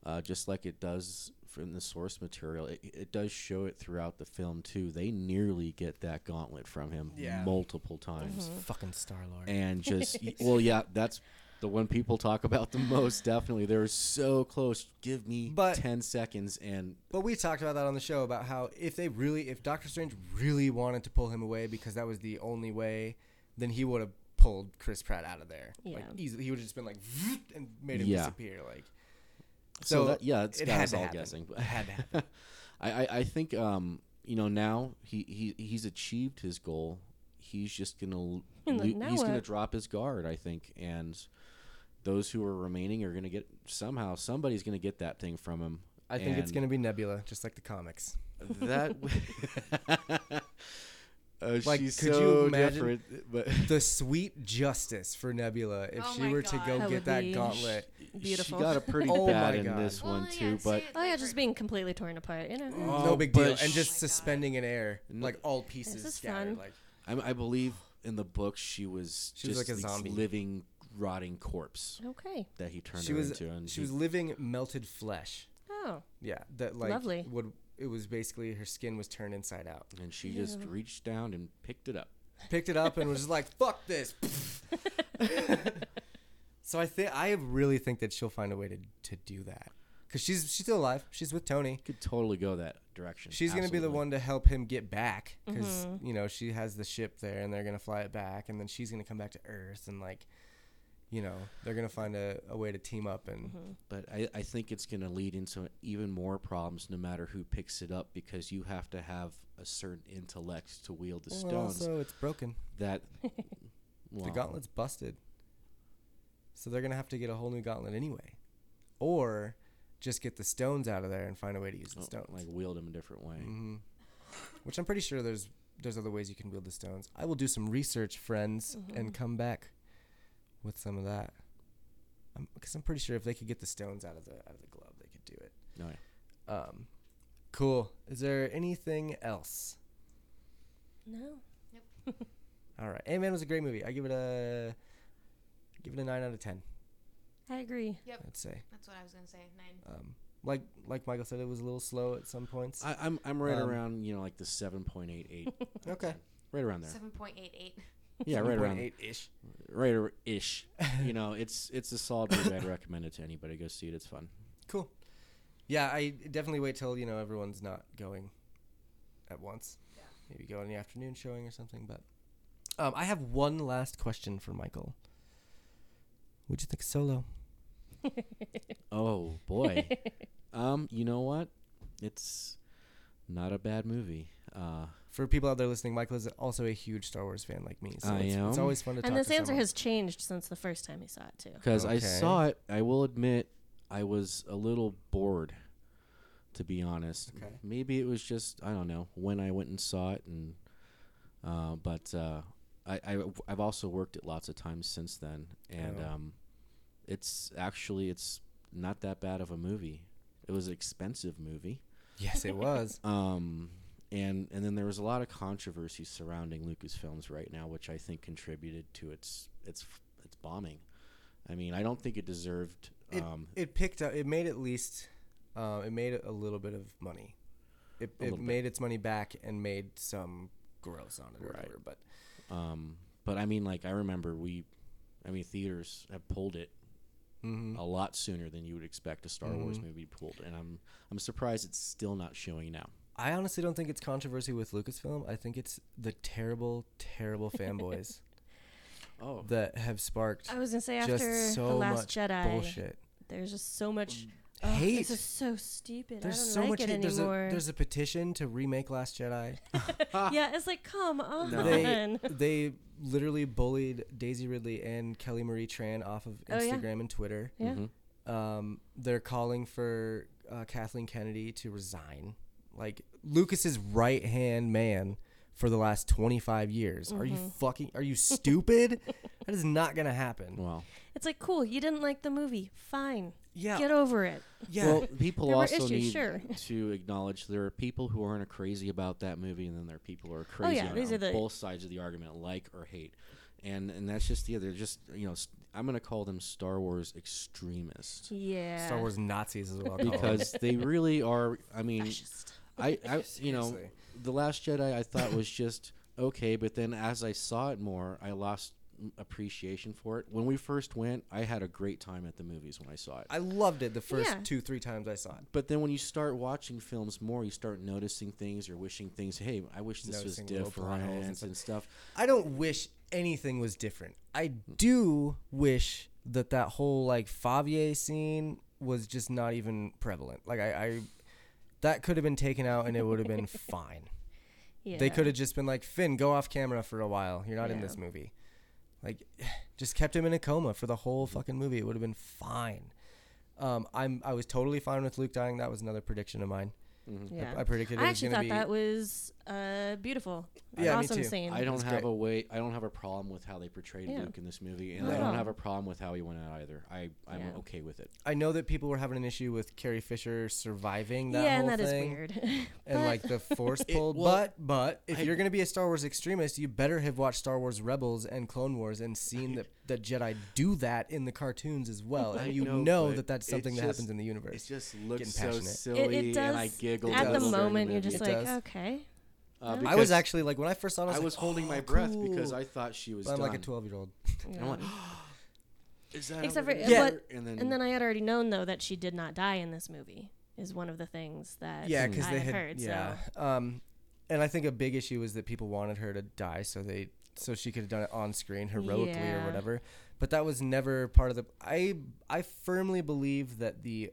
uh, just like it does from the source material. It, it does show it throughout the film too. They nearly get that gauntlet from him Yeah. multiple times, Fucking Star Lord. and just well, yeah, that's. The one people talk about the most, definitely. they're so close. Give me But- ten seconds, and But we talked about that on the show about how if they really, if Doctor Strange really wanted to pull him away because that was the only way, then he would have pulled Chris Pratt out of there. Like Yeah. easily, he would have just been like and made him Yeah. disappear. Like so, So, that, yeah, it's it got had us to all happen. guessing. it had to happen. I, I, I think um, you know now he, he he's achieved his goal. He's just gonna lo- now he's gonna drop his guard. I think, and those who are remaining are gonna get somehow somebody's gonna get that thing from him. I think it's gonna be Nebula, just like the comics. that. Uh, Like, she's could you imagine- different, but the sweet justice for Nebula if Oh she my were to go That get that be gauntlet. Beautiful. she got a pretty Oh bad my in God. this one Well, too. but Oh yeah, just being completely torn apart, you know. Oh, no big deal, but and just Oh God. suspending in air, like all pieces This is scattered. fun. Like I, I believe in the book she was She was just like a zombie. living, rotting corpse Okay. that he turned she her was, into. And she he- was living melted flesh. Oh. Yeah, that like Lovely. would it was basically her skin was turned inside out. and she just reached down and picked it up. Picked it up and was just like, "Fuck this." so I think I really think that she'll find a way to to do that because she's she's still alive. She's with Tony. Could totally go that direction. She's gonna be the one to help him get back because Mhm. you know she has the ship there and they're gonna fly it back and then she's gonna come back to Earth and like, you know, they're gonna find a, a way to team up and Mm-hmm. But I, I think it's going to lead into even more problems no matter who picks it up because you have to have a certain intellect to wield the Well, stones. also it's broken. that The gauntlet's busted. So they're gonna have to get a whole new gauntlet anyway, or just get the stones out of there and find a way to use the oh, stones. like wield them a different way. hmm Which I'm pretty sure there's there's other ways you can wield the stones. I will do some research, friends, and come back with some of that. Because I'm, pretty sure if they could get the stones out of the out of the glove, they could do it. No, yeah. Um, cool. Is there anything else? No. All right, Ant Man was a great movie. I give it a give it a nine out of ten. I agree. Yep. I'd say. That's what I was gonna say. Nine. Um, like like Michael said, it was a little slow at some points. I, I'm I'm right Um, around you know like the seven point eight eight. okay, Right around there. Seven point eight eight. Yeah, right around eight ish. right ar- ish. you know, it's it's a solid movie. I'd recommend it to anybody. Go see it. It's fun. Cool. Yeah, I definitely wait till you know everyone's not going at once. Yeah. Maybe go in the afternoon showing or something. But um, I have one last question for Michael. What'd you think Solo? Oh boy. um, you know what? It's not a bad movie. Uh, For people out there listening, Michael is also a huge Star Wars fan like me. So I it's, it's always fun to talk And this to answer someone. has changed since the first time he saw it too. because I Okay. saw it, I will admit, I was a little bored. To be honest, Okay. maybe it was just I don't know when I went and saw it, and uh, but uh, I, I I've also worked it lots of times since then, and Oh. um, it's actually it's not that bad of a movie. It was an expensive movie. Yes, it was. Um, and and then there was a lot of controversy surrounding Lucasfilms right now, which I think contributed to its its its bombing. I mean, I don't think it deserved. It, Um, it picked up. It made at least. Uh, it made a little bit of money. It, it little bit. made its money back and made some gross on it or Right. whatever. But um, but I mean, like I remember we, I mean, theaters have pulled it mhm. a lot sooner than you would expect a Star Wars Mhm. movie pulled, and I'm I'm surprised it's still not showing now. I honestly don't think it's controversy with Lucasfilm. I think it's the terrible, terrible fanboys Oh, that have sparked I was gonna say just after so the Last much Jedi, bullshit. there's just so much oh, Hate. This is so stupid. There's I don't so like much it hate. There's a there's a petition to remake Last Jedi. yeah, it's like come on. They they literally bullied Daisy Ridley and Kelly Marie Tran off of Oh, yeah. Instagram and Twitter. yeah. Mhm. Um, they're calling for uh, Kathleen Kennedy to resign. Like Lucas's right hand man for the last 25 years. Are you Mhm. fucking? Are you stupid? that is not gonna happen. Well, It's like cool. You didn't like the movie. Fine. Yeah, Get over it. yeah. well, people also issues, need sure. to acknowledge there are people who aren't crazy about that movie, and then there are people who are crazy Oh, yeah, on, these on are the- both sides of the argument, like or hate, and and that's just yeah, they're just you know I'm gonna call them Star Wars extremists Yeah. Star Wars Nazis as well. because they really are. I mean, Fascist. I, I you know the Last Jedi I thought was just okay, but then as I saw it more, I lost appreciation for it. When we first went, I had a great time at the movies when I saw it. I loved it the first Yeah. two three times I saw it. But then when you start watching films more, you start noticing things or wishing things. Hey, I wish this was Noticing little plot holes and different stuff. and stuff. I don't wish anything was different. I do wish that that whole like Favier scene was just not even prevalent. Like I, I that could have been taken out and it would have been fine. Yeah. They could have just been like Finn, go off camera for a while. You're not in this movie. Like, just kept him in a coma for the whole fucking movie. It would have been fine. Um, I'm I was totally fine with Luke dying. That was another prediction of mine. Mhm. Yeah. I, I predicted it I was actually thought be. that was uh, beautiful. Yeah, me awesome too. scene. I don't It's have great. a way. I don't have a problem with how they portrayed Yeah. Luke in this movie, and Not I don't have a problem with how he went out either. I I'm Yeah. okay with it. I know that people were having an issue with Carrie Fisher surviving that yeah, whole and that is thing. weird. and But- like the force It- pull. well, but but if I- you're gonna be a Star Wars extremist, you better have watched Star Wars Rebels and Clone Wars and seen that that Jedi do that in the cartoons as well, I and you know, know, but that that's it's something that just- happens in the universe. It universe. just looks so passionate. silly, it, and I does. giggled At the does. during moment, you're just It like, does. okay. Uh, I I was actually like when I first saw it, I was, I like, was holding my "Oh, breath because. I thought she was But I'm done. like a 12 year old. I'm like, is that Except over for- there? but- and then And then I had already known though that she did not die in this movie. Is one of the things that Yeah, because they had heard. yeah. So Um, and I think a big issue was that people wanted her to die, so they so she could have done it on screen heroically or whatever. But that was never part of the. I I firmly believe that the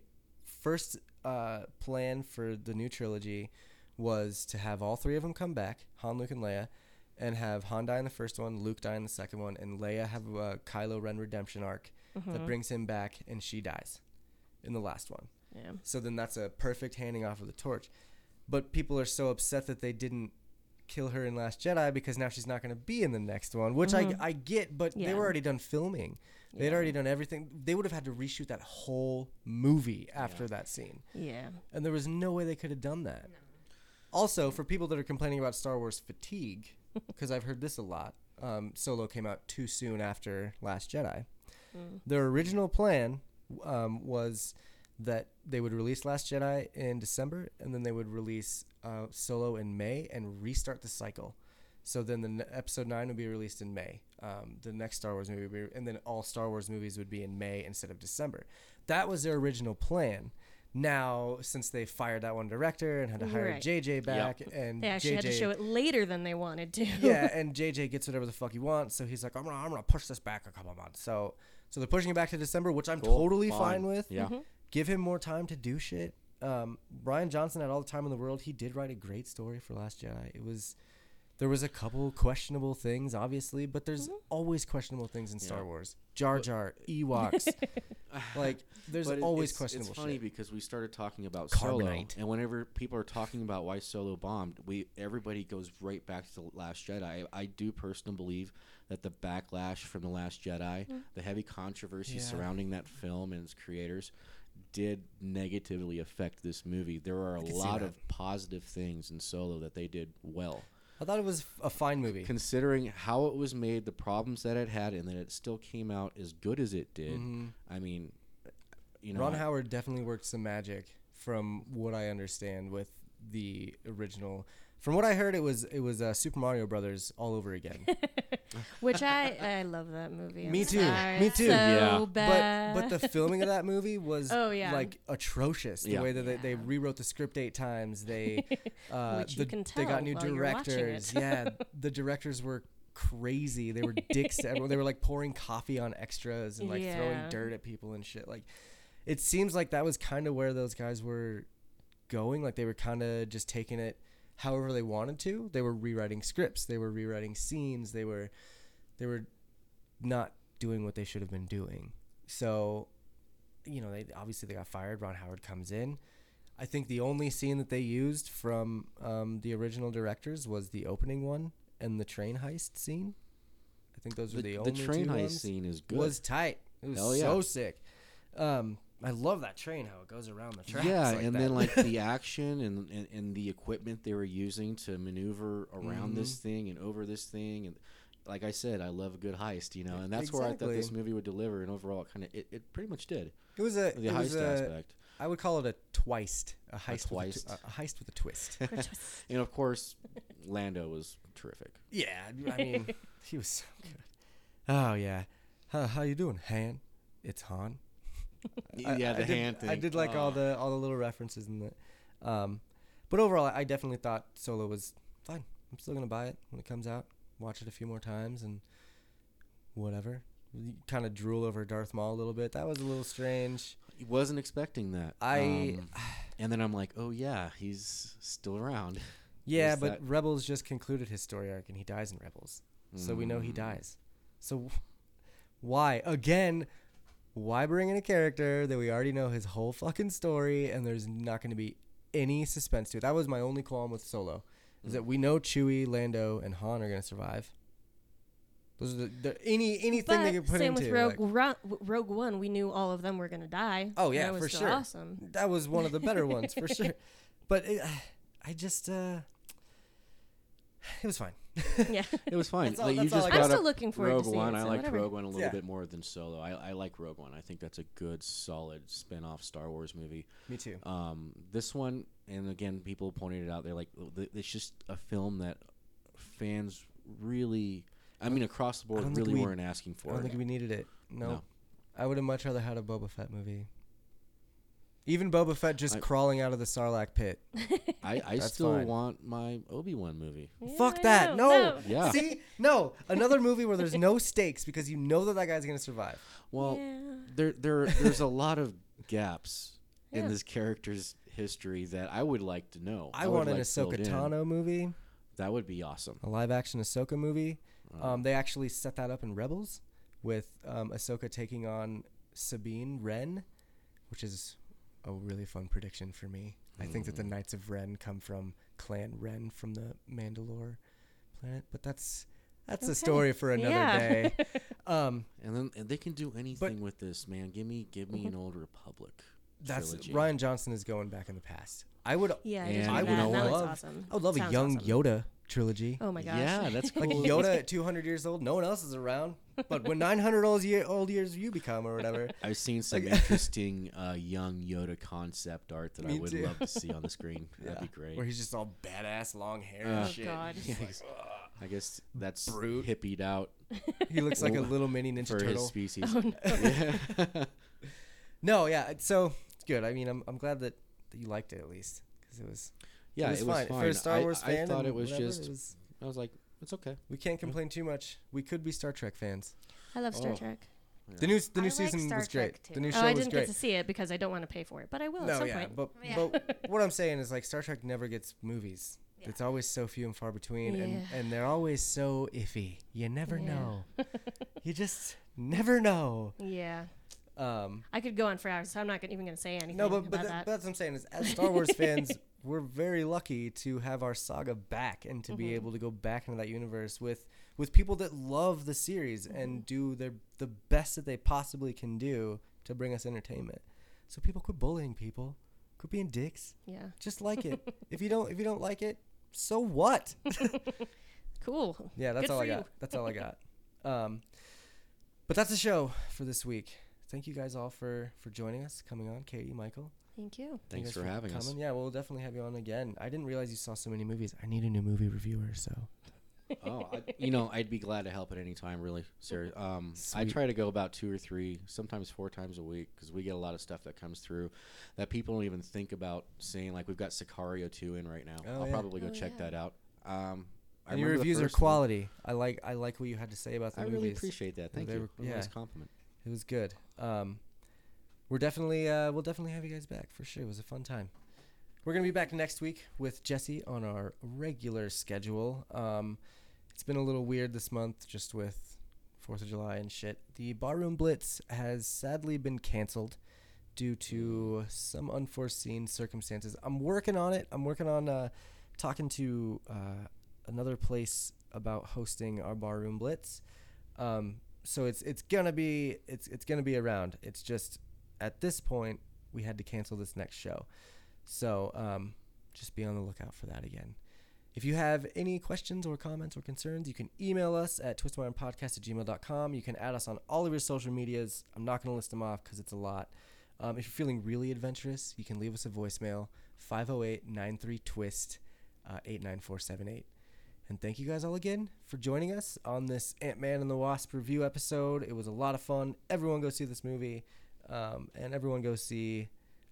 first uh, plan for the new trilogy was to have all three of them come back, Han, Luke, and Leia, and have Han die in the first one, Luke die in the second one, and Leia have a Kylo Ren redemption arc Mm-hmm. that brings him back, and she dies in the last one. yeah. So then that's a perfect handing off of the torch. But people are so upset that they didn't kill her in Last Jedi because now she's not going to be in the next one, which Mhm. I, I get, but they were already done filming. They'd Yeah. already done everything. They would have had to reshoot that whole movie after that scene. Yeah. And there was no way they could have done that. Also, for people that are complaining about Star Wars fatigue, because I've heard this a lot um, Solo came out too soon after Last Jedi. Mm. Their original plan um, was that they would release Last Jedi in December, and then they would release uh, Solo in May and restart the cycle. So then the n- episode nine would be released in May. Um, the next Star Wars movie, would be, and then all Star Wars movies would be in May instead of December. That was their original plan. Now, since they fired that one director and had to hire Right. JJ back, and They actually JJ, had to show it later than they wanted to. yeah, and JJ gets whatever the fuck he wants, so he's like, I'm gonna, I'm gonna push this back a couple months. So, so they're pushing it back to December, which I'm Cool, totally fine. fine with. Yeah. Mm-hmm. Give him more time to do shit. Um, Brian Johnson had all the time in the world. He did write a great story for Last Jedi. It was, there was a couple questionable things, obviously, but there's Mm-hmm. always questionable things in Star Wars. Jar Jar, Ewoks, like there's But it- always it's, questionable It's funny shit. because we started talking about Solo, and whenever people are talking about why Solo bombed, we everybody goes right back to the Last Jedi. I, I do personally believe that the backlash from the Last Jedi, the heavy controversy Yeah. surrounding that film and its creators, did negatively affect this movie. There are a lot of positive things in Solo that they did well. I thought it was a fine movie. Considering how it was made, the problems that it had, and that it still came out as good as it did. Mhm. I mean, you know, Ron Howard definitely worked some magic, from what I understand, with the original. From what I heard, it was it was uh, Super Mario Brothers all over again. Which I I love that movie. I'm Me too. sorry. Me It's too. So Yeah. bad. but but the filming of that movie was Oh, yeah. like atrocious. The Yeah. way that they, they rewrote the script eight times. They uh, Which you the- can they got new while you're watching directors. it. yeah, the directors were crazy. They were dicks to everyone. They were like pouring coffee on extras and like throwing dirt at people and shit. Like it seems like that was kind of where those guys were going. Like they were kind of just taking it however they wanted to. They were rewriting scripts. They were rewriting scenes. They were they were not doing what they should have been doing. So, you know, they obviously they got fired. Ron Howard comes in. I think the only scene that they used from um, the original directors was the opening one and the train heist scene. I think those were the, the, the only train two heist ones. scene is good. Was tight. It was Hell yeah. so sick. Um, I love that train how it goes around the tracks. yeah, like and that. then like the action and, and and the equipment they were using to maneuver around this Mm-hmm. thing and over this thing, and like I said, I love a good heist, you know, and that's where I thought this movie would deliver, and overall, it kind of it, it pretty much did it was a the it was heist a, aspect, I would call it a twist, a heist, with a, twist. tw- a, a heist with a twist. and of course, Lando was terrific. yeah, I mean, he was so good. Oh yeah, how, how you doing, Han? It's Han. I- yeah, I the did, hand thing. I did like all Oh. the all the little references in that. Um, but overall, I definitely thought Solo was fine. I'm still gonna buy it when it comes out. Watch it a few more times and whatever. Kind of drool over Darth Maul a little bit. That was a little strange. He wasn't expecting that. I- Um, and then I'm like, oh yeah, he's still around. Yeah, but that- Rebels just concluded his story arc and he dies in Rebels. So we know he Mm. dies. So why again? Why bring in a character that we already know his whole fucking story and there's not going to be any suspense to it? That was my only qualm with Solo, is Mm. that we know Chewie, Lando, and Han are going to survive. Those are the, the any anything but they could put same into. with Rogue, like- Ro- Rogue One, we knew all of them were gonna die. Oh, yeah, that was for still sure. Awesome. that was one of the better ones for sure. But it, I just uh, it was fine. yeah. It was fine. That's all- like, you that's all just I I'm brought still up looking forward Rogue to seeing One. it, I so liked whatever. Rogue One a little Yeah. bit more than Solo. I, I like Rogue One. I think that's a good, solid spin-off Star Wars movie. Me too. Um, this one, and again, people pointed it out. They're like, th- it's just a film that fans really, I mean, across the board, don't think really we- weren't asking for. I for. don't think we needed it. No. No. I would have much rather had a Boba Fett movie. Even Boba Fett just I- crawling out of the Sarlacc pit. I, I still fine. want my Obi Wan movie. Yeah, Fuck that. know, No. Yeah. See? No. Another movie where there's no stakes because you know that that guy's going to survive. Well, Yeah. there there there's a lot of gaps in this character's history that I would like to know. I, would want an like filled Ahsoka in. Tano movie, That would be awesome. a live action Ahsoka movie. Uh, Um, they actually set that up in Rebels with um, Ahsoka taking on Sabine Wren, which is a really fun prediction for me. I think that the Mm. Knights of Ren come from Clan Ren from the Mandalore planet, but that's that's a story for another Yeah. day. Um, and then and they can do anything with this, man. Give me give me an old Republic. that's trilogy. Rian Johnson is going back in the past. I would Yeah, I And did I I would that. love- awesome. I would love a young awesome. Yoda trilogy. Oh my gosh. Yeah, that's cool. Like Yoda at 200 years old, no one else is around. But when 900 old, year, old years you become, or whatever. I've seen some Like- interesting uh, young Yoda concept art that I would too. love to see on the screen. That'd be great. Where he's just all badass, long hair Uh, and Oh shit. God. Yeah, he's- I guess that's Brute. hippied out He looks like a little mini Ninja for his Turtle. species. Oh, no. Yeah. No, yeah. So it's good. I mean, I'm, I'm glad that, that you liked it at least because it was yeah, it was fine. For a. Star I- Wars I, fan. thought it was whatever, just. it was- I was like, it's okay. we can't complain too much. We could be Star Trek fans. I love Star Oh. Trek. The new the I new like season Star was great. Trek, too. The new Oh, I was didn't great. get to see it because I don't want to pay for it, but I will at no, some yeah, point. but Yeah. but what I'm saying is like Star Trek never gets movies. Yeah. It's always so few and far between, and Yeah. and they're always so iffy. You never Yeah. know. you just never know. Yeah, Um, I could go on for hours, so I'm not gonna, even going to say anything no, but but, th- that. but that's what I'm saying is as Star Wars fans, we're very lucky to have our saga back and to be Mhm. able to go back into that universe with with people that love the series and do their the best that they possibly can do to bring us entertainment. So people quit bullying people, quit being dicks. yeah, Just like it. if you don't if you don't like it, so what? cool. Yeah, that's Good all I got. you. That's all I got. Um, but that's the show for this week. Thank you guys all for for joining us, coming on, Katie, Michael. Thank you. Thank you Thanks guys for having us. Yeah, we'll definitely have you on again. I didn't realize you saw so many movies. I need a new movie reviewer, so oh, I, you know, I'd be glad to help at any time. Really, serious. Um, I try to go about two or three, sometimes four times a week, because we get a lot of stuff that comes through that people don't even think about seeing. Like we've got Sicario two in right now. Oh, I'll yeah. probably go Oh, check yeah. that out. Um, and your reviews are first one. quality. I like I like what you had to say about the I movies. really appreciate that. Thank they you. were- What a nice yeah. compliment. It was good. Um, we're definitely uh, we'll definitely have you guys back for sure. It was a fun time. We're gonna be back next week with Jesse on our regular schedule. Um, it's been a little weird this month, just with Fourth of July and shit. The Barroom Blitz has sadly been canceled due to some unforeseen circumstances. I'm working on it. I'm working on uh, talking to uh, another place about hosting our Barroom Blitz. Um, so it's it's gonna be it's it's gonna be around. It's just at this point we had to cancel this next show. So um, just be on the lookout for that again. If you have any questions or comments or concerns, you can email us at twistmyarmpodcast at gmail.com. You can add us on all of your social medias. I'm not going to list them off because it's a lot. Um, if you're feeling really adventurous, you can leave us a voicemail 508 93 Twist uh, 89478. And thank you guys all again for joining us on this Ant Man and the Wasp review episode. It was a lot of fun. Everyone go see this movie. Um, and everyone go see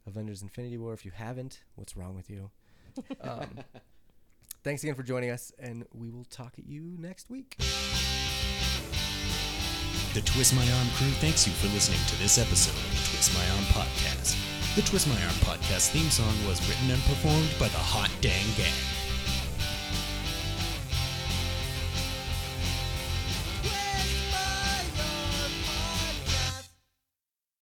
Avengers Infinity War if you haven't. What's wrong with you? Um, thanks again for joining us, and we will talk at you next week. The Twist My Arm crew thanks you for listening to this episode of the Twist My Arm podcast. The Twist My Arm podcast theme song was written and performed by the Hot Dang Gang.